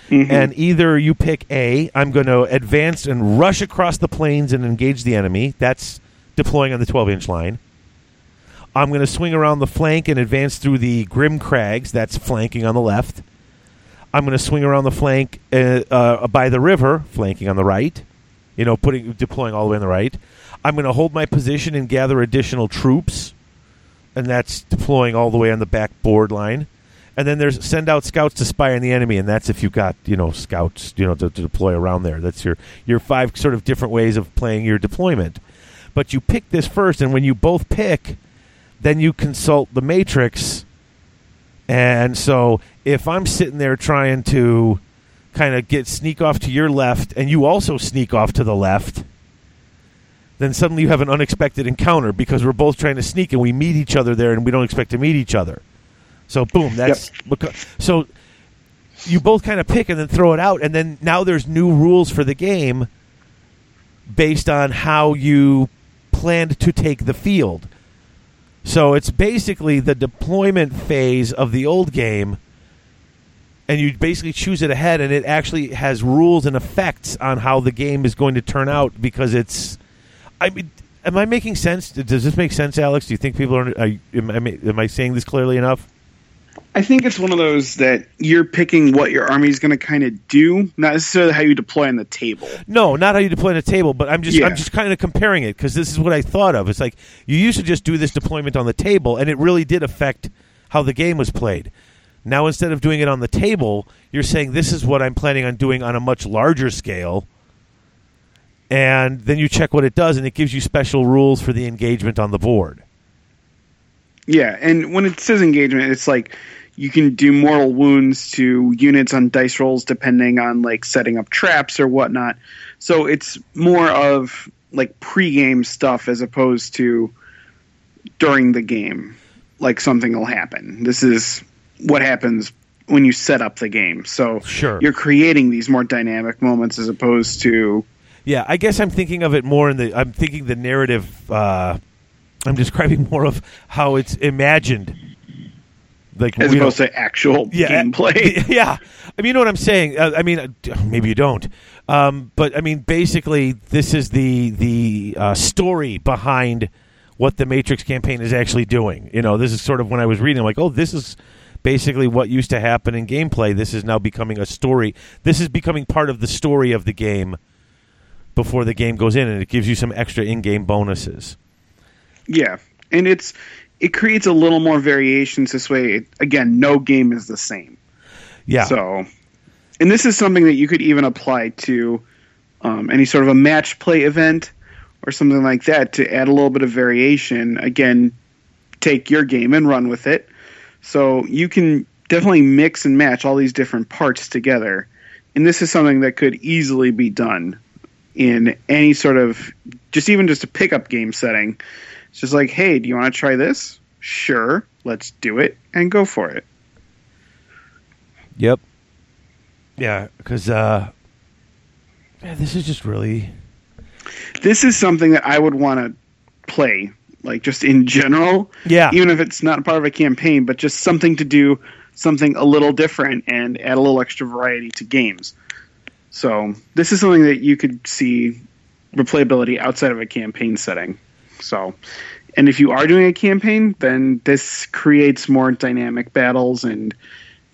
B: Mhm.
A: And either you pick A, I'm going to advance and rush across the plains and engage the enemy. That's deploying on the 12 inch line. I'm going to swing around the flank and advance through the Grim Crags. That's flanking on the left. I'm going to swing around the flank uh, uh, by the river, flanking on the right. You know, putting deploying all the way on the right. I'm going to hold my position and gather additional troops, and that's deploying all the way on the back board line. And then there's send out scouts to spy on the enemy, and that's if you've got you know scouts you know to, to deploy around there. That's your your five sort of different ways of playing your deployment. But you pick this first, and when you both pick, then you consult the matrix. And so if I'm sitting there trying to kind of get sneak off to your left, and you also sneak off to the left, then suddenly you have an unexpected encounter because we're both trying to sneak and we meet each other there and we don't expect to meet each other. So boom, that's becau- so you both kind of pick and then throw it out, and then now there's new rules for the game based on how you planned to take the field. So it's basically the deployment phase of the old game, and you basically choose it ahead, and it actually has rules and effects on how the game is going to turn out because it's. I mean, am I making sense? Does this make sense, Alex? Do you think people are? are am, I, am I saying this clearly enough?
B: I think it's one of those that you're picking what your army is going to kind of do, not necessarily how you deploy on the table.
A: No, not how you deploy on the table, but I'm just
B: Yeah.
A: I'm just kind of comparing it because this is what I thought of. It's like you used to just do this deployment on the table, and it really did affect how the game was played. Now instead of doing it on the table, you're saying this is what I'm planning on doing on a much larger scale, and then you check what it does, and it gives you special rules for the engagement on the board.
B: Yeah, and when it says engagement, it's like you can do mortal wounds to units on dice rolls depending on like setting up traps or whatnot. So it's more of like pre-game stuff as opposed to during the game, like something will happen. This is what happens when you set up the game. So
A: Sure.
B: you're creating these more dynamic moments as opposed to
A: Yeah, I guess I'm thinking of it more in the. I'm thinking the narrative. Uh, I'm describing more of how it's imagined. Like
B: as opposed to actual
A: yeah,
B: gameplay.
A: Yeah, I mean, you know what I'm saying. Uh, I mean, uh, maybe you don't, um, but I mean, basically, this is the the uh, story behind what the Matrix campaign is actually doing. You know, this is sort of when I was reading, I'm like, oh, this is basically what used to happen in gameplay. This is now becoming a story. This is becoming part of the story of the game before the game goes in, and it gives you some extra in-game bonuses.
B: Yeah, and it's it creates a little more variations this way. It, again, no game is the same.
A: Yeah,
B: So, and this is something that you could even apply to um, any sort of a match play event or something like that to add a little bit of variation. Again, take your game and run with it. So you can definitely mix and match all these different parts together. And this is something that could easily be done in any sort of just even just a pickup game setting. It's just like, hey, do you want to try this? Sure, let's do it and go for it.
A: Yep. Yeah, because uh, yeah, this is just really
B: This is something that I would want to play, like just in general.
A: Yeah.
B: Even if it's not part of a campaign, but just something to do, something a little different and add a little extra variety to games. So this is something that you could see replayability outside of a campaign setting. So, and if you are doing a campaign, then this creates more dynamic battles and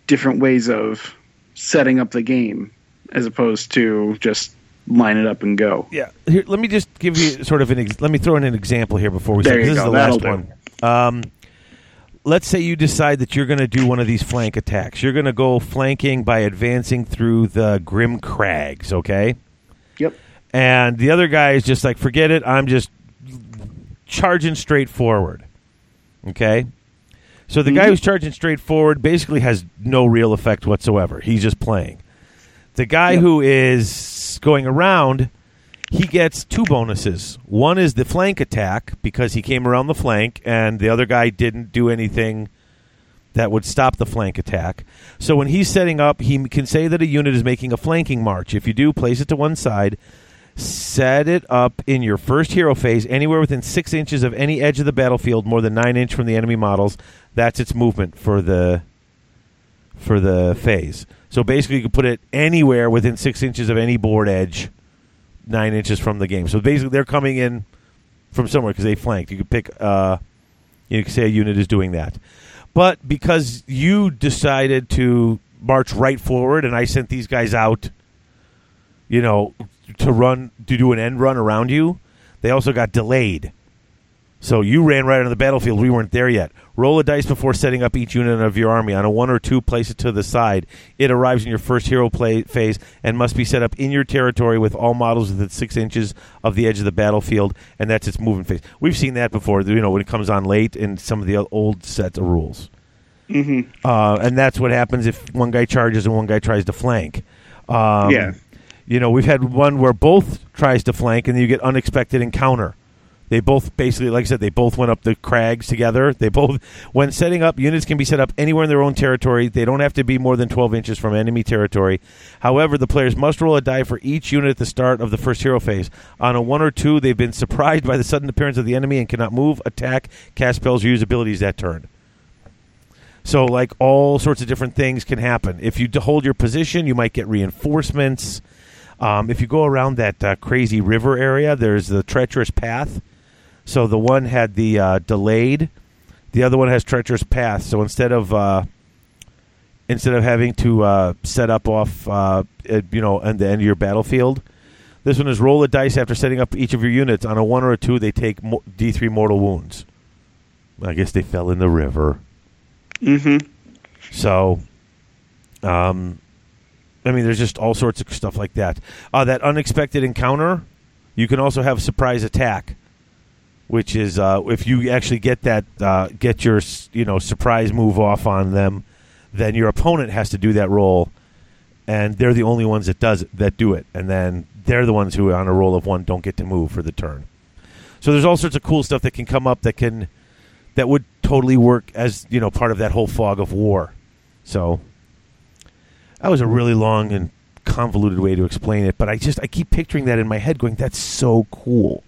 B: different ways of setting up the game as opposed to just line it up and go.
A: Yeah. Here, let me just give you sort of an. Ex- let me throw in an example here before we.
B: There
A: start,
B: you
A: this
B: go.
A: is the last
B: That'll
A: one. Um, let's say you decide that you're going to do one of these flank attacks. You're going to go flanking by advancing through the Grim Crags. Okay.
B: Yep.
A: And the other guy is just like, forget it. I'm just charging straight forward. Okay. So the guy mm-hmm. who's charging straight forward basically has no real effect whatsoever. He's just playing. The guy
B: Yep.
A: who is going around, he gets two bonuses. One is the flank attack because he came around the flank, and the other guy didn't do anything that would stop the flank attack. So when he's setting up, he can say that a unit is making a flanking march. If you do, place it to one side. Set it up in your first hero phase anywhere within six inches of any edge of the battlefield, more than nine inch from the enemy models. That's its movement for the for the phase. So basically, you can put it anywhere within six inches of any board edge, nine inches from the game. So basically, they're coming in from somewhere because they flanked. You could pick. Uh, you could say a unit is doing that, but because you decided to march right forward, and I sent these guys out, you know, to run to do an end run around you, they also got delayed. So you ran right on the battlefield. We weren't there yet. Roll a dice before setting up each unit of your army. On a one or two, place it to the side. It arrives in your first hero play phase and must be set up in your territory with all models within six inches of the edge of the battlefield, and that's its movement phase. We've seen that before. You know when it comes on late in some of the old sets of rules.
B: Mm-hmm.
A: Uh, and that's what happens if one guy charges and one guy tries to flank. Um,
B: Yeah.
A: You know, we've had one where both tries to flank, and you get unexpected encounter. They both basically, like I said, they both went up the crags together. They both, when setting up, units can be set up anywhere in their own territory. They don't have to be more than 12 inches from enemy territory. However, the players must roll a die for each unit at the start of the first hero phase. On a one or two, they've been surprised by the sudden appearance of the enemy and cannot move, attack, cast spells, or use abilities that turn. So, like all sorts of different things can happen. If you hold your position, you might get reinforcements. Um, if you go around that uh, crazy river area, there's the treacherous path. So the one had the uh, delayed, the other one has treacherous path. So instead of uh, instead of having to uh, set up off, uh, at, you know, at the end of your battlefield, this one is roll a dice after setting up each of your units. On a one or a two, they take mo- D3 mortal wounds. I guess they fell in the river.
B: Mm-hmm.
A: So, um, I mean, there's just all sorts of stuff like that. Uh, that unexpected encounter, you can also have surprise attack, which is uh, if you actually get that uh, get your you know surprise move off on them, then your opponent has to do that roll, and they're the only ones that does it, that do it, and then they're the ones who on a roll of one don't get to move for the turn. So there's all sorts of cool stuff that can come up that can that would totally work as you know part of that whole fog of war. So that was a really long and convoluted way to explain it, but I just I keep picturing that in my head, going, "That's so cool."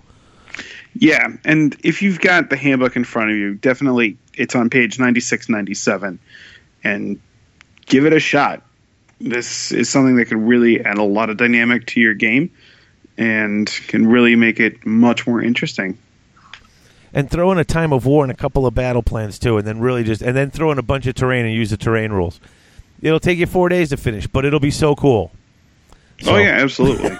B: Yeah, and if you've got the handbook in front of you, definitely it's on page 96, 97, and give it a shot. This is something that could really add a lot of dynamic to your game and can really make it much more interesting.
A: And throw in a time of war and a couple of battle plans too, and then really just and then throw in a bunch of terrain and use the terrain rules. It'll take you four days to finish, but it'll be so cool. So-
B: oh yeah, absolutely.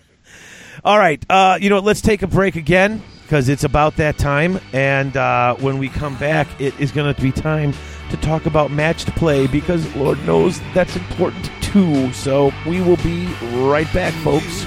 A: All right. Uh, you know, what, let's take a break again because it's about that time. And uh, when we come back, it is going to be time to talk about matched play because Lord knows that's important too. So we will be right back, folks.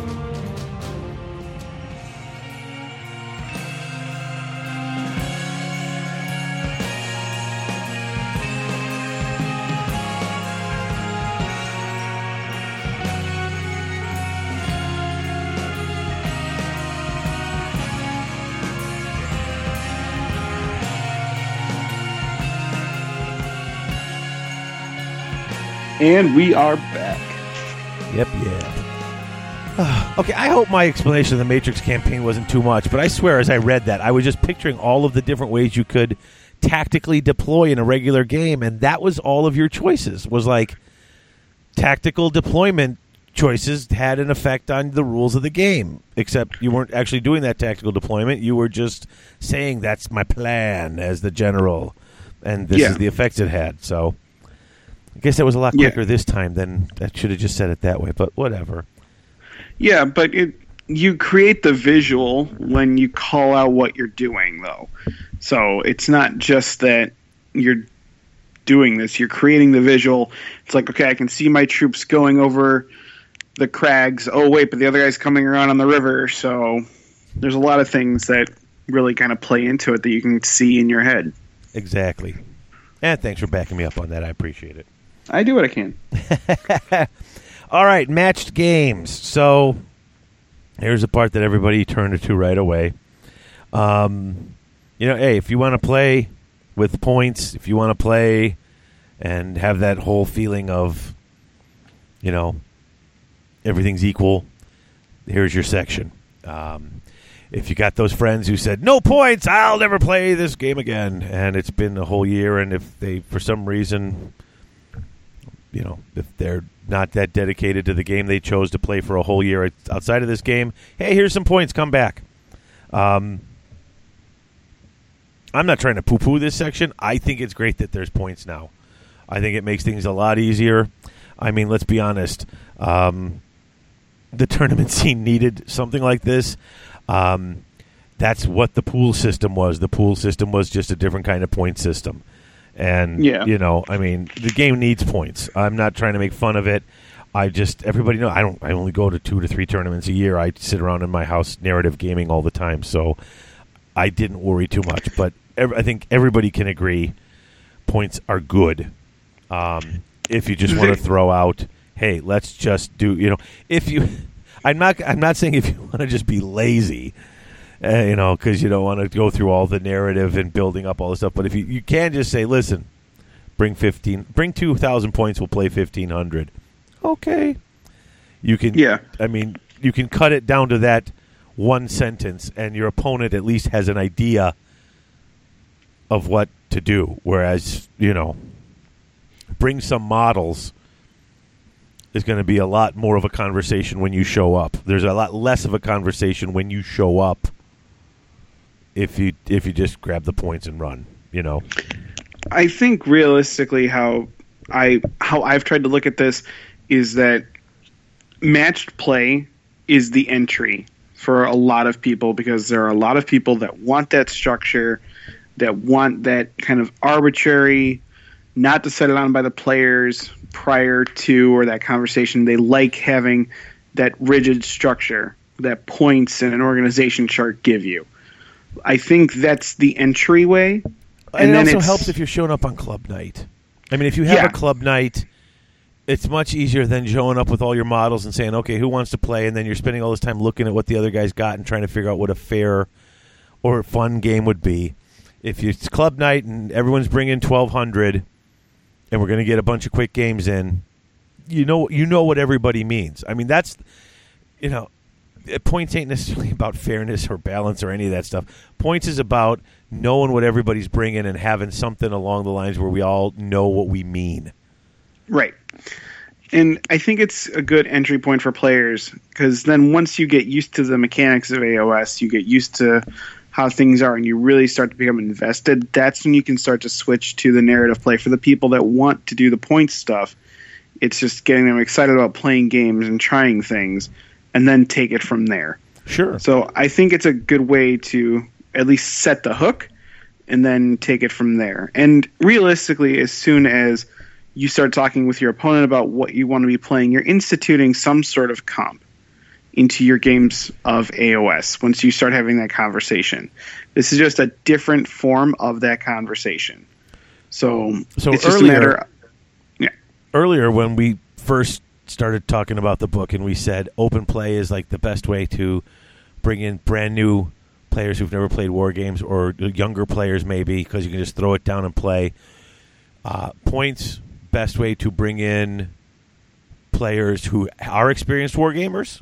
B: And we are back.
A: Yep, yeah. okay, I hope my explanation of the Matrix campaign wasn't too much, but I swear as I read that, I was just picturing all of the different ways you could tactically deploy in a regular game, and that was all of your choices. Was like tactical deployment choices had an effect on the rules of the game, except you weren't actually doing that tactical deployment. You were just saying, that's my plan as the general, and this
B: Yeah.
A: is the effects it had. So guess that was a lot
B: Yeah.
A: quicker this time than I should have just said it that way, but whatever.
B: Yeah, but it you create the visual when you call out what you're doing though. So it's not just that you're doing this, you're creating the visual. It's like, okay, I can see my troops going over the crags. Oh wait, but the other guy's coming around on the river, so there's a lot of things that really kind of play into it that you can see in your head.
A: Exactly. And thanks for backing me up on that. I appreciate it.
B: I do what I can.
A: All right, matched games. So here's the part that everybody turned to right away. Um, you know, hey, if you want to play with points, if you want to play and have that whole feeling of, you know, everything's equal, here's your section. Um, if you got those friends who said no points, I'll never play this game again, and it's been a whole year, and if they for some reason you know, if they're not that dedicated to the game they chose to play for a whole year outside of this game, hey, here's some points, come back. Um, I'm not trying to poo poo this section. I think it's great that there's points now. I think it makes things a lot easier. I mean, let's be honest. Um, the tournament scene needed something like this. Um, that's what the pool system was. The pool system was just a different kind of point system. And
B: Yeah.
A: you know, I mean, the game needs points. I'm not trying to make fun of it. I just everybody know I don't. I only go to two to three tournaments a year. I sit around in my house narrative gaming all the time, so I didn't worry too much. But ev- I think everybody can agree points are good. Um, if you just want to throw out, hey, let's just do. You know, if you, I'm not. I'm not saying if you want to just be lazy. Uh, you know, because you don't want to go through all the narrative and building up all the stuff. But if you, you can just say, listen, bring fifteen, bring two thousand points, we'll play fifteen hundred. Okay, you can.
B: Yeah.
A: I mean, you can cut it down to that one sentence, and your opponent at least has an idea of what to do. Whereas, you know, bring some models is going to be a lot more of a conversation when you show up. There's a lot less of a conversation when you show up. If you if you just grab the points and run, you know.
B: I think realistically how I how I've tried to look at this is that matched play is the entry for a lot of people because there are a lot of people that want that structure, that want that kind of arbitrary, not decided on by the players prior to or that conversation. They like having that rigid structure that points and an organization chart give you. I think that's the entryway.
A: And,
B: And
A: it also
B: it's-
A: helps if you're showing up on club night. I mean, if you have
B: Yeah.
A: a club night it's much easier than showing up with all your models and saying, "Okay, who wants to play?" And then you're spending all this time looking at what the other guys got and trying to figure out what a fair or fun game would be. If it's club night and everyone's bringing twelve hundred, and we're going to get a bunch of quick games in, you know, you know what everybody means. I mean, that's you know, Uh, points ain't necessarily about fairness or balance or any of that stuff. Points is about knowing what everybody's bringing and having something along the lines where we all know what we mean.
B: Right. And I think it's a good entry point for players because then once you get used to the mechanics of AOS, you get used to how things are, and you really start to become invested. That's when you can start to switch to the narrative play. For the people that want to do the points stuff, it's just getting them excited about playing games and trying things, and then take it from there.
A: Sure.
B: So I think it's a good way to at least set the hook and then take it from there. And realistically, as soon as you start talking with your opponent about what you want to be playing, you're instituting some sort of comp into your games of AOS once you start having that conversation. This is just a different form of that conversation. So,
A: So
B: it's just
A: earlier-
B: a matter yeah.
A: earlier when we first started talking about the book and we said open play is like the best way to bring in brand new players who've never played war games or younger players maybe because you can just throw it down and play uh, points best way to bring in players who are experienced war gamers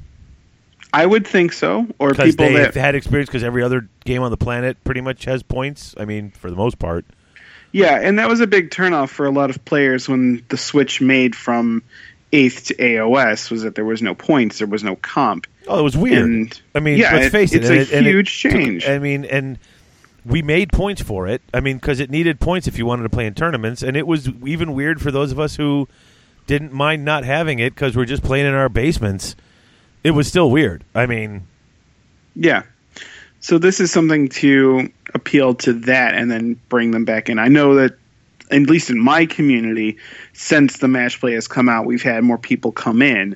B: I would think so. Or people
A: they've
B: that
A: had experience because every other game on the planet pretty much has points i mean for the most part
B: Yeah, and that was a big turnoff for a lot of players when the switch made from eighth to AOS was that there was no points, there was no comp.
A: oh it was weird
B: And
A: i mean
B: yeah,
A: let's
B: it-
A: face it
B: it's
A: and
B: a
A: it- and it
B: huge
A: took-
B: change.
A: i mean and we made points for it. I mean, because it needed points if you wanted to play in tournaments, and it was even weird for those of us who didn't mind not having it because we're just playing in our basements. It was still weird. I mean,
B: Yeah. So this is something to appeal to that and then bring them back in. I know that at least in my community, since the match play has come out, we've had more people come in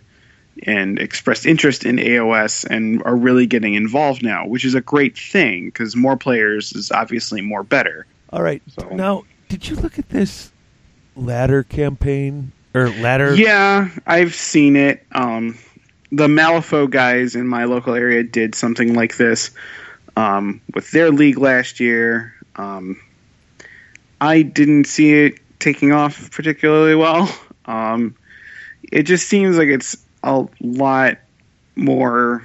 B: and expressed interest in AOS and are really getting involved now, which is a great thing because more players is obviously more better.
A: all right.
B: So-
A: Now, did you look at this ladder campaign or ladder?
B: Yeah, I've seen it. Um, the Malifaux guys in my local area did something like this um, with their league last year. Um, I didn't see it taking off particularly well. Um, it just seems like it's a lot more.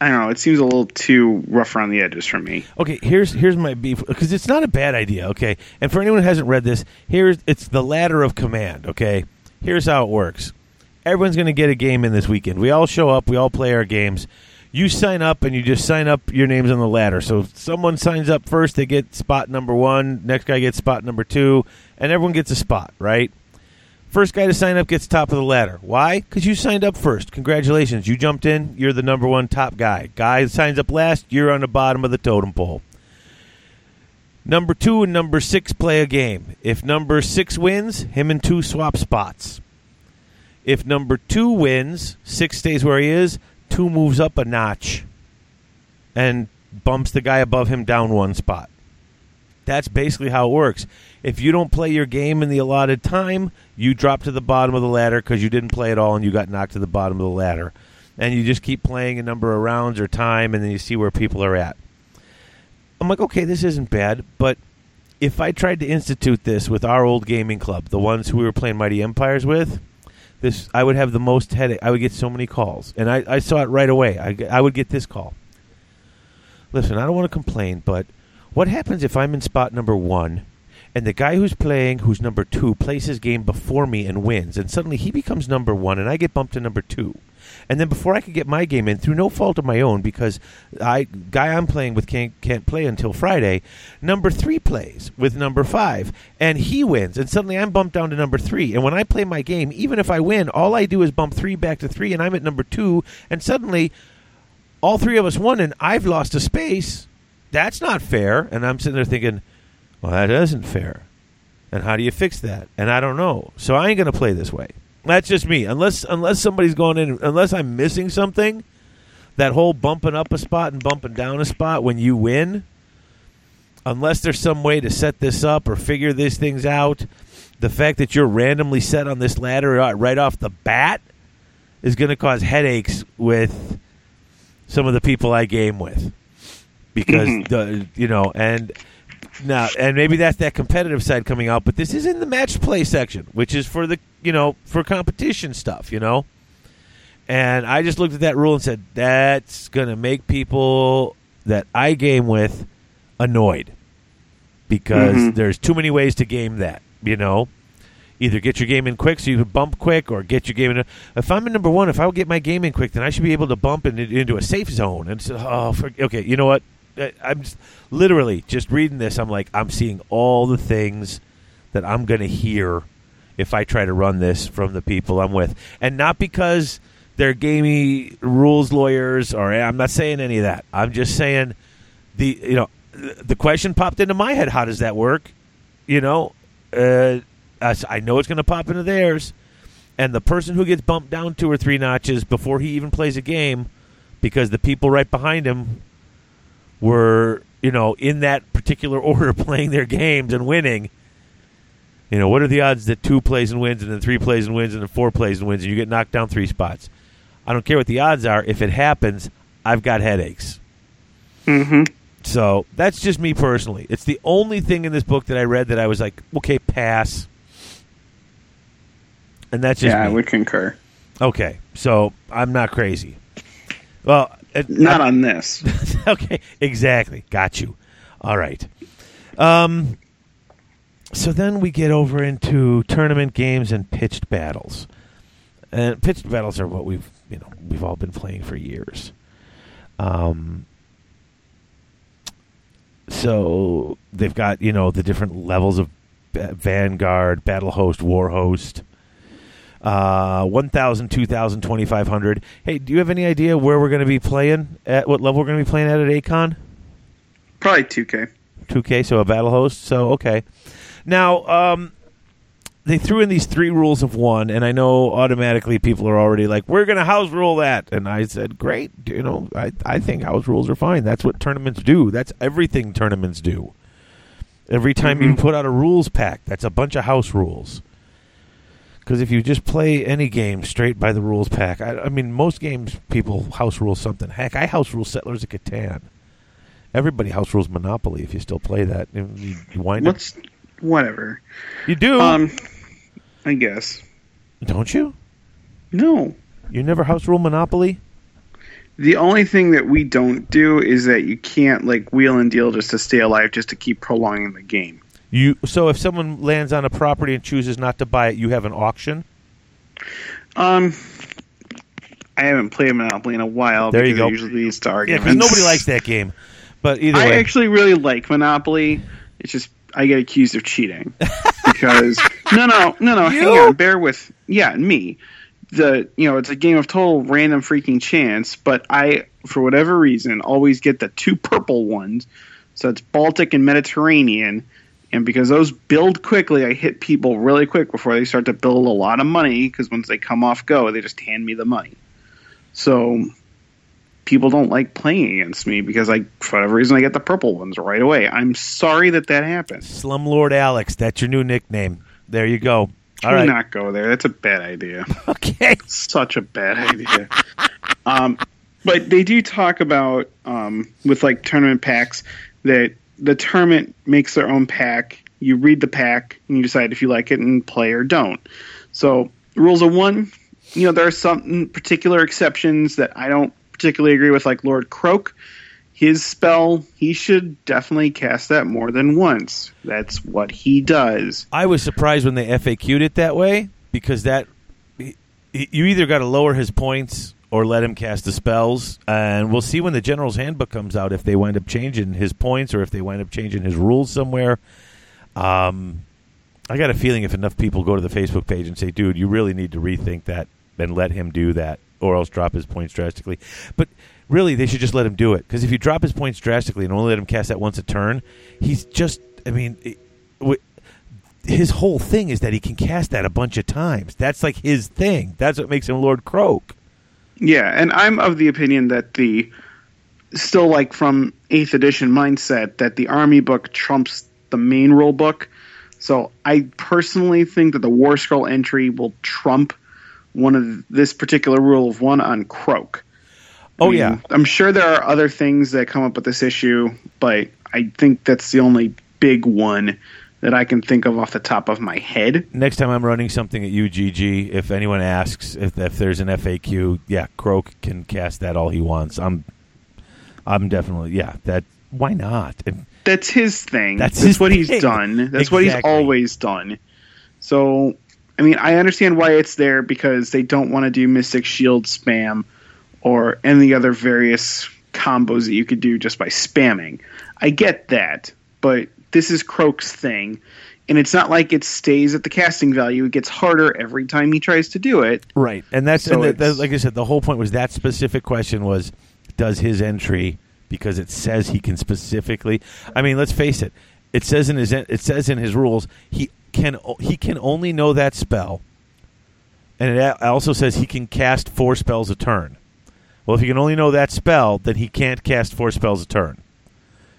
B: I don't know. It seems a little too rough around the edges for me.
A: Okay, here's here's my beef because it's not a bad idea. Okay, and for anyone who hasn't read this, here's it's the ladder of command. Okay, here's how it works. Everyone's going to get a game in this weekend. We all show up. We all play our games. You sign up and you just sign up your names on the ladder. So if someone signs up first, they get spot number one. Next guy gets spot number two, and everyone gets a spot. Right. First guy to sign up gets top of the ladder. Why? Because you signed up first. Congratulations. You jumped in. You're the number one top guy. Guy signs up last. You're on the bottom of the totem pole. Number two and number six play a game. If number six wins, him and two swap spots. If number two wins, six stays where he is, two moves up a notch and bumps the guy above him down one spot. That's basically how it works. If you don't play your game in the allotted time, you drop to the bottom of the ladder because you didn't play at all and you got knocked to the bottom of the ladder. And you just keep playing a number of rounds or time and then you see where people are at. I'm like, okay, this isn't bad, but if I tried to institute this with our old gaming club, the ones who we were playing Mighty Empires with, this I would have the most headache. I would get so many calls, and I, I saw it right away. I, I would get this call. Listen, I don't want to complain, but what happens if I'm in spot number one, and the guy who's playing, who's number two, plays his game before me and wins, and suddenly he becomes number one, and I get bumped to number two, and then before I could get my game in, through no fault of my own, because I guy I'm playing with can't can't play until Friday, number three plays with number five, and he wins, and suddenly I'm bumped down to number three, and when I play my game, even if I win, all I do is bump three back to three, and I'm at number two, and suddenly all three of us won, and I've lost a space. That's not fair. And I'm sitting there thinking, well, that isn't fair. And how do you fix that? And I don't know. So I ain't going to play this way. That's just me. Unless unless somebody's going in, unless I'm missing something, that whole bumping up a spot and bumping down a spot when you win. unless there's some way to set this up or figure these things out, the fact that you're randomly set on this ladder uh, right off the bat is going to cause headaches with some of the people I game with because the you know and now and maybe that's that competitive side coming out, but this is in the match play section, which is for the you know for competition stuff, you know. And I just looked at that rule and said that's going to make people that I game with annoyed because
B: Mhm.
A: there's too many ways to game that, you know. Either get your game in quick so you can bump quick, or get your game in. If I'm in number one, if I would get my game in quick, then I should be able to bump in, into a safe zone. And so, oh, for, okay, you know what? I'm just, literally just reading this. I'm like, I'm seeing all the things that I'm going to hear if I try to run this from the people I'm with, and not because they're gamey rules lawyers, or I'm not saying any of that. I'm just saying the you know the question popped into my head. How does that work? You know, uh, I know it's going to pop into theirs, and the person who gets bumped down two or three notches before he even plays a game, because the people right behind him were you know in that particular order playing their games and winning. You know, what are the odds that two plays and wins, and then three plays and wins, and then four plays and wins, and you get knocked down three spots? I don't care what the odds are. If it happens, I've got headaches.
B: Mm-hmm.
A: So that's just me personally. It's the only thing in this book that I read that I was like, okay, pass. And that's just
B: Yeah, I would concur.
A: okay. So I'm not crazy. Well,
B: Not on this.
A: okay, exactly. Got you. All right. Um, so then we get over into tournament games and pitched battles. And pitched battles are what we've you know we've all been playing for years. Um, so they've got you know the different levels of Vanguard, Battle Host, War Host. Uh, 1,000, 2,000, 2,500. Hey, do you have any idea where we're going to be playing? At what level we're going to be playing at at Acon?
B: Probably 2K.
A: 2K, so a battle host. So okay. Now, um, they threw in these three rules of one, and I know automatically people are already like, "We're going to house rule that," and I said, "Great, you know, I I think house rules are fine. That's what tournaments do. That's everything tournaments do. Every time you
B: Mhm.
A: put out a rules pack, that's a bunch of house rules." Because if you just play any game straight by the rules pack, I, I mean, most games people house rule something. Heck, I house rule Settlers of Catan. Everybody house rules Monopoly if you still play that. You, you wind up,
B: Let's whatever.
A: you do,
B: Um, I guess
A: don't you?
B: no.
A: You never house rule Monopoly?
B: The only thing that we don't do is that you can't like wheel and deal just to stay alive, just to keep prolonging the game.
A: You so if someone lands on a property and chooses not to buy it, you have an auction.
B: Um, I haven't played Monopoly in a while.
A: There you go.
B: usually leads to
A: Yeah, because nobody likes that game. But either
B: I
A: way,
B: actually really like Monopoly. It's just I get accused of cheating because no, no, no, no. Hang on, bear with. Yeah, me. The you know it's a game of total random freaking chance, but I for whatever reason always get the two purple ones. So it's Baltic and Mediterranean, and because those build quickly, I hit people really quick before they start to build a lot of money. Because once they come off go, they just hand me the money. So people don't like playing against me because I, for whatever reason, I get the purple ones right away. I'm sorry that that happens.
A: Slumlord Alex, that's your new nickname. There you go. All
B: Do
A: right.
B: not go there. That's a bad idea.
A: Okay.
B: Such a bad idea. um, but they do talk about um, with like tournament packs that the tournament makes their own pack. You read the pack and you decide if you like it and play or don't. So rules of one, you know, there are some particular exceptions that I don't particularly agree with, like Lord Kroak. His spell, he should definitely cast that more than once. That's what he does.
A: I was surprised when they FAQ'd it that way because that you either got to lower his points or let him cast the spells, and we'll see when the general's handbook comes out if they wind up changing his points or if they wind up changing his rules somewhere. Um, I got a feeling if enough people go to the Facebook page and say, "Dude, you really need to rethink that," and let him do that, or else drop his points drastically. But really, they should just let him do it because if you drop his points drastically and only let him cast that once a turn, he's just. I mean, it, wi- his whole thing is that he can cast that a bunch of times. That's like his thing. That's what makes him Lord Kroak.
B: Yeah, and I'm of the opinion that the still like from eighth edition mindset that the army book trumps the main rule book. So I personally think that the War Scroll entry will trump one of this particular rule of one on Kroak.
A: Oh
B: I mean,
A: yeah,
B: I'm sure there are other things that come up with this issue, but I think that's the only big one that I can think of off the top of my head.
A: next time I'm running something at UGG, if anyone asks if, if there's an FAQ, yeah, Kroak can cast that all he wants. I'm, I'm definitely yeah. That why not? And
B: That's his thing.
A: That's
B: That's,
A: his
B: what he's done. That's what he's always done. So, I mean, I understand why it's there because they don't want to do Mystic Shield spam or any other various combos that you could do just by spamming. I get that, but this is Kroak's thing. And it's not like it stays at the casting value. It gets harder every time he tries to do it.
A: right, and that's
B: So
A: and that-
B: it's-
A: like I said, the whole point was that specific question was, does his entry because it says he can specifically. I mean, let's face it. It says in his it says in his rules he can he can only know that spell, and it also says he can cast four spells a turn. Well, if he can only know that spell, then he can't cast four spells a turn.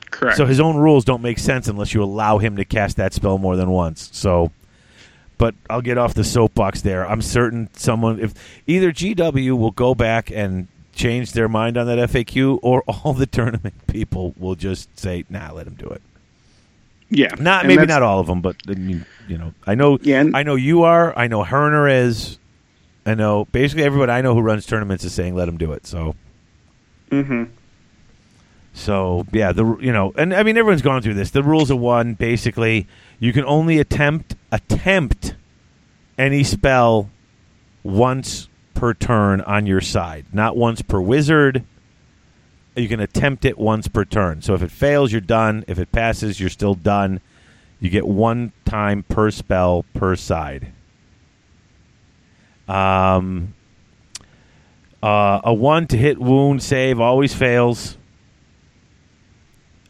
B: Correct.
A: So his own rules don't make sense unless you allow him to cast that spell more than once. So, but I'll get off the soapbox there. I'm certain someone, if either GW will go back and change their mind on that FAQ, or all the tournament people will just say, "Nah, let him do it."
B: Yeah.
A: Not
B: And
A: maybe not all of them, but I mean, you know, I know,
B: Yeah, and-
A: I know you are. I know Herner is. I know basically everybody I know who runs tournaments is saying, "Let him do it." So.
B: Mhm.
A: So yeah, the you know, and I mean everyone's gone through this. The rules of one basically you can only attempt attempt any spell once per turn on your side, not once per wizard. You can attempt it once per turn. So if it fails, you're done. If it passes, you're still done. You get one time per spell per side. Um, uh, a one to hit wound save always fails.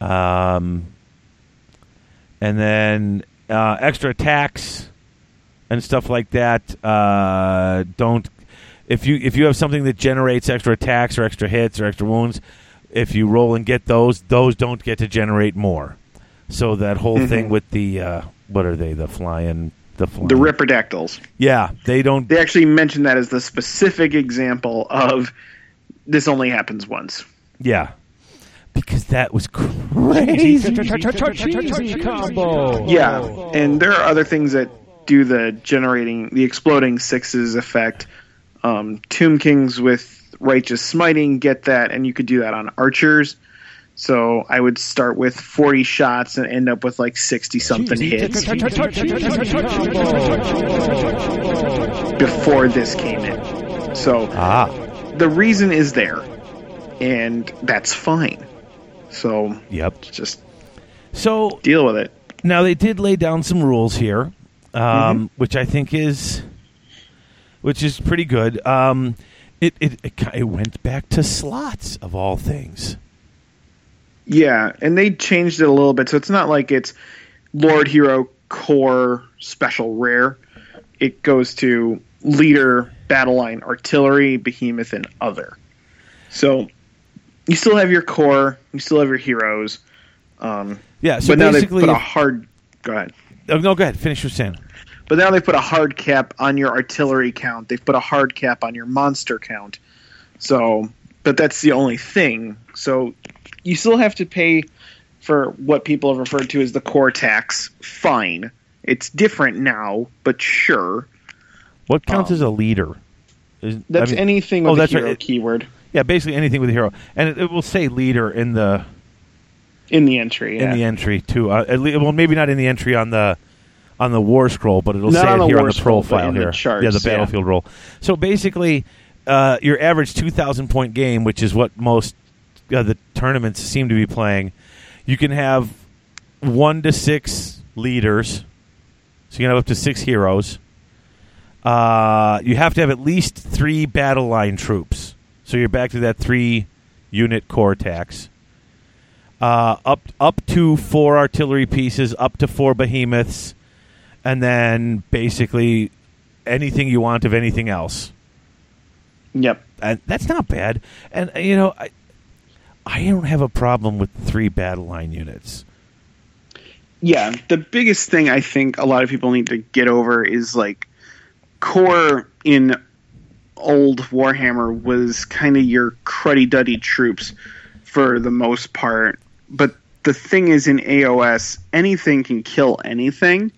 A: Um, and then uh, extra attacks and stuff like that uh, don't. If you if you have something that generates extra attacks or extra hits or extra wounds, if you roll and get those, those don't get to generate more. So that whole thing with the uh, what are they? The flying the flying
B: The Ripperdactyls.
A: Yeah, they don't.
B: They actually mention that as the specific example of this only happens once.
A: Yeah, because that was crazy.
C: Cheesy combo.
B: Yeah, and there are other things that do the generating, the exploding sixes effect. Um, Tomb Kings with Righteous Smiting get that, and you could do that on archers. So I would start with 40 shots and end up with like 60 something hits before this came in. So
A: Ah,
B: the reason is there, and that's fine. So
A: yep.
B: just
A: So
B: deal with it.
A: now they did lay down some rules here, um, which I think is, which is pretty good. Um, it, it it it went back to slots of all things.
B: Yeah, and they changed it a little bit, so it's not like it's Lord Hero Core Special Rare. It goes to Leader, Battle Line, Artillery, Behemoth, and Other. So you still have your core, you still have your heroes, um,
A: Yeah. So
B: but now they
A: basically,
B: put a hard. Go ahead.
A: oh, no, go ahead. Finish you're saying.
B: But now they put a hard cap on your artillery count. They've put a hard cap on your monster count. So, but that's the only thing. So, you still have to pay for what people have referred to as the core tax. Fine. It's different now, but sure.
A: What counts
B: Um,
A: as a leader? Is- I
B: That's
A: mean-
B: anything
A: oh,
B: with
A: that's
B: a hero
A: right.
B: keyword
A: Yeah, basically anything with a hero, and it, it will say leader in the
B: in the entry.
A: in the entry too. Uh, at least, well, maybe not in the entry on the on the war scroll, but it'll
B: Not
A: say
B: on
A: it
B: the
A: here on
B: war
A: the
B: scroll, but
A: profile
B: in the
A: here.
B: charts,
A: yeah, the
B: yeah.
A: battlefield roll. So basically, uh, your average two thousand point game, which is what most uh, the tournaments seem to be playing, you can have one to six leaders. So you can have up to six heroes. Uh, you have to have at least three battle line troops. So you're back to that three unit core tax. Uh, up up to four artillery pieces, up to four behemoths, and then basically anything you want of anything else.
B: Yep.
A: And that's not bad. And you know, I I don't have a problem with three battle line units.
B: Yeah, the biggest thing I think a lot of people need to get over is like core in old Warhammer was kind of your cruddy duddy troops for the most part. But the thing is, in AOS, anything can kill anything.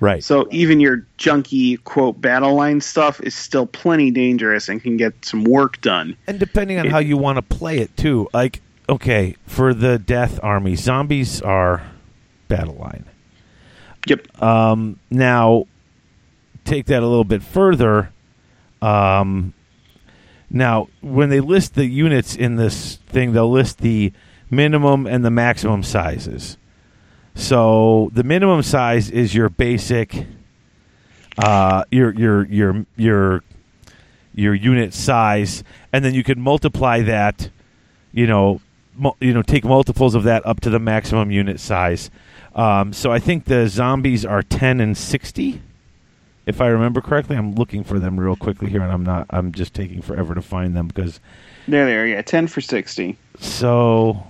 A: Right.
B: So even your junky quote battle line stuff is still plenty dangerous and can get some work done.
A: And depending on how you want to play it too, like okay, for the Death Army, zombies are battle line.
B: Yep.
A: Um, now, take that a little bit further. Um, now, when they list the units in this thing, they'll list the minimum and the maximum sizes. So the minimum size is your basic, uh, your your your your your unit size, and then you can multiply that. You know, mu- you know, take multiples of that up to the maximum unit size. Um, so I think the zombies are ten and sixty, if I remember correctly. I'm looking for them real quickly here, and I'm not. I'm just taking forever to find them because.
B: There they are. Yeah, ten for sixty.
A: So,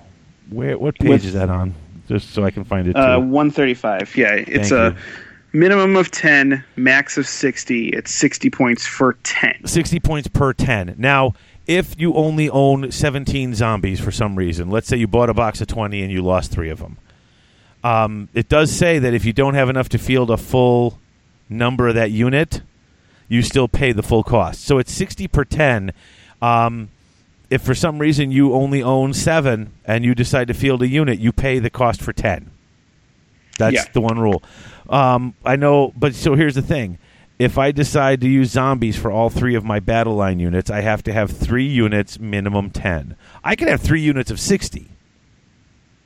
A: where what page
B: With-
A: is that on? Just so I can find it.
B: Uh, one thirty-five. Yeah, it's
A: Thank
B: a
A: you.
B: minimum of ten, max of sixty. It's sixty points for ten.
A: 60 points per 10. Now, if you only own 17 zombies for some reason, let's say you bought a box of 20 and you lost three of them, um, it does say that if you don't have enough to field a full number of that unit, you still pay the full cost. So it's 60 per 10. Um, if for some reason you only own seven and you decide to field a unit, you pay the cost for 10. That's
B: Yeah.
A: the one rule. Um, I know, but so here's the thing. If I decide to use zombies for all three of my battle line units, I have to have three units, minimum 10. I can have three units of 60.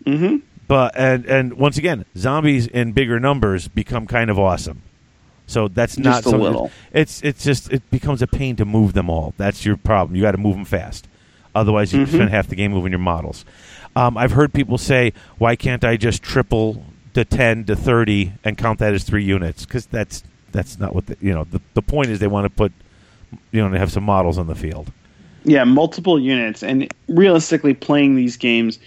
B: Mm-hmm.
A: But and and once again, zombies in bigger numbers become kind of awesome. So that's not
B: Just a little.
A: It's it's just it becomes a pain to move them all. That's your problem. You got to move them fast. Otherwise, you
B: Mhm.
A: spend half the game moving your models. Um, I've heard people say, "Why can't I just triple to ten to thirty and count that as three units?" Because that's that's not what the, you know. The, the point is they want to put you know to have some models on the field.
B: Yeah, multiple units, and realistically, playing these games,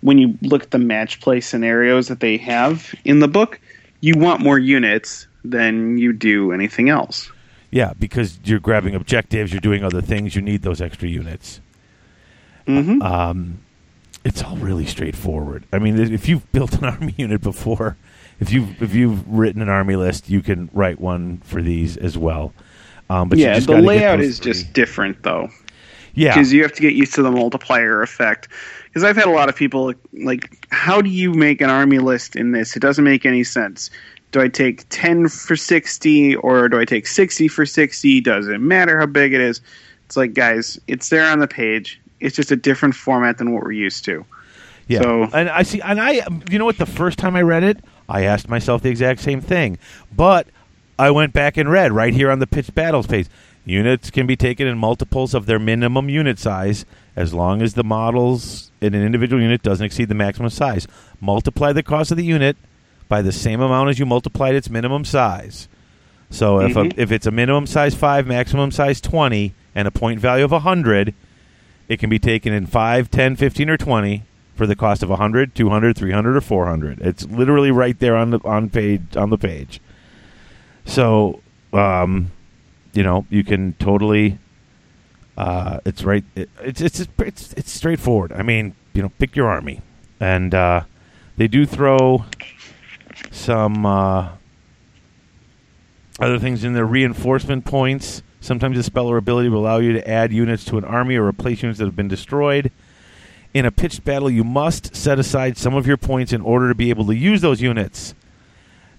B: when you look at the match play scenarios that they have in the book, you want more units than you do anything else.
A: Yeah, because you're grabbing objectives, you're doing other things. You need those extra units.
B: Mm-hmm.
A: um, it's all really straightforward. I mean, if you've built an army unit before, if you've if you've written an army list, you can write one for these as well. Um, but
B: yeah, the layout is
A: three.
B: just different, though.
A: yeah,
B: because you have to get used to the multiplier effect. Because I've had a lot of people like, how do you make an army list in this? It doesn't make any sense. Do I take ten for sixty or do I take sixty for sixty? Doesn't matter how big it is. It's like, guys, it's there on the page. It's just a different format than what we're used to.
A: yeah.
B: so-
A: and I see, and I, you know what? The first time I read it, I asked myself the exact same thing, but I went back and read right here on the pitch battles page. Units can be taken in multiples of their minimum unit size as long as the models in an individual unit doesn't exceed the maximum size. Multiply the cost of the unit by the same amount as you multiplied its minimum size. So if
B: Mhm.
A: a, if it's a minimum size five, maximum size twenty, and a point value of hundred, it can be taken in 5, 10, 15, or 20 for the cost of 100, 200, 300, or 400. It's literally right there on the on page on the page. So, um, you know, you can totally. Uh, it's right. It, it's it's it's it's straightforward. I mean, you know, pick your army, and uh, they do throw some uh, other things in there. Reinforcement points. Sometimes a spell or ability will allow you to add units to an army or replace units that have been destroyed. In a pitched battle, you must set aside some of your points in order to be able to use those units.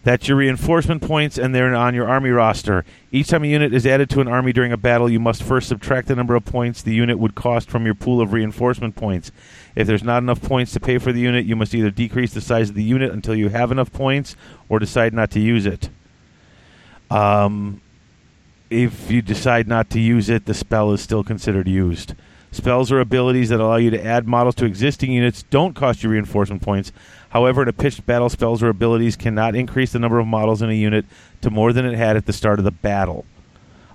A: That's your reinforcement points, and they're on your army roster. Each time a unit is added to an army during a battle, you must first subtract the number of points the unit would cost from your pool of reinforcement points. If there's not enough points to pay for the unit, you must either decrease the size of the unit until you have enough points or decide not to use it. Um, if you decide not to use it, the spell is still considered used. Spells or abilities that allow you to add models to existing units don't cost you reinforcement points. However, in a pitched battle, spells or abilities cannot increase the number of models in a unit to more than it had at the start of the battle.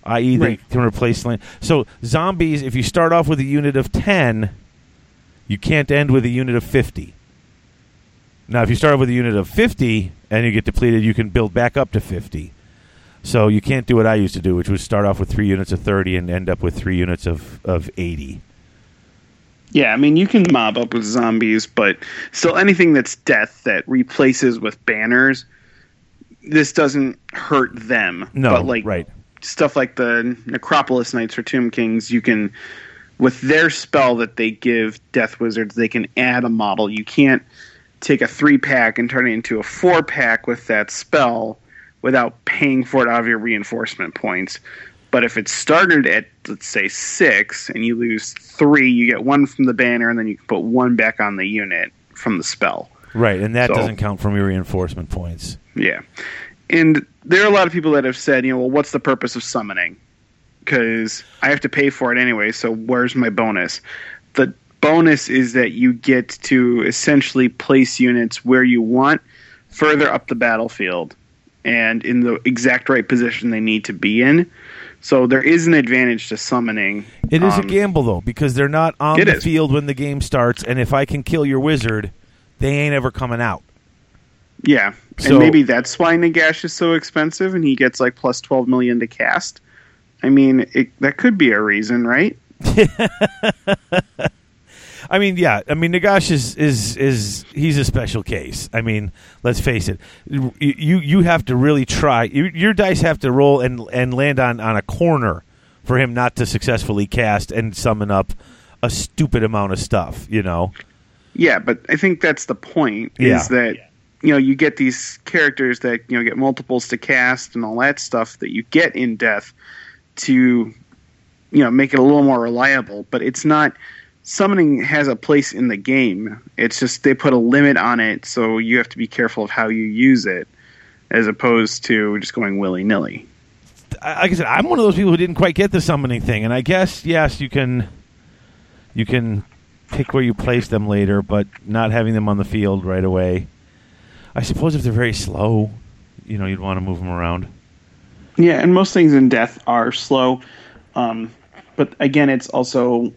A: I.e., they
B: Right.
A: can replace. land- So, zombies, if you start off with a unit of 10, You can't end with a unit of 50. Now, if you start with a unit of 50 and you get depleted, you can build back up to 50. So you can't do what I used to do, which was start off with three units of 30 and end up with three units of, of 80.
B: Yeah, I mean you can mob up with zombies, but still anything that's death that replaces with banners, this doesn't hurt them.
A: No,
B: but like
A: right.
B: stuff like the Necropolis Knights or Tomb Kings, you can with their spell that they give Death Wizards, they can add a model. You can't take a three pack and turn it into a four pack with that spell without paying for it out of your reinforcement points. But if it started at let's say six and you lose three, you get one from the banner, and then you can put one back on the unit from the spell.
A: Right, and that
B: So-
A: doesn't count from your reinforcement points.
B: Yeah. And there are a lot of people that have said, you know, well, what's the purpose of summoning? Because I have to pay for it anyway, so where's my bonus? The bonus is that you get to essentially place units where you want, further up the battlefield, and in the exact right position they need to be in. So there is an advantage to summoning.
A: It is
B: Um,
A: a gamble though because they're not on the
B: is.
A: field when the game starts, and if I can kill your wizard, they ain't ever coming out.
B: Yeah,
A: So-
B: and maybe that's why Nagash is so expensive, and he gets like plus twelve million to cast. I mean, it, that could be a reason, right?
A: I mean, yeah. I mean, Nagash is is is he's a special case. I mean, let's face it. You you, have to really try. Your dice have to roll and and land on on a corner for him not to successfully cast and summon up a stupid amount of stuff. You know.
B: Yeah, but I think that's the point.
A: Yeah.
B: Is that you know you get these characters that you know get multiples to cast and all that stuff that you get in Death to you know make it a little more reliable. But it's not summoning has a place in the game. It's just they put a limit on it, so you have to be careful of how you use it, as opposed to just going willy nilly.
A: I- like I said, I'm one of those people who didn't quite get the summoning thing, and I guess yes, you can, you can pick where you place them later, but not having them on the field right away. I suppose if they're very slow, you know, you'd want to move them around.
B: Yeah, and most things in death are slow. Um, but again, it's also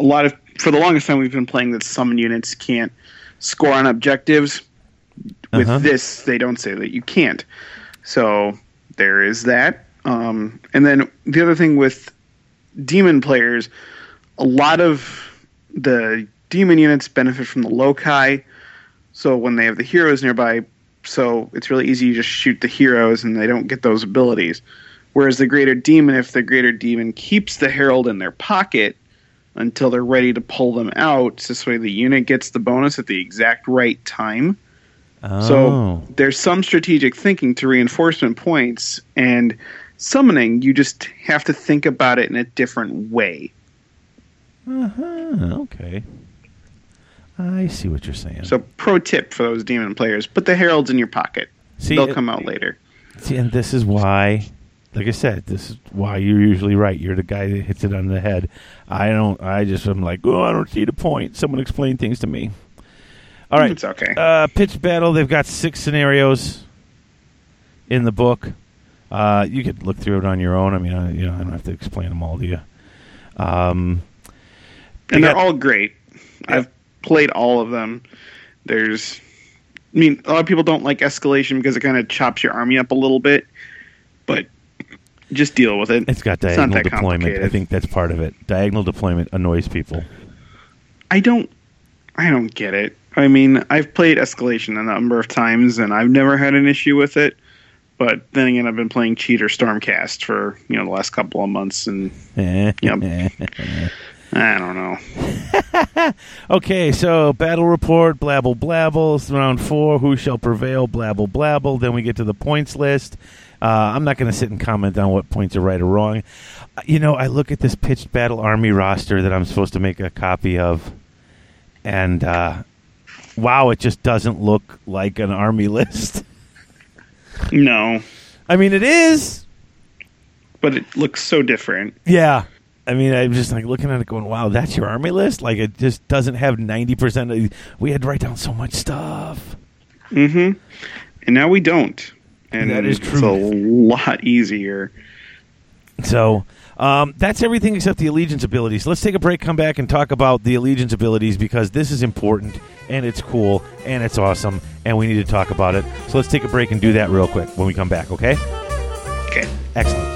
B: a lot of. For the longest time, we've been playing that summon units can't score on objectives. With
A: Uh-huh.
B: this, they don't say that you can't. So there is that. Um, and then the other thing with demon players, a lot of the demon units benefit from the loci. So when they have the heroes nearby, so it's really easy to just shoot the heroes and they don't get those abilities. Whereas the greater demon, if the greater demon keeps the herald in their pocket until they're ready to pull them out, this way the unit gets the bonus at the exact right time.
A: Oh,
B: So there's some strategic thinking to reinforcement points and summoning. You just have to think about it in a different way.
A: uh-huh, okay. I see what you're saying.
B: So pro tip for those demon players: put the heralds in your pocket.
A: see,
B: They'll
A: it-
B: come out later.
A: see, and this is why, like I said, this is why you're usually right. You're the guy that hits it on the head. I don't. I just am like, oh, I don't see the point. Someone explain things to me. All right.
B: It's okay.
A: Uh, pitch battle. They've got six scenarios in the book. Uh, you could look through it on your own. I mean, I, you know, I don't have to explain them all to you. Um,
B: and
A: they
B: they're
A: got-
B: all great. I've played all of them. There's, I mean, a lot of people don't like escalation because it kind of chops your army up a little bit, but just deal with it.
A: it's got diagonal
B: that
A: deployment. I think that's part of it. Diagonal deployment annoys people.
B: I don't, I don't get it. I mean, I've played escalation a number of times and I've never had an issue with it. But then again, I've been playing Cheater Stormcast for you know the last couple of months, and Yep. I don't know.
A: Okay, so battle report, blabble blabble, round four, who shall prevail, blabble blabble. Then we get to the points list. Uh, I'm not going to sit and comment on what points are right or wrong. Uh, You know, I look at this pitched battle army roster that I'm supposed to make a copy of, and uh, wow, it just doesn't look like an army list.
B: No,
A: I mean, it is.
B: but it looks so different.
A: Yeah. I mean, I'm just like looking at it going, wow, that's your army list? Like, it just doesn't have 90% of. We had to write down so much stuff.
B: Mm-hmm. And now we don't. And
A: That is true.
B: It's a lot easier.
A: So Um, that's everything except the allegiance abilities. Let's take a break, come back, and talk about the allegiance abilities because this is important and it's cool and it's awesome and we need to talk about it. So let's take a break and do that real quick when we come back, okay?
B: Okay.
A: Excellent.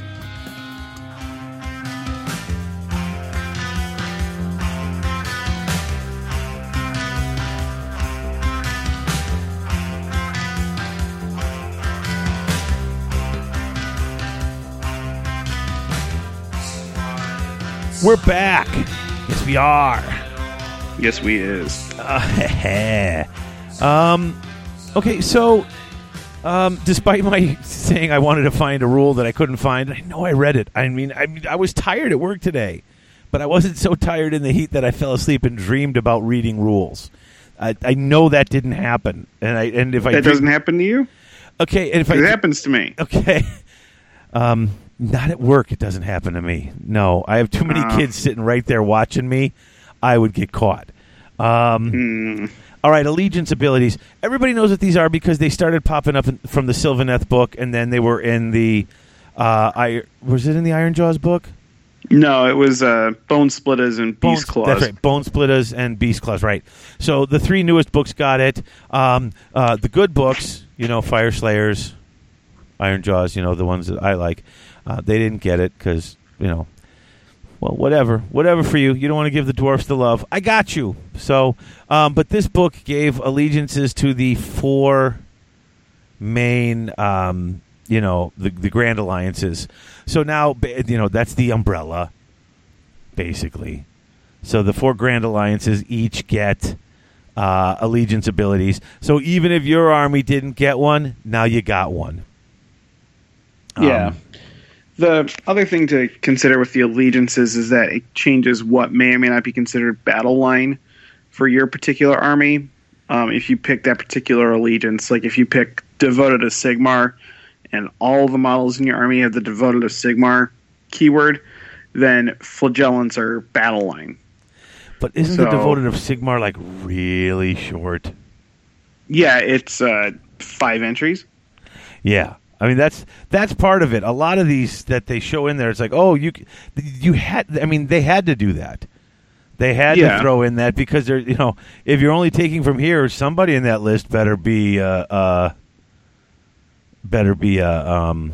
A: We're back. Yes, we are.
B: Yes, we is.
A: um, okay, so um, despite my saying I wanted to find a rule that I couldn't find, I know I read it. I mean, I mean, I was tired at work today, but I wasn't so tired in the heat that I fell asleep and dreamed about reading rules. I, I know that didn't happen, and I and if I
B: That doesn't happen to you?
A: okay, and if I
B: It happens to me.
A: Okay. Um, not at work. It doesn't happen to me. No, I have too many
B: Ah.
A: kids sitting right there watching me. I would get caught. Um,
B: Hmm.
A: All right, allegiance abilities. Everybody knows what these are because they started popping up in, from the Sylvaneth book, and then they were in the. Uh, I was it in the Ironjawz book?
B: No, it was uh, Bonesplitterz and Beast Claws.
A: That's right. Bonesplitterz and Beast Claws. Right. So the three newest books got it. Um, uh, the good books, you know, Fyreslayers, Iron Jaws, you know, the ones that I like, uh, they didn't get it because you know. Well, whatever, whatever for you. You don't want to give the dwarfs the love. I got you. So, um, but this book gave allegiances to the four main, um, you know, the the grand alliances. So now, you know, that's the umbrella, basically. So the four grand alliances each get uh, allegiance abilities. So even if your army didn't get one, now you got one.
B: Yeah. The other thing to consider with the allegiances is that it changes what may or may not be considered battle line for your particular army. Um, if you pick that particular allegiance, like if you pick devoted to Sigmar, and all the models in your army have the devoted to Sigmar keyword, then flagellants are battle line.
A: But isn't the devoted of Sigmar like really short?
B: Yeah, it's uh, five entries.
A: Yeah. I mean that's that's part of it. A lot of these that they show in there, it's like, oh, you you had. I mean, they had to do that. They had
B: Yeah.
A: to throw in that because they're you know if you're only taking from here, somebody in that list better be uh, uh better be a um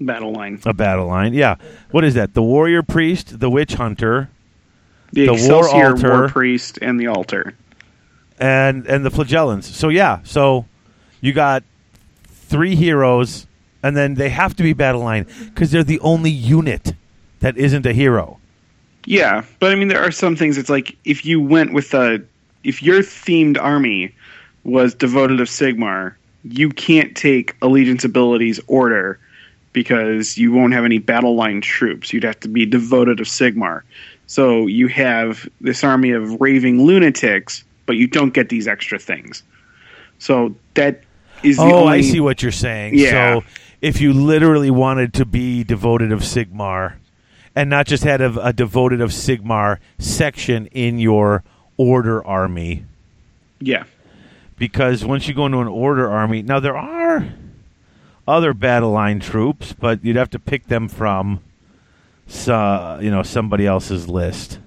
B: Battle line.
A: a battle line. Yeah. What is that? The warrior priest, the witch hunter,
B: The,
A: The war altar.
B: War Priest and the altar.
A: and and the flagellants. So yeah, so you got three heroes, and then they have to be battle line because they're the only unit that isn't a hero.
B: Yeah, but I mean, there are some things. It's like if you went with a, if your themed army was devoted of Sigmar, you can't take allegiance abilities order because you won't have any battle line troops. You'd have to be devoted of Sigmar. So you have this army of raving lunatics, but you don't get these extra things. So that is
A: Oh,
B: only.
A: I see what you're saying.
B: Yeah.
A: So if you literally wanted to be devoted of Sigmar, and not just had a, a devoted of Sigmar section in your order army,
B: Yeah,
A: because once you go into an order army, now there are other battle line troops, but you'd have to pick them from, so, you know, somebody else's list.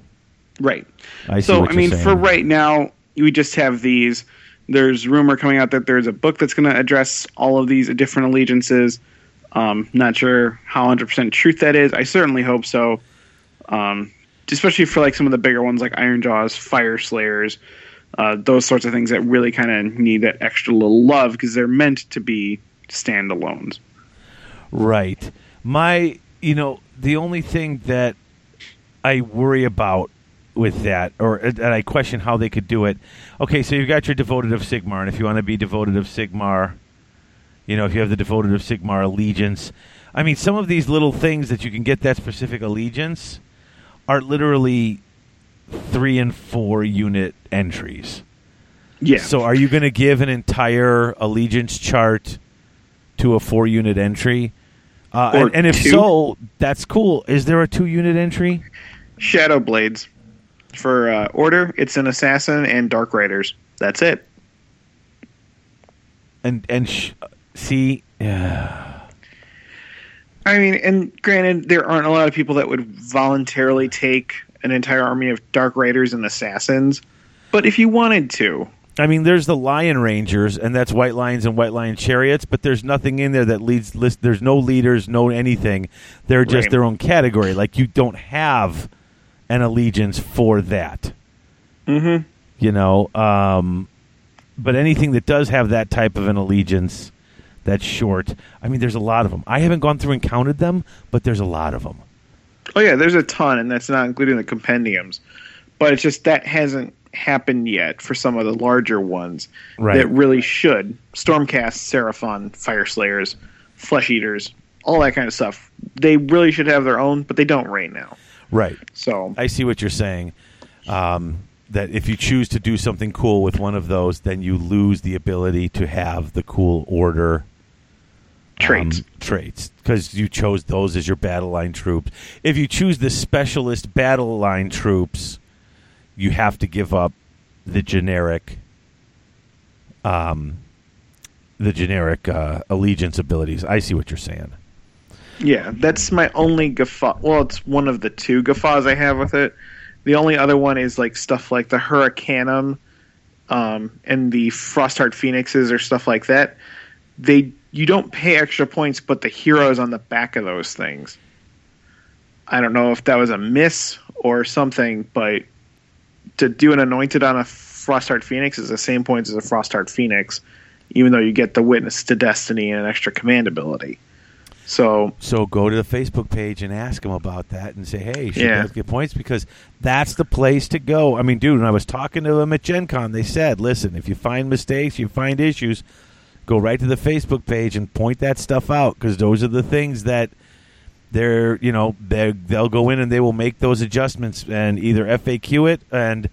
B: right.
A: I see
B: so I mean, for right now, we just have these. There's rumor coming out that there's a book that's going to address all of these different allegiances. Um, not sure how 100% truth that is. I certainly hope so. Um, especially for like some of the bigger ones like Iron Jaws, Fyreslayers, uh, those sorts of things that really kind of need that extra little love because they're meant to be standalones.
A: Right. My, you know, the only thing that I worry about with that, or that I question how they could do it. Okay, so you've got your devoted of Sigmar, and if you want to be devoted of Sigmar, you know, if you have the devoted of Sigmar allegiance, I mean, some of these little things that you can get that specific allegiance are literally three and four unit entries.
B: Yeah.
A: So, are you going to give an entire allegiance chart to a four unit entry? Uh, and, and if
B: two?
A: so, that's cool. Is there a two unit entry?
B: Shadow Blades. For uh, Order, it's an Assassin and Dark Raiders. That's it.
A: And and sh- see, yeah,
B: I mean, and granted, there aren't a lot of people that would voluntarily take an entire army of Dark Raiders and Assassins. But if you wanted to,
A: I mean, there's the Lion Rangers, and that's White Lions and White Lion Chariots, but there's nothing in there that leads. List, there's no leaders, no anything. They're just
B: Right.
A: their own category. Like you don't have an allegiance for that.
B: mm-hmm.
A: you know um, but anything that does have that type of an allegiance that's short i mean there's a lot of them i haven't gone through and counted them but there's a lot of them
B: oh yeah, there's a ton, and that's not including the compendiums. But it's just that hasn't happened yet for some of the larger ones
A: Right.
B: that really should. Stormcast, Seraphon, Fyreslayers, Flesh Eaters, all that kind of stuff. They really should have their own, but they don't right now.
A: Right
B: So
A: i see what you're saying um, that if you choose to do something cool with one of those then you lose the ability to have the cool order
B: traits.
A: um, traits because you chose those as your battle line troops. If you choose the specialist battle line troops, you have to give up the generic, um, the generic uh, allegiance abilities. I see what you're saying.
B: Yeah, that's my only guffaw. Well, it's one of the two guffaws I have with it. The only other one is like stuff like the Hurricanum um, and the Frostheart Phoenixes or stuff like that. They you don't pay extra points, but the heroes on the back of those things. I don't know if that was a miss or something, but to do an anointed on a Frostheart Phoenix is the same points as a Frostheart Phoenix, even though you get the Witness to Destiny and an extra command ability. So
A: So go to the Facebook page and ask them about that and say, hey, should
B: Yeah.
A: those get points? Because that's the place to go. I mean, dude, when I was talking to them at Gen Con, they said, listen, if you find mistakes, you find issues, go right to the Facebook page and point that stuff out because those are the things that they're, you know, they they'll go in and they will make those adjustments and either FAQ it and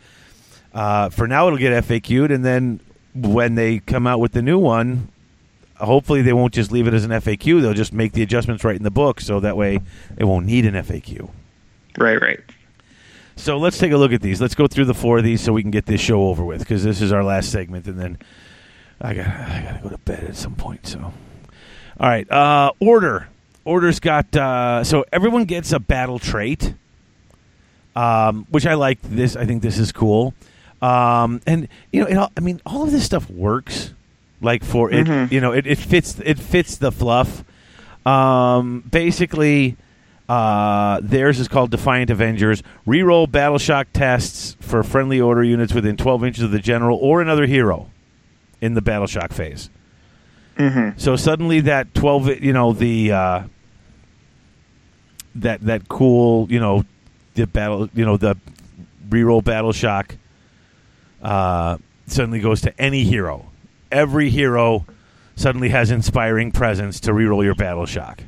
A: uh, for now it'll get FAQ'd and then when they come out with the new one, hopefully they won't just leave it as an FAQ. They'll just make the adjustments right in the book, so that way it won't need an FAQ.
B: right, right.
A: So let's take a look at these. Let's go through the four of these so we can get this show over with because this is our last segment, and then I got I got to go to bed at some point. So, all right, uh, order. Order's got uh, so everyone gets a battle trait, um, which I like. This I think this is cool, um, and you know, it all, I mean, all of this stuff works. Like for it,
B: Mhm.
A: you know, it, it fits it fits the fluff. Um, basically, uh, theirs is called Defiant Avengers. Reroll battle shock tests for friendly order units within 12 inches of the general or another hero in the battle shock phase.
B: Mm-hmm.
A: So suddenly that 12, you know, the uh, that that cool, you know, the battle, you know, the reroll battle shock uh, suddenly goes to any hero. Every hero suddenly has inspiring presence to reroll your battle shock.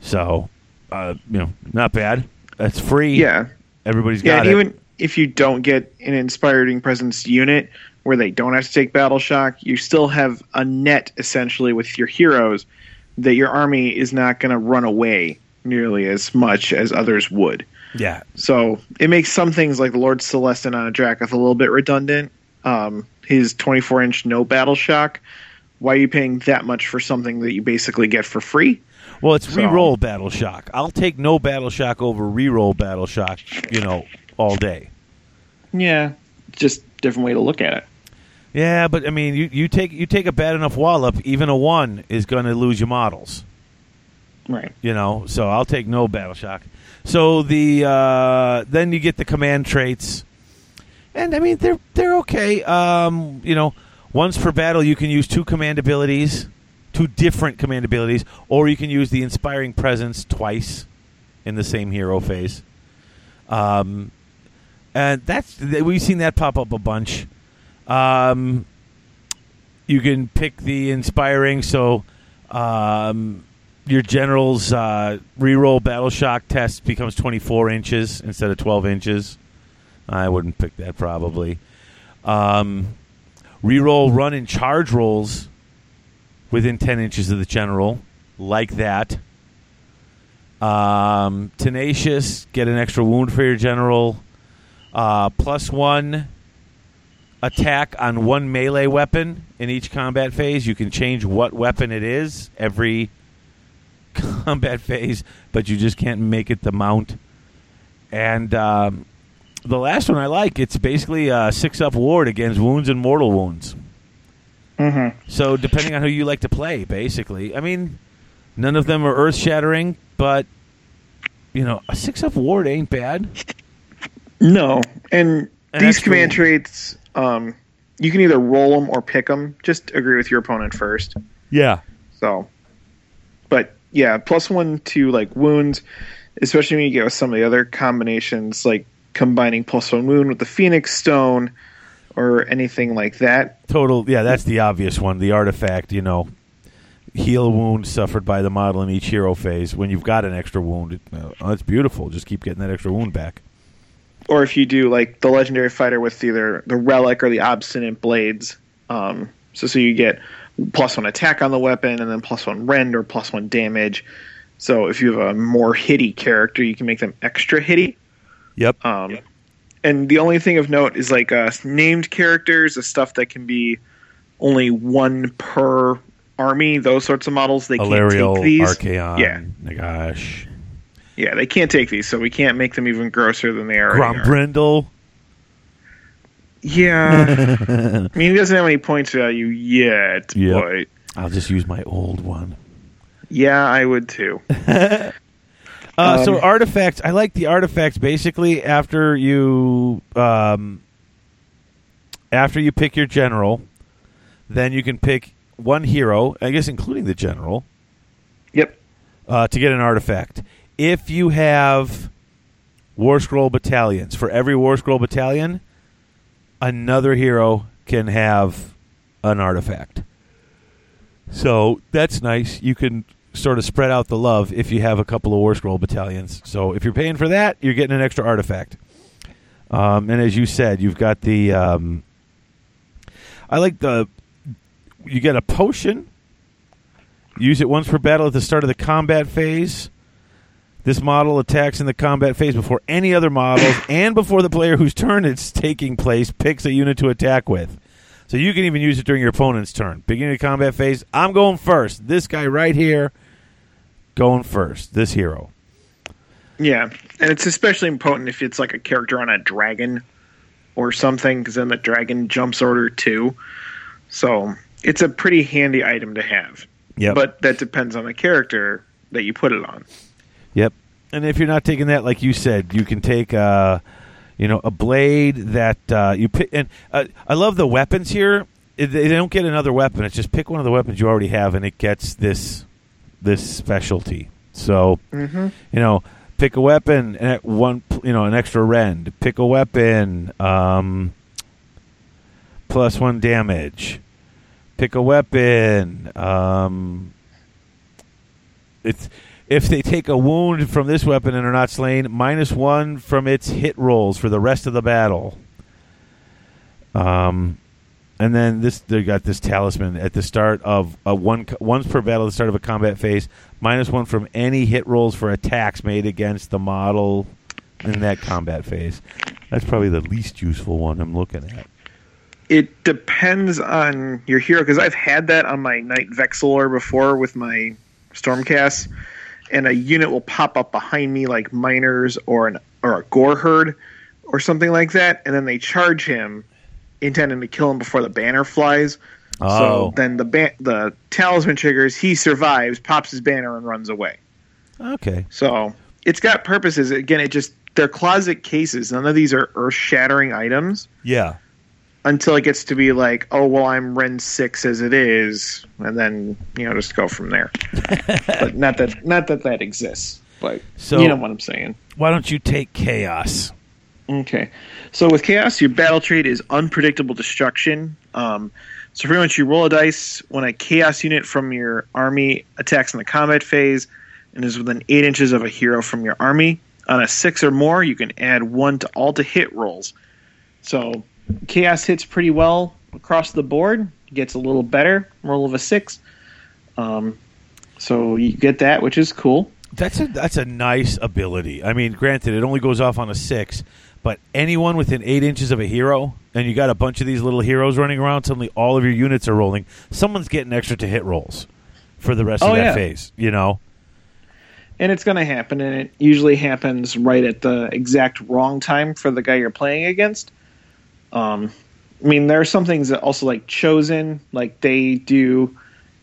A: So, uh, you know, not bad. That's free.
B: Yeah,
A: everybody's
B: yeah.
A: got
B: And
A: it.
B: even if you don't get an inspiring presence unit where they don't have to take battle shock, you still have a net essentially with your heroes that your army is not going to run away nearly as much as others would.
A: yeah,
B: So it makes some things like the Lord Celestant on a Dracoth a little bit redundant. Um, his 24 inch no battle shock. Why are you paying that much for something that you basically get for free?
A: Well, it's
B: So-
A: reroll battle shock. I'll take no battle shock over reroll battle shock. You know, all day.
B: Yeah, just different way to look at it.
A: Yeah, but I mean, you, you take you take a bad enough wallop, even a one is going to lose your models.
B: Right.
A: You know, so I'll take no battle shock. So the uh, then you get the command traits, and I mean they're they're okay. Um, you know, once per battle you can use two command abilities, two different command abilities, or you can use the inspiring presence twice in the same hero phase. Um, and that's we've seen that pop up a bunch. Um, you can pick the inspiring, so um, your general's uh, reroll battle shock test becomes 24 inches instead of 12 inches. I wouldn't pick that probably. Um, reroll run and charge rolls within 10 inches of the general, like that. Um, tenacious, get an extra wound for your general. Uh, plus one attack on one melee weapon in each combat phase. You can change what weapon it is every combat phase, but you just can't make it the mount. And um, the last one I like, it's basically a six up ward against wounds and mortal wounds.
B: Mm-hmm.
A: So depending on who you like to play, basically. I mean, none of them are earth shattering, but you know, a six up ward ain't bad.
B: No, and
A: An
B: these command traits, um, you can either roll them or pick them. Just agree with your opponent first.
A: Yeah.
B: So, but yeah, plus one to like wounds, especially when you get with some of the other combinations, like combining plus one wound with the Phoenix Stone or anything like that.
A: Total, yeah, that's the obvious one. The artifact, you know, heal wound suffered by the model in each hero phase. When you've got an extra wound, it, uh, that's beautiful. Just keep getting that extra wound back.
B: Or if you do like the legendary fighter with either the relic or the obstinate blades. Um, so so you get plus one attack on the weapon and then plus one rend or plus one damage. So if you have a more hitty character, you can make them extra hitty.
A: Yep.
B: Um, And the only thing of note is like uh, named characters, the stuff that can be only one per army. Those sorts of models they can't take these.
A: Archaon,
B: Yeah,
A: Nagash,
B: yeah, they can't take these, so we can't make them even grosser than they are.
A: Grombrindal.
B: Yeah, I mean he doesn't have any points value yet,
A: Yep.
B: but
A: I'll just use my old one.
B: yeah, I would too.
A: Uh, so
B: Um,
A: artifacts, I like the artifacts. Basically, after you um, after you pick your general, then you can pick one hero, I guess, including the general,
B: Yep.
A: uh, to get an artifact. If you have War Scroll battalions, for every War Scroll battalion, another hero can have an artifact. So that's nice. You can sort of spread out the love if you have a couple of War Scroll battalions. So if you're paying for that, you're getting an extra artifact. Um, and as you said, you've got the. Um, I like the. You get a potion. Use it once per battle at the start of the combat phase. This model attacks in the combat phase before any other models and before the player whose turn it's taking place picks a unit to attack with. So you can even use it during your opponent's turn. Beginning of combat phase, I'm going first. This guy right here going first. This hero.
B: Yeah, and it's especially important if it's like a character on a dragon or something, because then the dragon jumps order too. So it's a pretty handy item to have.
A: Yep.
B: But that depends on the character that you put it on.
A: Yep. And if you're not taking that, like you said, you can take, uh, you know, a blade that uh, you pick. And uh, I love the weapons here. They don't get another weapon. It's just pick one of the weapons you already have, and it gets this this specialty. So,
B: Mm-hmm.
A: you know, pick a weapon and at one, you know, an extra rend. Pick a weapon, um, plus one damage. Pick a weapon. Um, it's if they take a wound from this weapon and are not slain, minus one from its hit rolls for the rest of the battle. Um, and then this they got this talisman at the start of a one once per battle at the start of a combat phase, minus one from any hit rolls for attacks made against the model in that combat phase. That's probably the least useful one I'm looking at.
B: It depends on your hero, because I've had that on my Knight Vexillor before with my Stormcast, and a unit will pop up behind me like miners or an or a gore herd or something like that, and then they charge him, intending to kill him before the banner flies.
A: Oh.
B: So then the ba- the talisman triggers. He survives, pops his banner, and runs away.
A: Okay.
B: So it's got purposes. Again, it just they're closet cases. None of these are earth shattering items
A: Yeah.
B: until it gets to be like, oh well, I'm rend six as it is, and then you know just go from there. but not that not that that exists. But
A: So-
B: you know what I'm saying.
A: Why don't you take chaos?
B: Okay. So with chaos, your battle trait is unpredictable destruction. Um, so pretty much you roll a dice when a chaos unit from your army attacks in the combat phase and is within eight inches of a hero from your army. On a six or more, you can add one to all to hit rolls. So chaos hits pretty well across the board. Gets a little better. Roll of a six. Um, so you get that, which is cool.
A: That's a that's a nice ability. I mean, granted, it only goes off on a six, but anyone within eight inches of a hero, and you got a bunch of these little heroes running around, suddenly all of your units are rolling. Someone's getting extra to hit rolls for the rest
B: Oh,
A: of that
B: yeah.
A: phase. You know.
B: and it's going to happen and it usually happens right at the exact wrong time for the guy you're playing against um, i mean there are some things that also like chosen like they do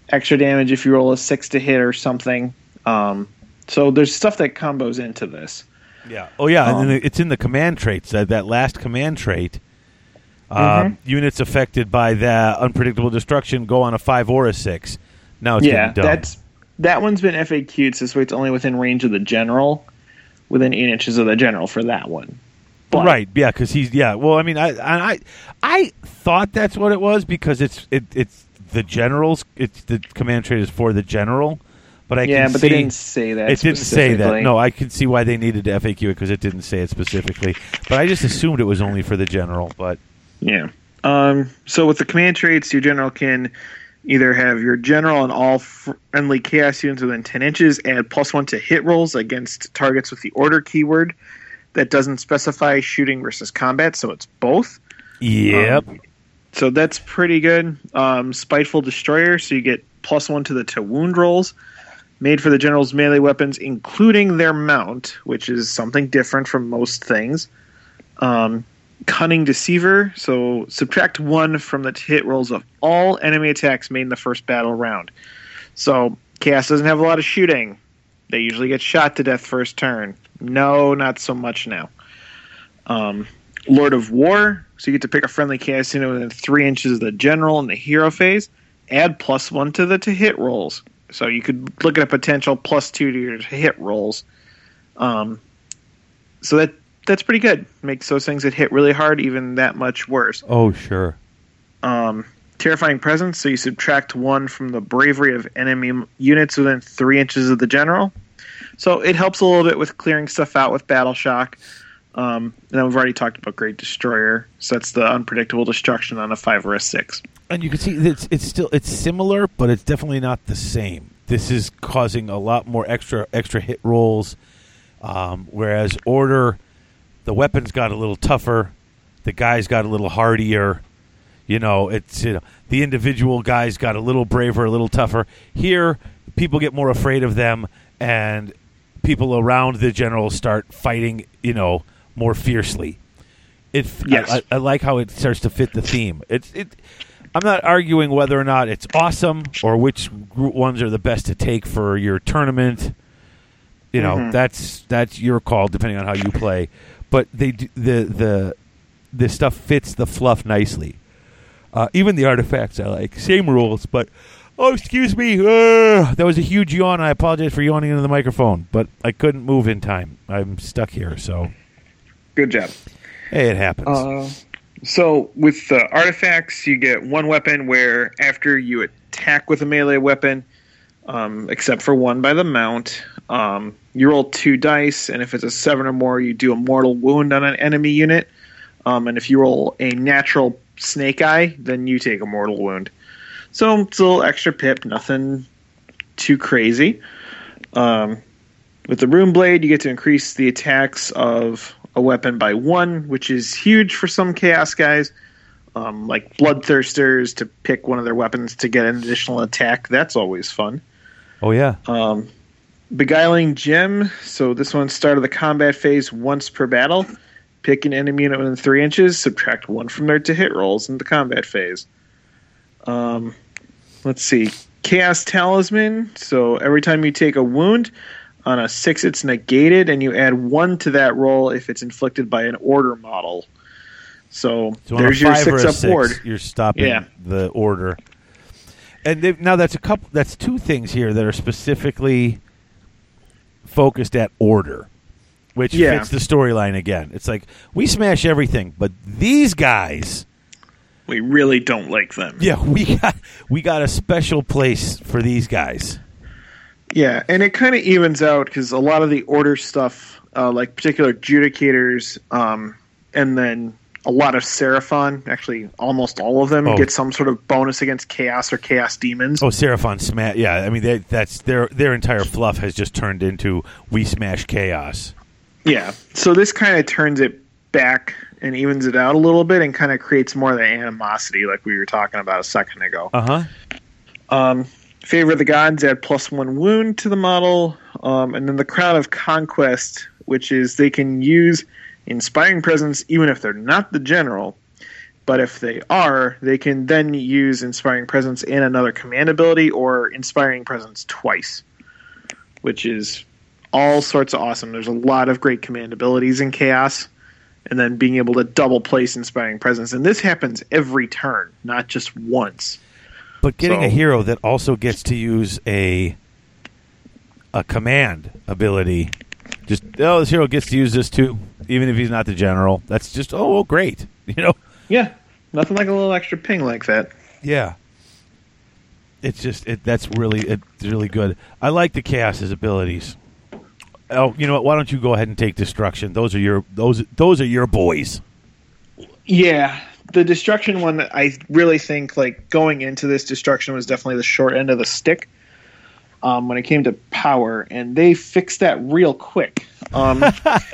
B: extra damage if you roll a six to hit or something um, so there's stuff that combos into this
A: Yeah. Oh yeah,
B: Um,
A: and then it's in the command traits. That that last command trait. Uh,
B: Mhm.
A: Units affected by that unpredictable destruction go on a five or a six. Now it's
B: yeah that's that one's been faq'd so it's only within range of the general within eight inches of the general for that one But-
A: right. Yeah, because he's yeah. Well, I mean, I I I- I thought that's what it was because it's it it's the generals. It's the command trait is for the general. But I
B: yeah
A: can
B: but
A: see,
B: they didn't say that
A: It didn't say that. No, I can see why they needed to FAQ it because it didn't say it specifically. But I just assumed it was only for the general. But
B: Yeah. Um, so with the command traits, your general can either have your general and all friendly chaos units within 10 inches add plus one to hit rolls against targets with the order keyword that doesn't specify shooting versus combat, so it's both.
A: yep.
B: Um, so that's pretty good. Um, Spiteful Destroyer, so you get plus one to the to wound rolls. Made for the general's melee weapons, including their mount, which is something different from most things. Um, Cunning Deceiver, so subtract one from the hit rolls of all enemy attacks made in the first battle round. So Chaos doesn't have a lot of shooting. They usually get shot to death first turn. No, not so much now. Um, Lord of War, so you get to pick a friendly chaos unit within three inches of the general in the hero phase. Add plus one to the to hit rolls. So you could look at a potential plus two to your hit rolls. Um, so that that's pretty good. Makes those things that hit really hard even that much worse.
A: Oh sure.
B: Um, terrifying presence, so you subtract one from the bravery of enemy units within three inches of the general. So it helps a little bit with clearing stuff out with battle shock. Um, and then we've already talked about Great Destroyer, so that's the unpredictable destruction on a five or a six.
A: And you can see it's it's still it's similar, but it's definitely not the same. This is causing a lot more extra extra hit rolls, um, whereas order, the weapons got a little tougher, the guys got a little hardier. You know, it's you know, the individual guys got a little braver, a little tougher. Here, people get more afraid of them, and people around the general start fighting. You know, more fiercely. It
B: Yes.
A: I, I, I like how it starts to fit the theme. It's it. I'm not arguing whether or not it's awesome or which ones are the best to take for your tournament. You know,
B: Mhm.
A: that's that's your call depending on how you play. But they do, the the the stuff fits the fluff nicely. Uh, even the artifacts I like. Same rules, but oh, excuse me, uh, that was a huge yawn. I apologize for yawning into the microphone, but I couldn't move in time. I'm stuck here, so
B: Good job.
A: hey, it happens.
B: Uh, so with the artifacts, you get one weapon where after you attack with a melee weapon, um, except for one by the mount, um, you roll two dice, and if it's a seven or more, you do a mortal wound on an enemy unit. Um, and if you roll a natural snake eye, then you take a mortal wound. So it's a little extra pip, nothing too crazy. Um, with the rune blade, you get to increase the attacks of a weapon by one, which is huge for some chaos guys. Um, like bloodthirsters to pick one of their weapons to get an additional attack. That's always fun.
A: oh yeah,
B: Um, beguiling gem. So this one start of the combat phase once per battle. Pick an enemy unit within three inches, subtract one from their to hit rolls in the combat phase. Um, let's see. Chaos Talisman. So every time you take a wound, on a six it's negated, and you add one to that roll if it's inflicted by an order model. So,
A: So
B: there's your
A: five or
B: six
A: a
B: up
A: six,
B: ward.
A: You're stopping
B: Yeah.
A: the order. And now that's a couple. That's two things here that are specifically focused at order, which
B: Yeah.
A: fits the storyline again. It's like we smash everything, but these guys,
B: We really don't like them.
A: yeah, we got we got a special place for these guys.
B: Yeah, and it kind of evens out because a lot of the order stuff, uh, like particular adjudicators, um, and then a lot of Seraphon, actually almost all of them,
A: Oh.
B: get some sort of bonus against chaos or chaos demons.
A: Oh, Seraphon smash! Yeah, I mean they, that's their their entire fluff has just turned into we smash chaos.
B: Yeah, so this kind of turns it back and evens it out a little bit and kind of creates more of the animosity, like we were talking about a second ago.
A: Uh huh.
B: Um, favor of the gods add plus one wound to the model, um, and then the crown of conquest, which is they can use inspiring presence even if they're not the general. But if they are, they can then use inspiring presence and another command ability or inspiring presence twice, which is all sorts of awesome. There's a lot of great command abilities in chaos, and then being able to double place inspiring presence, and this happens every turn, not just once.
A: But getting a hero that also gets to use a a command ability, just oh, this hero gets to use this too, even if he's not the general. That's just oh, great, you know.
B: Yeah, nothing like a little extra ping like that.
A: Yeah, it's just it. That's really it's really good. I like the chaos's abilities. Oh, you know what? Why don't you go ahead and take destruction? Those are your those those are your boys.
B: Yeah, the destruction one. I really think like going into this destruction was definitely the short end of the stick. Um, when it came to power, and they fixed that real quick. Um,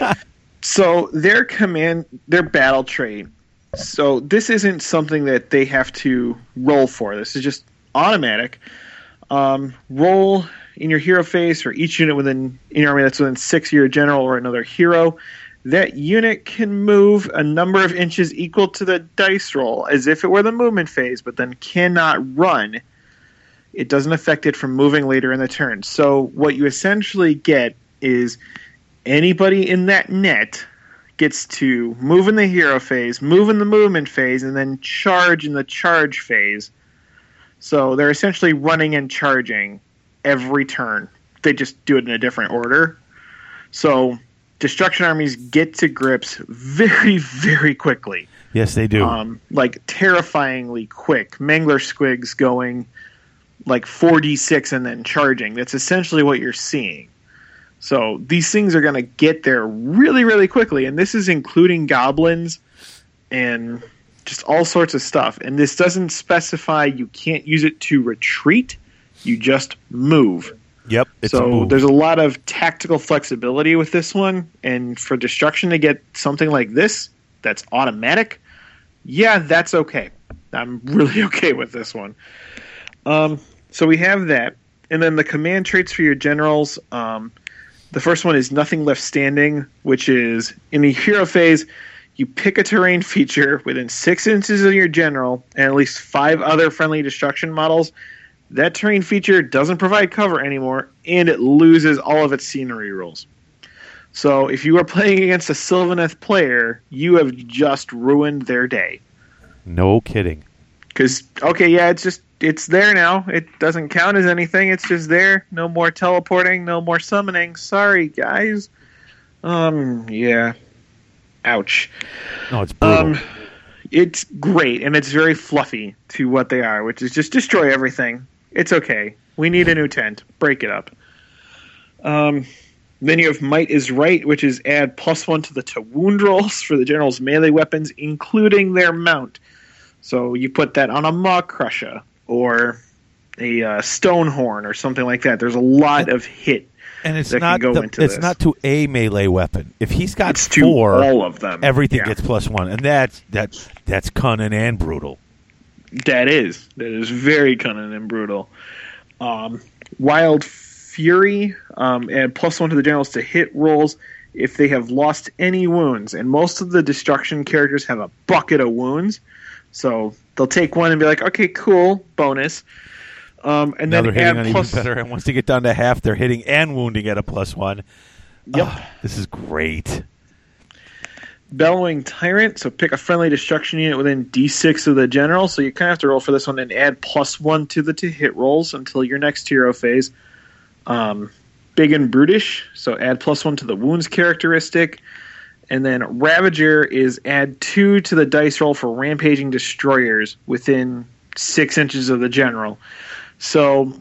B: so their command, their battle trait. So this isn't something that they have to roll for. This is just automatic. Um, roll in your hero phase for each unit within in your army that's within six of your general or another hero. That unit can move a number of inches equal to the dice roll as if it were the movement phase, but then cannot run. It doesn't affect it from moving later in the turn. So what you essentially get is anybody in that net gets to move in the hero phase, move in the movement phase, and then charge in the charge phase. So they're essentially running and charging every turn. They just do it in a different order. So destruction armies get to grips very, very quickly.
A: Yes, they do.
B: Um, like terrifyingly quick. Mangler squigs going like 4d6 and then charging. That's essentially what you're seeing. So these things are going to get there really, really quickly. And this is including goblins and just all sorts of stuff. And this doesn't specify you can't use it to retreat, you just move.
A: Yep. It's a
B: so
A: move.
B: there's a lot of tactical flexibility with this one. And for destruction to get something like this that's automatic, yeah, that's okay. I'm really okay with this one. Um, so we have that, and then the command traits for your generals. Um, the first one is nothing left standing, which is in the hero phase. You pick a terrain feature within six inches of your general and at least five other friendly destruction models. That terrain feature doesn't provide cover anymore, and it loses all of its scenery rules. So if you are playing against a Sylvaneth player, you have just ruined their day.
A: no kidding.
B: Because okay, yeah, it's just it's there now. It doesn't count as anything. It's just there. No more teleporting. No more summoning. Sorry, guys. Um, yeah. Ouch.
A: No, it's brutal.
B: Um, it's great and it's very fluffy to what they are, which is just destroy everything. It's okay. We need a new tent. Break it up. Um, then you have might is right, which is add plus one to the to wound rolls for the general's melee weapons, including their mount. So you put that on a Maw-krusha or a uh, Stonehorn or something like that. There's a lot of hit.
A: and it's not
B: go
A: the-
B: into
A: it's
B: this.
A: not to a melee weapon. If he's got
B: It's
A: four,
B: all of them.
A: everything
B: Yeah.
A: gets plus one, and that's that that's cunning and brutal.
B: That is that is very cunning and brutal. Um, wild Fury, um, and plus one to the generals to hit rolls if they have lost any wounds. And most of the destruction characters have a bucket of wounds, so they'll take one and be like, "Okay, cool, bonus." Um, and
A: Now
B: then
A: they're hitting
B: plus.
A: even better. And once they get down to half, they're hitting and wounding at a plus one.
B: Yep.
A: Ah, this is great.
B: Bellowing Tyrant, so pick a friendly destruction unit within D6 of the general. So you kind of have to roll for this one and add plus one to the to hit rolls until your next hero phase. Um, Big and Brutish, so add plus one to the wounds characteristic. And then Ravager is add two to the dice roll for rampaging destroyers within six inches of the general. So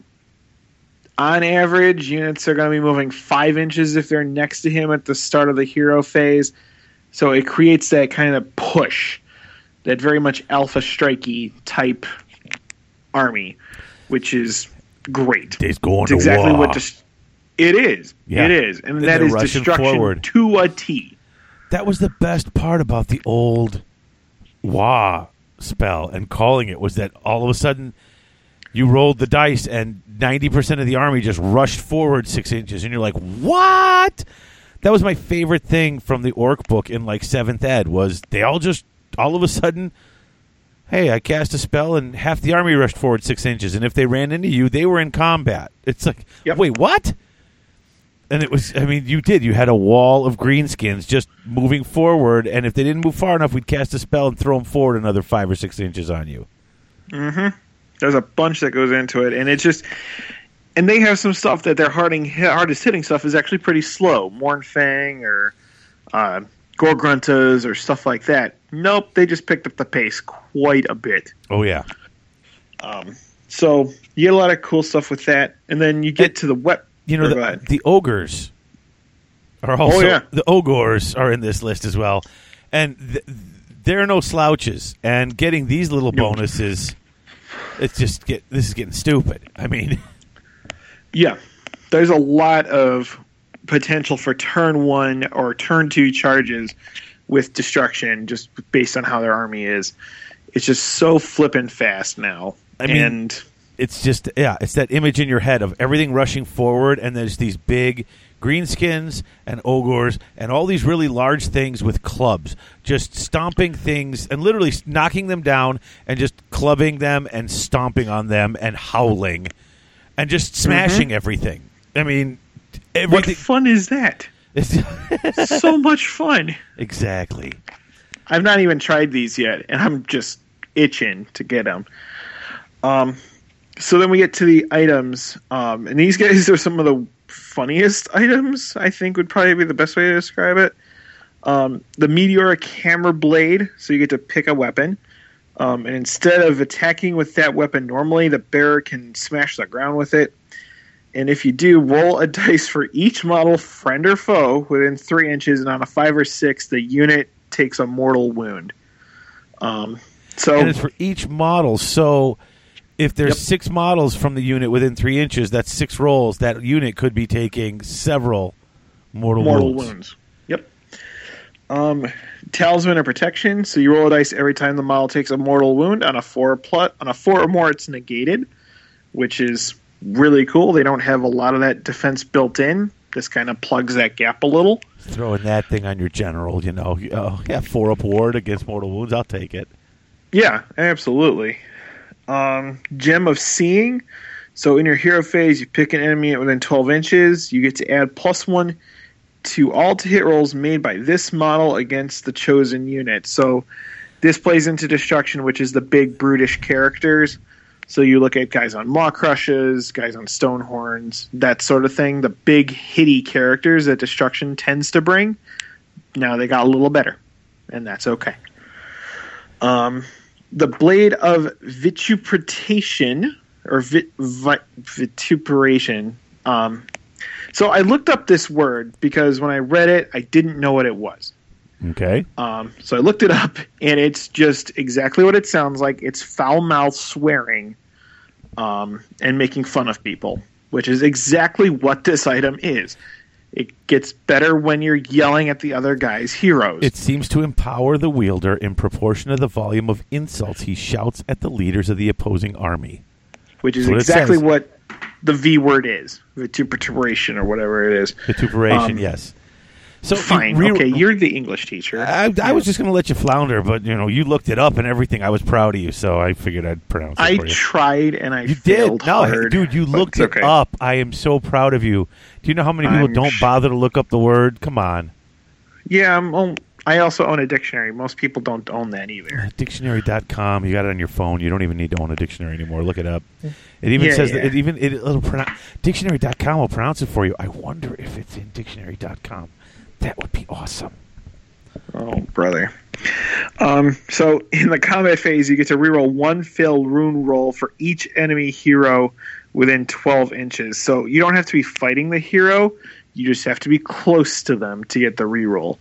B: on average, units are going to be moving five inches if they're next to him at the start of the hero phase. So it creates that kind of push, that very much alpha strikey type army, which is great.
A: Days going
B: It's
A: to
B: exactly
A: war.
B: what dis- it is.
A: Yeah.
B: It is, and that is destruction
A: forward.
B: to a T.
A: that was the best part about the old Waaagh spell and calling it was that all of a sudden you rolled the dice and 90% of the army just rushed forward six inches and you're like what that was my favorite thing from the orc book in like seventh ed was they all just all of a sudden hey i cast a spell and half the army rushed forward six inches and if they ran into you they were in combat it's like
B: Yep.
A: wait what and it was, I mean, you did. You had a wall of greenskins just moving forward, and if they didn't move far enough, we'd cast a spell and throw them forward another five or six inches on you. Mm-hmm.
B: There's a bunch that goes into it, and it's just, and they have some stuff that their harding, hardest hitting stuff is actually pretty slow. Mournfang or uh, Gore-Gruntas or stuff like that. Nope, they just picked up the pace quite a bit.
A: Oh, yeah.
B: So you get a lot of cool stuff with that, and then you get to the wet.
A: You know, the, the ogres are also,
B: Oh, yeah.
A: the ogres are in this list as well. And th- they're no slouches. And getting these little bonuses, it's just get, this is getting stupid. I mean,
B: Yeah, there's a lot of potential for turn one or turn two charges with destruction, just based on how their army is. It's just so flippin' fast now,
A: I mean-
B: and
A: it's just yeah, it's that image in your head of everything rushing forward, and there's these big greenskins and ogres and all these really large things with clubs, just stomping things and literally knocking them down and just clubbing them and stomping on them and howling and just smashing everything. I mean,
B: what fun is that?
A: It's,
B: so much fun.
A: exactly.
B: I've not even tried these yet, and I'm just itching to get them. Um, so then we get to the items, um, and these guys are some of the funniest items. I think would probably be the best way to describe it. Um, the meteoric hammer blade, so you get to pick a weapon, um, and instead of attacking with that weapon normally, the bearer can smash the ground with it. And if you do, roll a dice for each model, friend or foe, within three inches, and on a five or six, the unit takes a mortal wound. Um, so
A: and it's for each model. So if there's
B: Yep.
A: six models from the unit within three inches, that's six rolls. That unit could be taking several mortal,
B: mortal
A: wounds.
B: wounds. Um, talisman of protection. So you roll a dice every time the model takes a mortal wound. On a four plus, on a four or more, it's negated, which is really cool. They don't have a lot of that defense built in. This kind of plugs that gap a little.
A: Throwing that thing on your general, you know, oh, yeah, four up ward against mortal wounds. I'll take it.
B: Yeah, absolutely. Um, Gem of Seeing. So in your hero phase, you pick an enemy within 12 inches. You get to add plus one to all to hit rolls made by this model against the chosen unit. So this plays into destruction, which is the big brutish characters. So you look at guys on Maw-krushas, guys on Stonehorns, that sort of thing. The big hitty characters that destruction tends to bring. Now they got a little better, and that's okay. Um, the blade of vituperation or vit, vi, vituperation. Um, so I looked up this word because when I read it, I didn't know what it was.
A: Okay.
B: Um, so I looked it up, and it's just exactly what it sounds like. It's foul mouth swearing um, and making fun of people, which is exactly what this item is. It gets better when you're yelling at the other guy's heroes.
A: It seems to empower the wielder in proportion to the volume of insults he shouts at the leaders of the opposing army.
B: which is
A: what
B: exactly what the V word is vituperation or whatever it is.
A: Vituperation,
B: Um,
A: yes. So
B: Fine.
A: re-
B: okay, you're the English teacher.
A: I, I was just going to let you flounder, but you know you looked it up and everything. I was proud of you, so I figured I'd pronounce it
B: I
A: for you.
B: tried and I
A: You did, no,
B: hard,
A: dude. You looked it
B: okay.
A: up. I am so proud of you. Do you know how many people
B: I'm
A: don't
B: sh-
A: bother to look up the word? Come on,
B: Yeah, I'm, oh, I also own a dictionary. Most people don't own that either.
A: dictionary.com. You got it on your phone. You don't even need to own a dictionary anymore. Look it up. It even
B: Yeah,
A: says that it even it, it'll pronounce dictionary.com will pronounce it for you. I wonder if it's in dictionary.com. That would be awesome.
B: Oh, brother. Um, so in the combat phase, you get to reroll one failed rune roll for each enemy hero within 12 inches. So you don't have to be fighting the hero; you just have to be close to them to get the reroll.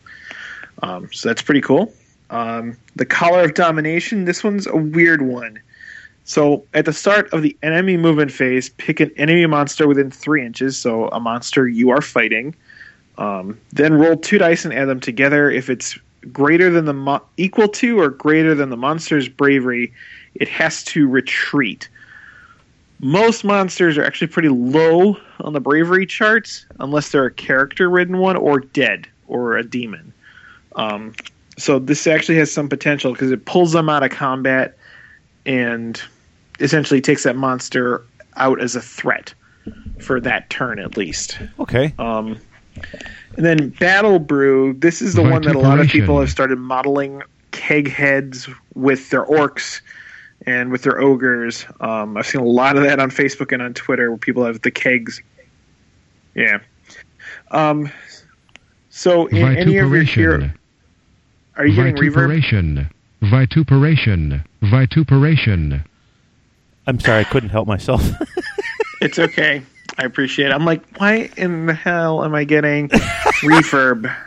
B: Um, so that's pretty cool. Um, the collar of domination. This one's a weird one. So at the start of the enemy movement phase, pick an enemy monster within three inches. So a monster you are fighting. Um, then roll two dice and add them together. If it's greater than the mo- equal to or greater than the monster's bravery, it has to retreat. Most monsters are actually pretty low on the bravery charts, unless they're a character-ridden one or dead or a demon. Um, so this actually has some potential because it pulls them out of combat and essentially takes that monster out as a threat for that turn at least.
A: Okay.
B: Um, and then Battle Brew. This is the one that a lot of people have started modeling keg heads with their orcs and with their ogres. Um, I've seen a lot of that on Facebook and on Twitter where people have the kegs. Yeah. Um, so in any of your hero,
D: Vituperation.
B: Are you getting reverb?
D: Vituperation. Vituperation. Vituperation.
A: I'm sorry, I couldn't help myself.
B: It's okay. I appreciate it. I'm like, why in the hell am I getting reverb?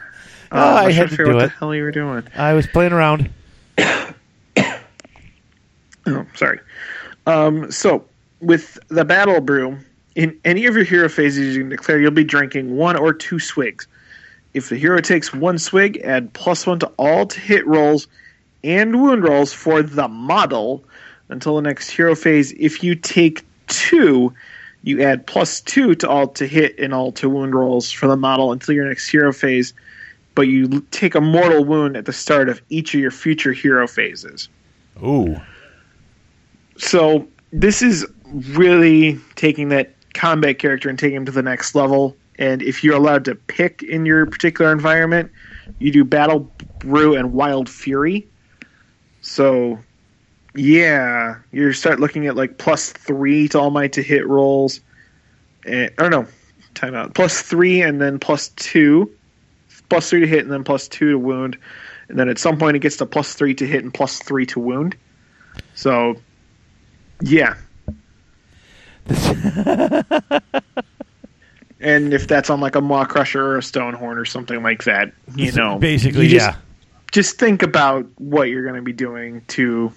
B: Uh,
A: Oh, I had to
B: figure
A: do
B: what
A: it.
B: the hell you were doing.
A: I was playing around.
B: Oh, sorry. Um, so, with the battle brew, in any of your hero phases, you can declare you'll be drinking one or two swigs. If the hero takes one swig, add plus one to all to hit rolls and wound rolls for the model until the next hero phase. If you take two, you add plus two to all to hit and all to wound rolls for the model until your next hero phase. But you take a mortal wound at the start of each of your future hero phases.
A: Ooh.
B: So this is really taking that combat character and taking him to the next level. And if you're allowed to pick in your particular environment, you do Battle Brew and Wild Fury. So, yeah, you start looking at like plus three to all my to hit rolls. And, or no, time out. Plus three and then plus two. Plus three to hit and then plus two to wound. And then at some point it gets to plus three to hit and plus three to wound. So, yeah. and if that's on like a Maw-krusha or a Stonehorn or something like that, you know,
A: basically,
B: you just,
A: yeah.
B: Just think about what you're going to be doing to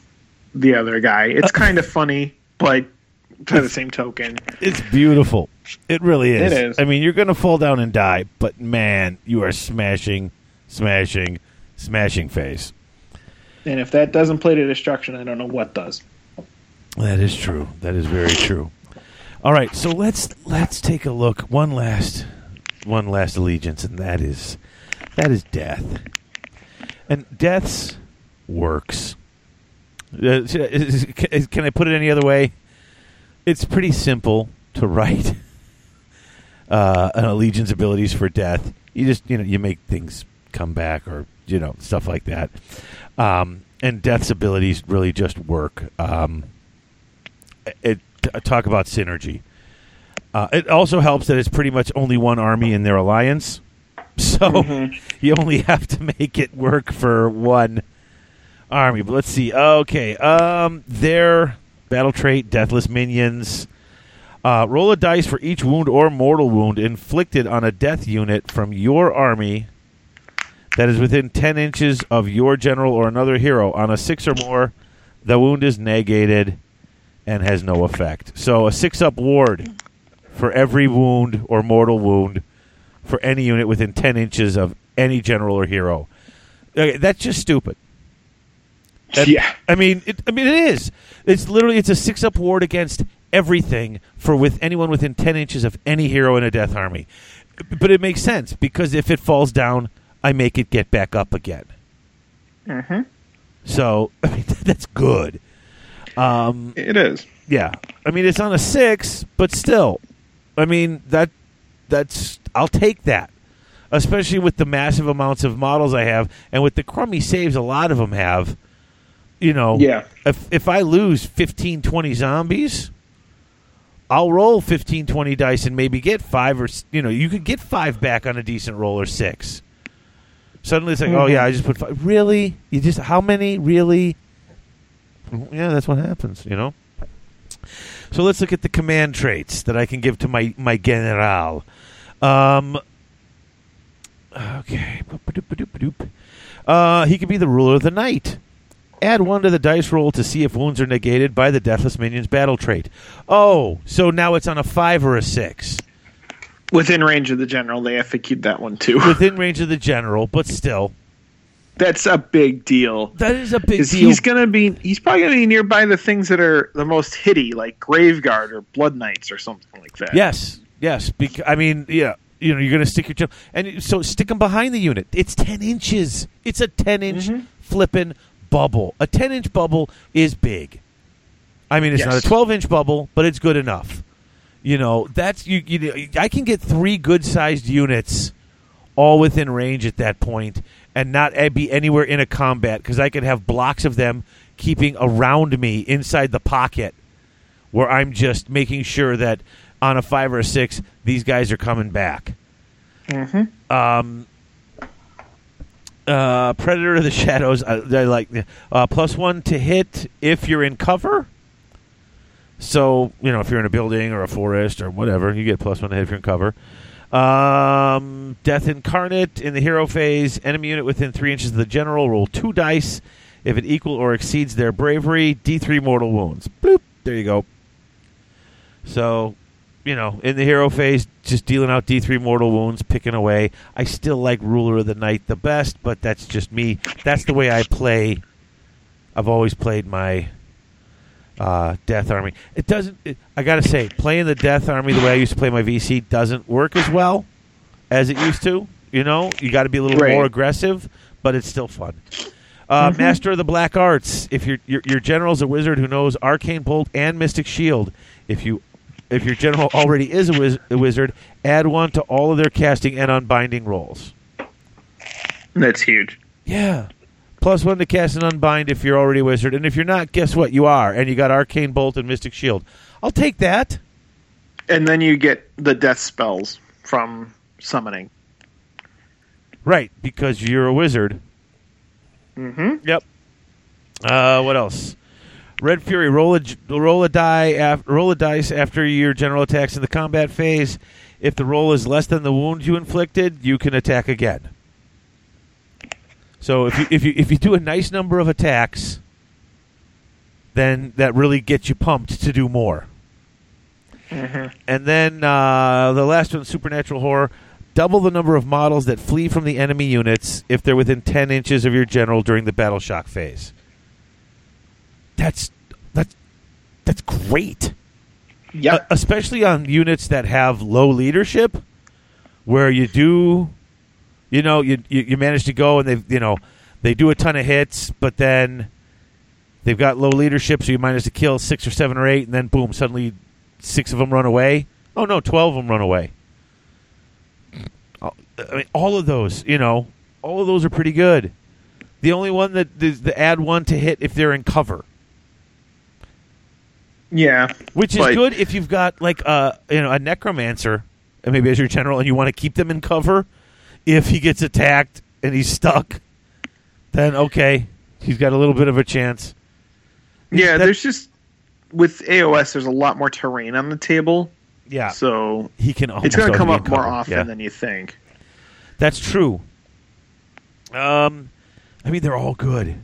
B: the other guy. It's uh, kind of funny, but by the same token,
A: It's beautiful. It really is.
B: It is.
A: I mean, you're going to fall down and die, but man, you are smashing, smashing, smashing face.
B: and if that doesn't play to destruction, I don't know what does.
A: That is true. That is very true. All right, so let's let's take a look. One last, one last allegiance, and that is that is death. And death's works. Uh, can I put it any other way? It's pretty simple to write uh, an allegiance abilities for death. You just you know you make things come back or you know stuff like that. Um, and death's abilities really just work. Um, it talk about synergy. Uh, it also helps that it's pretty much only one army in their alliance, so you only have to make it work for one army. But let's see. Okay, um, their battle trait: deathless minions. Uh, roll a dice for each wound or mortal wound inflicted on a death unit from your army that is within 10 inches of your general or another hero. On a 6 or more, the wound is negated and has no effect. So a 6 up ward for every wound or mortal wound for any unit within 10 inches of any general or hero. Okay, that's just stupid. That-
B: Yeah.
A: I mean, it, I mean, it is. It's literally it's a six up ward against everything for with anyone within ten inches of any hero in a Death Army. But it makes sense because if it falls down, I make it get back up again.
B: Mm-hmm.
A: So I mean, that's good. Um,
B: It is.
A: yeah, I mean it's on a six, but still, I mean that that's I'll take that, especially with the massive amounts of models I have and with the crummy saves a lot of them have. You know,
B: Yeah.
A: If if I lose 15, 20 zombies, I'll roll 15, 20 dice and maybe get five or you know you could get five back on a decent roll or six. Suddenly it's like, oh
B: Mhm.
A: yeah, I just put five. Really? You just how many? Really? Yeah, that's what happens. You know. So let's look at the command traits that I can give to my my general. Um. Okay. Uh, he can be the ruler of the night. Add one to the dice roll to see if wounds are negated by the Deathless Minions battle trait. Oh, so now it's on a five or a six.
B: Within range of the general, they keep that one too.
A: Within range of the general, but still.
B: That's a big deal.
A: That is a big deal.
B: he's gonna be, he's probably gonna be nearby the things that are the most hitty, like Graveguard or Blood Knights or something like that.
A: Yes, yes. Bec- I mean, yeah. You know, you're going to stick your gem, and so stick them behind the unit. It's ten inches. It's a ten inch
B: Mhm.
A: flipping bubble. A ten inch bubble is big. I mean, it's not a twelve inch bubble, but it's good enough. You know, that's you. you I can get three good sized units all within range at that point, and not be anywhere in a combat because I could have blocks of them keeping around me inside the pocket where I'm just making sure that on a five or a six, these guys are coming back.
B: Mm-hmm.
A: Um, uh, Predator of the Shadows, I, I like uh, plus one to hit if you're in cover. So you know if you're in a building or a forest or whatever, you get plus one to hit if you're in cover. Um, Death Incarnate in the hero phase, enemy unit within three inches of the general roll two dice. If it equal or exceeds their bravery, D3 mortal wounds. Bloop. There you go. So, you know, in the hero phase, just dealing out D3 mortal wounds, picking away. I still like Ruler of the Night the best, but that's just me. That's the way I play. I've always played my uh, Death Army. It doesn't. It, I gotta say, playing the Death Army the way I used to play my VC doesn't work as well as it used to. You know, you got to be a little
B: Right.
A: more aggressive, but it's still fun. Uh, Master of the Black Arts. If your, your your general's a wizard who knows Arcane Bolt and Mystic Shield, if you if your general already is a, wiz- a wizard, add one to all of their casting and unbinding rolls.
B: That's huge.
A: Yeah. Plus one to cast and unbind if you're already a wizard. And if you're not, guess what? You are. And you got Arcane Bolt and Mystic Shield. I'll take that.
B: And then you get the death spells from summoning.
A: Right, because you're a wizard.
B: Mm-hmm.
A: Yep. Uh, what else? Red Fury. Roll a roll a die. Af- roll a dice after your general attacks in the combat phase. If the roll is less than the wound you inflicted, you can attack again. So if you if you if you do a nice number of attacks, then that really gets you pumped to do more. And then uh, the last one, supernatural horror. Double the number of models that flee from the enemy units if they're within ten inches of your general during the battle shock phase. That's that's that's great,
B: Yeah.
A: Uh, especially on units that have low leadership, where you do, you know, you, you you manage to go and they you know they do a ton of hits, but then they've got low leadership, so you manage to kill six or seven or eight, and then boom, suddenly six of them run away. Oh no, twelve of them run away. I mean, all of those, you know, all of those are pretty good. The only one that is the add one to hit if they're in cover,
B: yeah.
A: which is good if you've got like a you know a necromancer, and maybe as your general, and you want to keep them in cover. If he gets attacked and he's stuck, then okay, he's got a little bit of a chance.
B: Yeah,
A: That-
B: there's just with AOS, there's a lot more terrain on the table,
A: Yeah,
B: so
A: he can.
B: it's
A: going to
B: come up more often than you think.
A: That's true. Um, I mean, they're all good,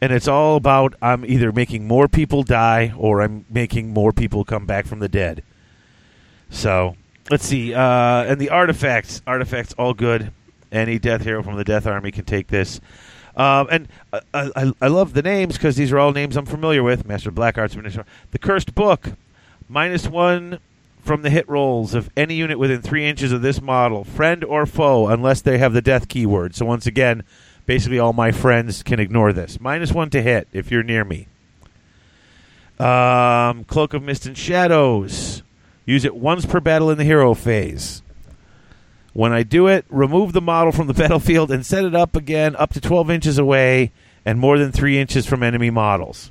A: and it's all about I'm either making more people die or I'm making more people come back from the dead. So let's see. Uh, and the artifacts, artifacts, all good. Any death hero from the Death Army can take this. Um, and I, I, I love the names because these are all names I'm familiar with. Master Black Arts, Minister- the Cursed Book. Minus one from the hit rolls of any unit within three inches of this model, friend or foe, unless they have the death keyword. So once again, basically all my friends can ignore this. Minus one to hit if you're near me. Um, Cloak of Mist and Shadows. Use it once per battle in the hero phase. When I do it, remove the model from the battlefield and set it up again up to 12 inches away and more than 3 inches from enemy models.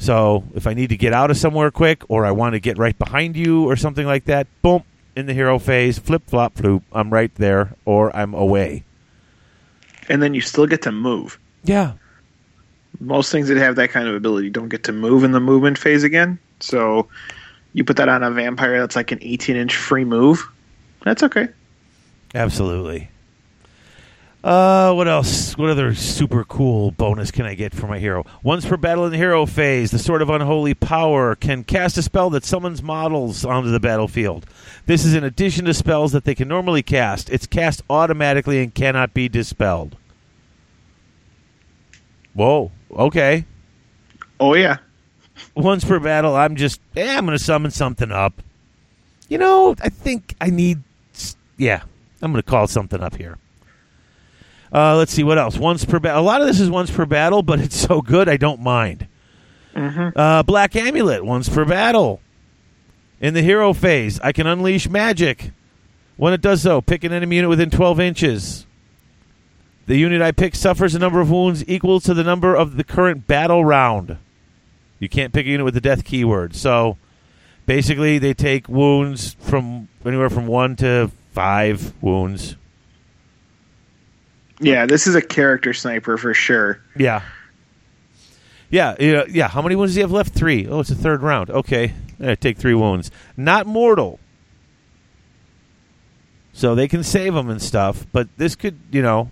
A: So if I need to get out of somewhere quick or I want to get right behind you or something like that, boom, in the hero phase, flip flop floop, I'm right there or I'm away.
B: And then you still get to move.
A: Yeah.
B: Most things that have that kind of ability don't get to move in the movement phase again. So you put that on a vampire that's like an 18 inch free move. That's okay.
A: Absolutely. Uh, what else? What other super cool bonus can I get for my hero? Once per battle in the hero phase, the Sword of Unholy Power can cast a spell that summons models onto the battlefield. This is in addition to spells that they can normally cast. It's cast automatically and cannot be dispelled. Whoa. Okay.
B: Oh, yeah.
A: Once per battle, I'm just, eh, I'm going to summon something up. You know, I think I need, yeah, I'm going to call something up here. Uh, let's see what else. Once per battle. A lot of this is once per battle, but it's so good I don't mind. Uh, Black Amulet once per battle. In the hero phase, I can unleash magic. When it does so, pick an enemy unit within 12 inches. The unit I pick suffers a number of wounds equal to the number of the current battle round. You can't pick a unit with the death keyword. So basically, they take wounds from anywhere from one to five wounds.
B: Yeah, this is a character sniper for sure.
A: Yeah. Yeah, yeah, yeah. How many wounds do you have left? Three. Oh, it's the third round. Okay. Eh, take three wounds. Not mortal. So they can save them and stuff, but this could, you know,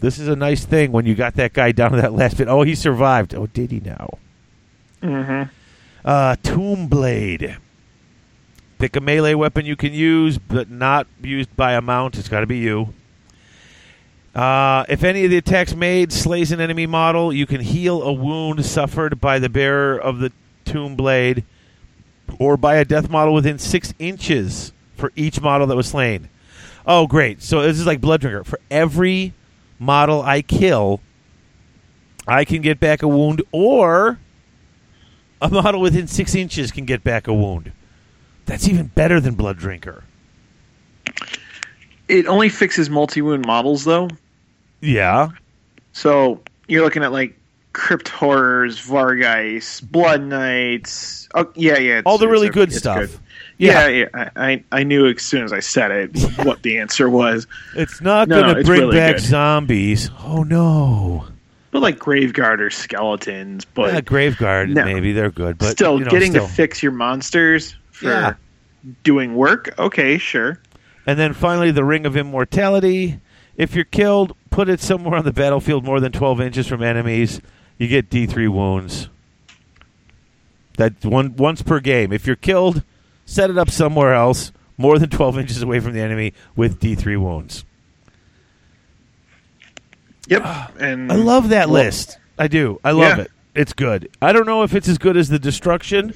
A: this is a nice thing when you got that guy down to that last bit. Oh, he survived. Oh, did he now?
B: Mm-hmm.
A: Uh, Tomb Blade. Pick a melee weapon you can use, but not used by a mount. It's got to be you. Uh, if any of the attacks made slays an enemy model, you can heal a wound suffered by the bearer of the Tomb Blade or by a death model within six inches for each model that was slain. Oh, great. So this is like Blood Drinker. For every model I kill, I can get back a wound, or a model within six inches can get back a wound. That's even better than Blood Drinker.
B: It only fixes multi wound models, though.
A: Yeah.
B: So you're looking at like Crypt Horrors, Vargheist, Blood Knights. Oh, yeah, yeah. it's-
A: All the really good stuff.
B: Yeah, yeah. I, I I knew as soon as I said it what the answer was.
A: It's not
B: No,
A: going to
B: it's
A: bring
B: really
A: back
B: good.
A: zombies. Oh, no.
B: But like Graveguard or Skeletons, but
A: yeah, Graveguard,
B: No.
A: maybe they're good, but
B: still
A: you know,
B: getting
A: still.
B: to fix your monsters for
A: Yeah.
B: doing work. Okay, sure.
A: And then finally, the Ring of Immortality. If you're killed, put it somewhere on the battlefield more than 12 inches from enemies. You get D3 wounds. That one once per game. If you're killed, set it up somewhere else, more than 12 inches away from the enemy, with D3 wounds.
B: Yep. And
A: I love that
B: Well,
A: list. I do. I love
B: Yeah.
A: it. It's good. I don't know if it's as good as the Destruction,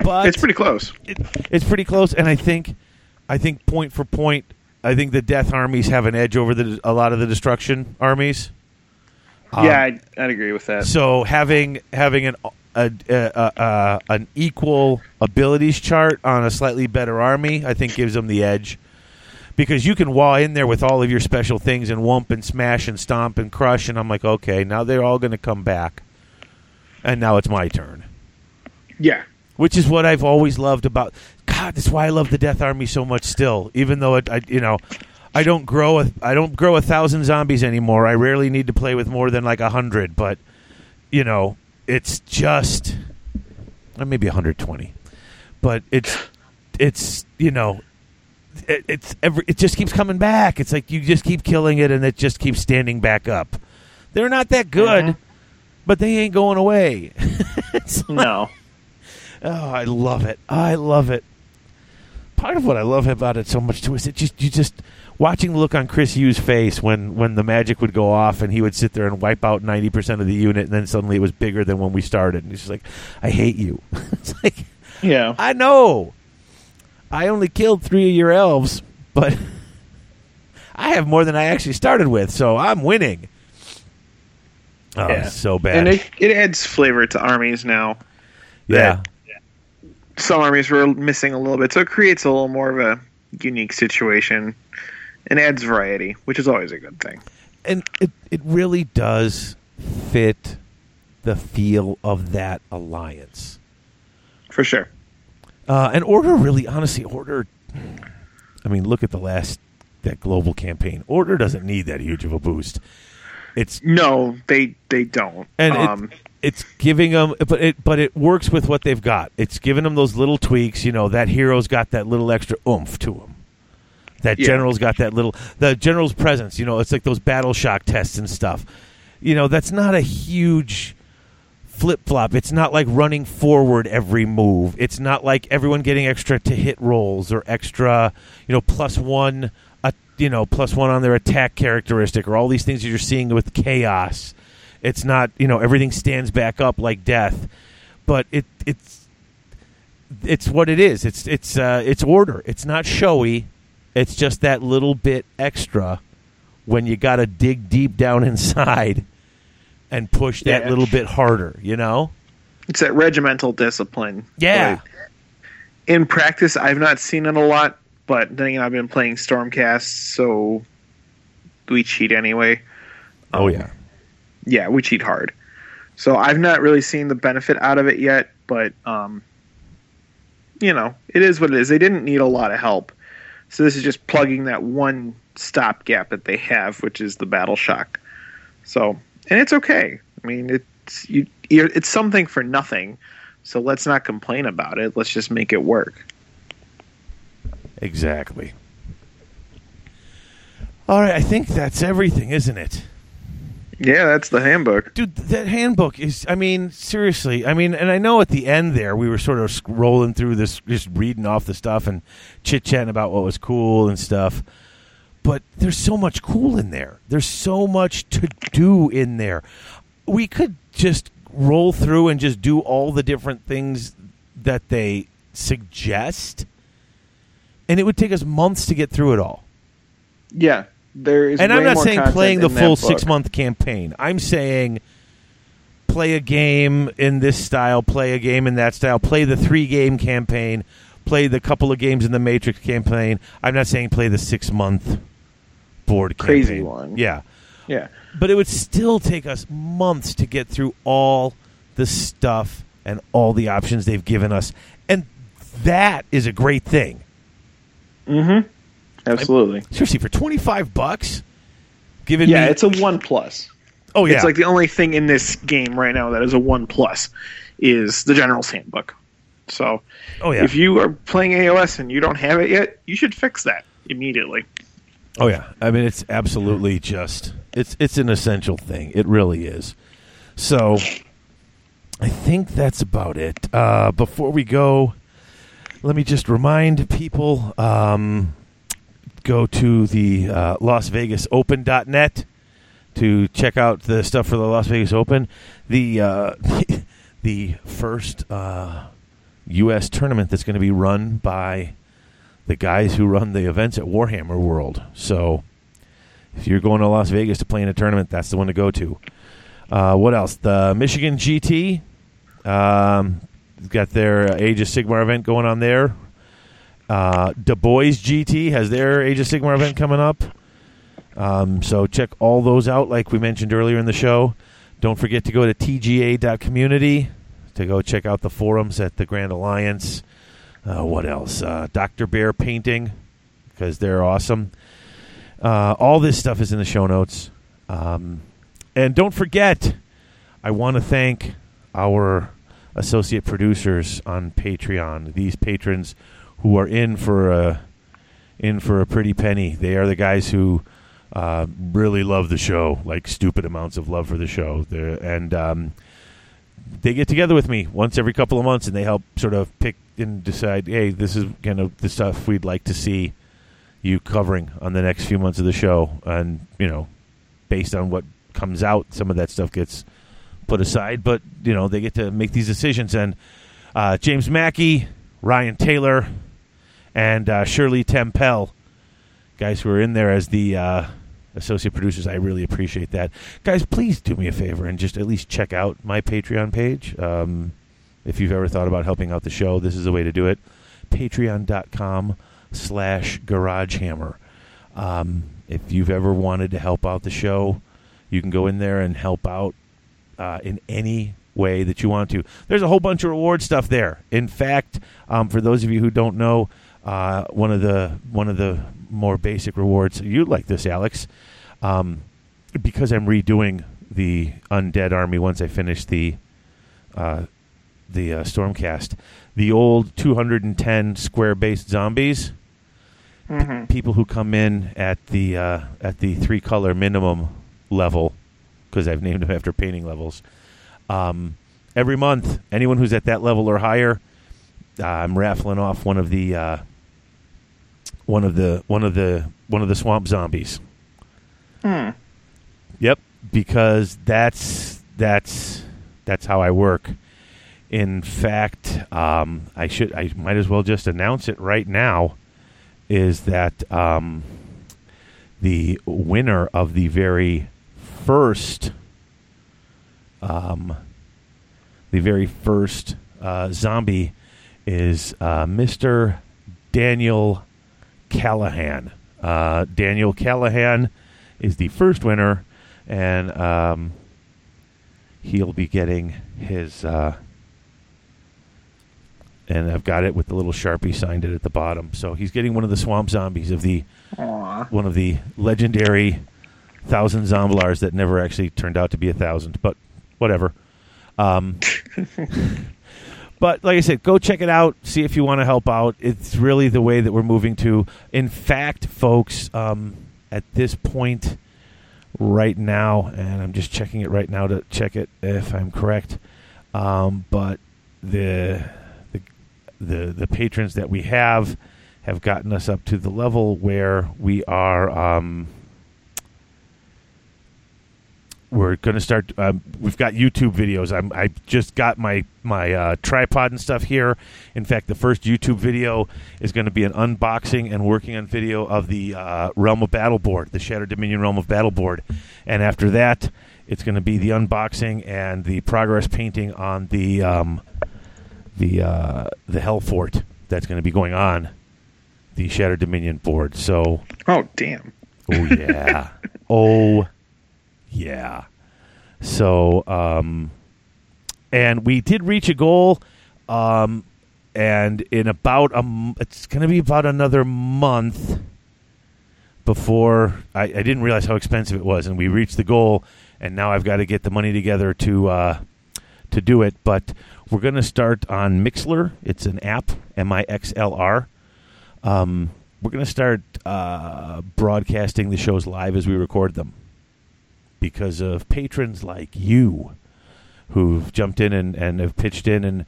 A: but
B: It's pretty close.
A: it, it's pretty close, and I think, I think point for point, I think the Death armies have an edge over the a lot of the Destruction armies. Um,
B: yeah, I'd, I'd agree with that.
A: So having having an a, a, a, a, an equal abilities chart on a slightly better army, I think gives them the edge. Because you can wall in there with all of your special things and wump and smash and stomp and crush, and I'm like, okay, now they're all going to come back, and now it's my turn
B: Yeah.
A: which is what I've always loved about. God, that's why I love the Death Army so much. Still, even though it, I, you know, I don't grow a, I don't grow a thousand zombies anymore. I rarely need to play with more than like a hundred, but you know, it's just uh, maybe 120, but it's it's you know. It, it's every. It just keeps coming back. It's like you just keep killing it, and it just keeps standing back up. They're not that good,
B: Mhm.
A: but they ain't going away. It's like-
B: No.
A: Oh, I love it. I love it. part of what I love about it so much too is that just you just watching the look on Chris Hughes' face when when the magic would go off and he would sit there and wipe out ninety percent of the unit, and then suddenly it was bigger than when we started, and he's just like, "I hate you." it's like
B: Yeah.
A: I know. I only killed three of your elves, but I have more than I actually started with, so I'm winning. Oh,
B: Yeah.
A: so bad.
B: And it, it adds flavor to armies now.
A: yeah.
B: Some armies were missing a little bit, so it creates a little more of a unique situation and adds variety, which is always a good thing.
A: and it it really does fit the feel of that alliance.
B: For sure.
A: Uh, and Order really, honestly, Order. I mean, look at the last that global campaign. Order doesn't need that huge of a boost. It's
B: No, they they don't.
A: and
B: um,
A: it, it's giving them, but it but it works with what they've got. It's giving them those little tweaks. You know, that hero's got that little extra oomph to him. That
B: Yeah.
A: general's got that little the general's presence. You know, it's like those battle shock tests and stuff. You know, that's not a huge flip flop. It's not like running forward every move. It's not like everyone getting extra to hit rolls or extra, you know, plus one, uh, you know, plus one on their attack characteristic or all these things that you're seeing with chaos. It's not, you know, everything stands back up like death, but it it's it's what it is. It's it's uh, it's order. It's not showy. It's just that little bit extra when you got to dig deep down inside and push that
B: Yeah.
A: little bit harder. You know?
B: it's that regimental discipline.
A: Yeah.
B: Like, in practice, I've not seen it a lot, but then again, I've been playing Stormcast, so we cheat anyway.
A: Oh
B: Um,
A: yeah.
B: yeah, we cheat hard. So I've not really seen the benefit out of it yet, but um, you know, it is what it is. They didn't need a lot of help, so this is just plugging that one stopgap that they have, which is the battle shock. So, and it's okay. I mean, it's you, you're, it's something for nothing. So let's not complain about it. Let's just make it work.
A: Exactly. All right, I think that's everything, isn't it?
B: Yeah, that's the handbook.
A: Dude, that handbook is, I mean, seriously. I mean, and I know at the end there, we were sort of scrolling through this, just reading off the stuff and chit chatting about what was cool and stuff. But there's so much cool in there. There's so much to do in there. We could just roll through and just do all the different things that they suggest, and it would take us months to get through it all.
B: Yeah, there is.
A: And I'm not saying playing the full six month campaign. I'm saying play a game in this style, play a game in that style, play the three game campaign, play the couple of games in the Matrix campaign. I'm not saying play the six month board
B: Crazy
A: campaign.
B: one.
A: Yeah.
B: Yeah,
A: But it would still take us months to get through all the stuff and all the options they've given us. And that is a great thing. Mm-hmm.
B: Absolutely.
A: Seriously, for 25 bucks, giving
B: Yeah,
A: me
B: it's a one plus.
A: Oh yeah.
B: It's like the only thing in this game right now that is a one plus is the General's Handbook. So
A: oh yeah.
B: if you are playing AOS and you don't have it yet, you should fix that immediately.
A: Oh yeah, I mean it's absolutely just it's it's an essential thing. It really is. So I think that's about it. Uh, before we go, let me just remind people: um, go to the uh, Open.net to check out the stuff for the Las Vegas Open. The uh, the first uh, U.S. tournament that's going to be run by the guys who run the events at Warhammer World. So if you're going to Las Vegas to play in a tournament, that's the one to go to. Uh, what else? The Michigan GT. Um, got their Age of Sigmar event going on there. Uh, Da Boyz GT has their Age of Sigmar event coming up. Um, so check all those out, like we mentioned earlier in the show. Don't forget to go to tga.community to go check out the forums at the Grand Alliance. Uh, what else? Uh, Dr. Bear Painting, because they're awesome. Uh, all this stuff is in the show notes. Um, and don't forget, I want to thank our associate producers on Patreon. These patrons who are in for a in for a pretty penny. They are the guys who uh, really love the show, like stupid amounts of love for the show. They're, and um, they get together with me once every couple of months, and they help sort of pick and decide, hey, this is kind of the stuff we'd like to see you covering on the next few months of the show, and you know, based on what comes out, some of that stuff gets put aside. But you know, they get to make these decisions, and uh, James Mackey, Ryan Taylor, and uh, Shirley Tempel, guys who are in there as the uh, associate producers. I really appreciate that. Guys, please do me a favor and just at least check out my Patreon page. Um, if you've ever thought about helping out the show, this is the way to do it. Patreon.com slash GarageHammer. Um, if you've ever wanted to help out the show, you can go in there and help out uh, in any way that you want to. There's a whole bunch of reward stuff there. In fact, um, for those of you who don't know, uh, one of the one of the more basic rewards you like this, Alex, um, because I'm redoing the Undead Army once I finish the uh, the uh, Stormcast. The old 210 square based zombies.
B: Mhm.
A: People who come in at the uh, at the three color minimum level, because I've named them after painting levels. Um, every month, anyone who's at that level or higher, uh, I'm raffling off one of the uh, one of the one of the one of the swamp zombies.
B: Hmm.
A: Yep, because that's that's that's how I work. In fact, um, I should I might as well just announce it right now. Is that um, the winner of the very first um, the very first uh, zombie is uh, Mr. Daniel Callahan. Uh, Daniel Callahan is the first winner, and um, he'll be getting his. Uh, and I've got it with the little sharpie signed it at the bottom. So he's getting one of the swamp zombies of the
B: Aw.
A: one of the legendary thousand zomblars that never actually turned out to be a thousand, but whatever. Um, but like I said, go check it out. See if you want to help out. It's really the way that we're moving to. In fact, folks, um, at this point right now, and I'm just checking it right now to check it if I'm correct. Um, but the the the patrons that we have have gotten us up to the level where we are. Um, we're going to start. Um, we've got YouTube videos. I'm, I just got my my uh, tripod and stuff here. In fact, the first YouTube video is going to be an unboxing and working on video of the uh, Realm of Battle board, the Shattered Dominion Realm of Battle board, and after that, it's going to be the unboxing and the progress painting on the um, the uh, the Hell Fort that's going to be going on the Shattered Dominion board. So
B: Oh damn.
A: Oh yeah. oh yeah. So um and we did reach a goal um and in about a, it's going to be about another month before I, I didn't realize how expensive it was and we reached the goal and now I've got to get the money together to uh to do it but we're going to start on Mixlr it's an app M I X L R um, we're going to start uh, broadcasting the shows live as we record them because of patrons like you who've jumped in and, and have pitched in and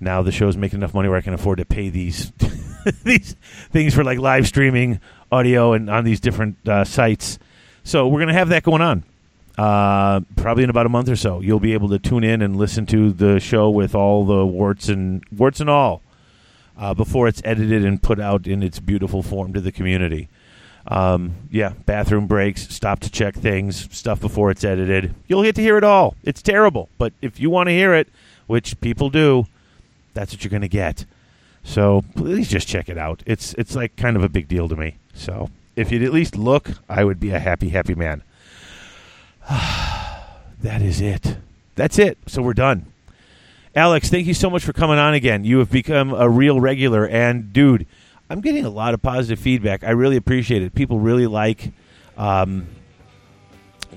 A: now the show's making enough money where I can afford to pay these these things for like live streaming audio and on these different uh, sites. So we're going to have that going on. Uh, probably in about a month or so, you'll be able to tune in and listen to the show with all the warts and warts and all uh, before it's edited and put out in its beautiful form to the community. Um, yeah, bathroom breaks, stop to check things, stuff before it's edited. You'll get to hear it all. It's terrible, but if you want to hear it, which people do, that's what you're going to get. So please just check it out. It's it's like kind of a big deal to me. So if you'd at least look, I would be a happy, happy man. that is it. That's it. So we're done. Alex, thank you so much for coming on again. You have become a real regular, and dude, I'm getting a lot of positive feedback. I really appreciate it. People really like, um,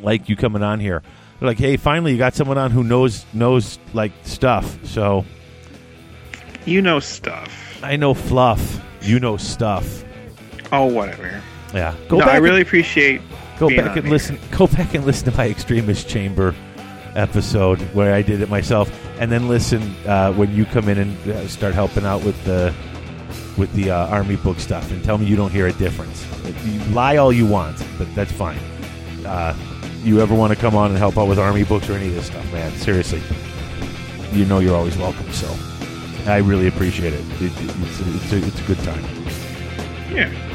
A: like you coming on here. They're like, hey, finally, you got someone on who knows knows like stuff. So
B: You know stuff.
A: I know fluff. You know stuff.
B: Oh whatever.
A: Yeah. Go
B: no,
A: back.
B: I really
A: and,
B: appreciate
A: go back and
B: here.
A: listen. Go back and listen to my Extremis Chamber episode where I did it myself, and then listen uh, when you come in and uh, start helping out with the with the uh, army book stuff, and tell me you don't hear a difference. You lie all you want, but that's fine. Uh, you ever want to come on and help out with army books or any of this stuff, man? Seriously, you know you're always welcome. So I really appreciate it. it, it it's, it's, a, it's a good time.
B: Yeah.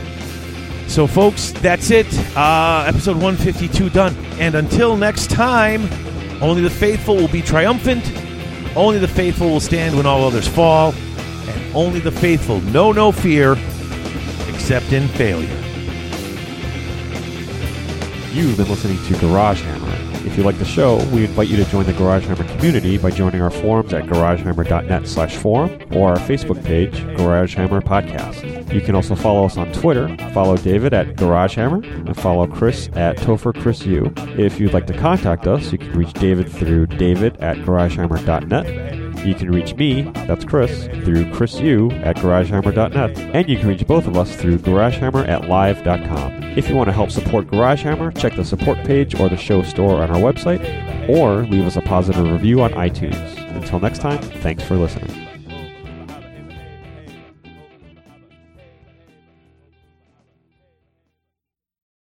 A: So, folks, that's it. Uh, episode 152 done. And until next time, only the faithful will be triumphant. Only the faithful will stand when all others fall. And only the faithful know no fear except in failure.
C: You've been listening to Garage Hammer. If you like the show, we invite you to join the Garage Hammer community by joining our forums at garagehammer.net slash forum or our Facebook page, Garage Hammer Podcast. You can also follow us on Twitter. Follow David at Garage Hammer and follow Chris at Topher Chris U. If you'd like to contact us, you can reach David through david at garagehammer.net. You can reach me, that's Chris, through chrisu at garagehammer.net. And you can reach both of us through garagehammer at live.com. If you want to help support GarageHammer, check the support page or the show store on our website, or leave us a positive review on iTunes. Until next time, thanks for listening.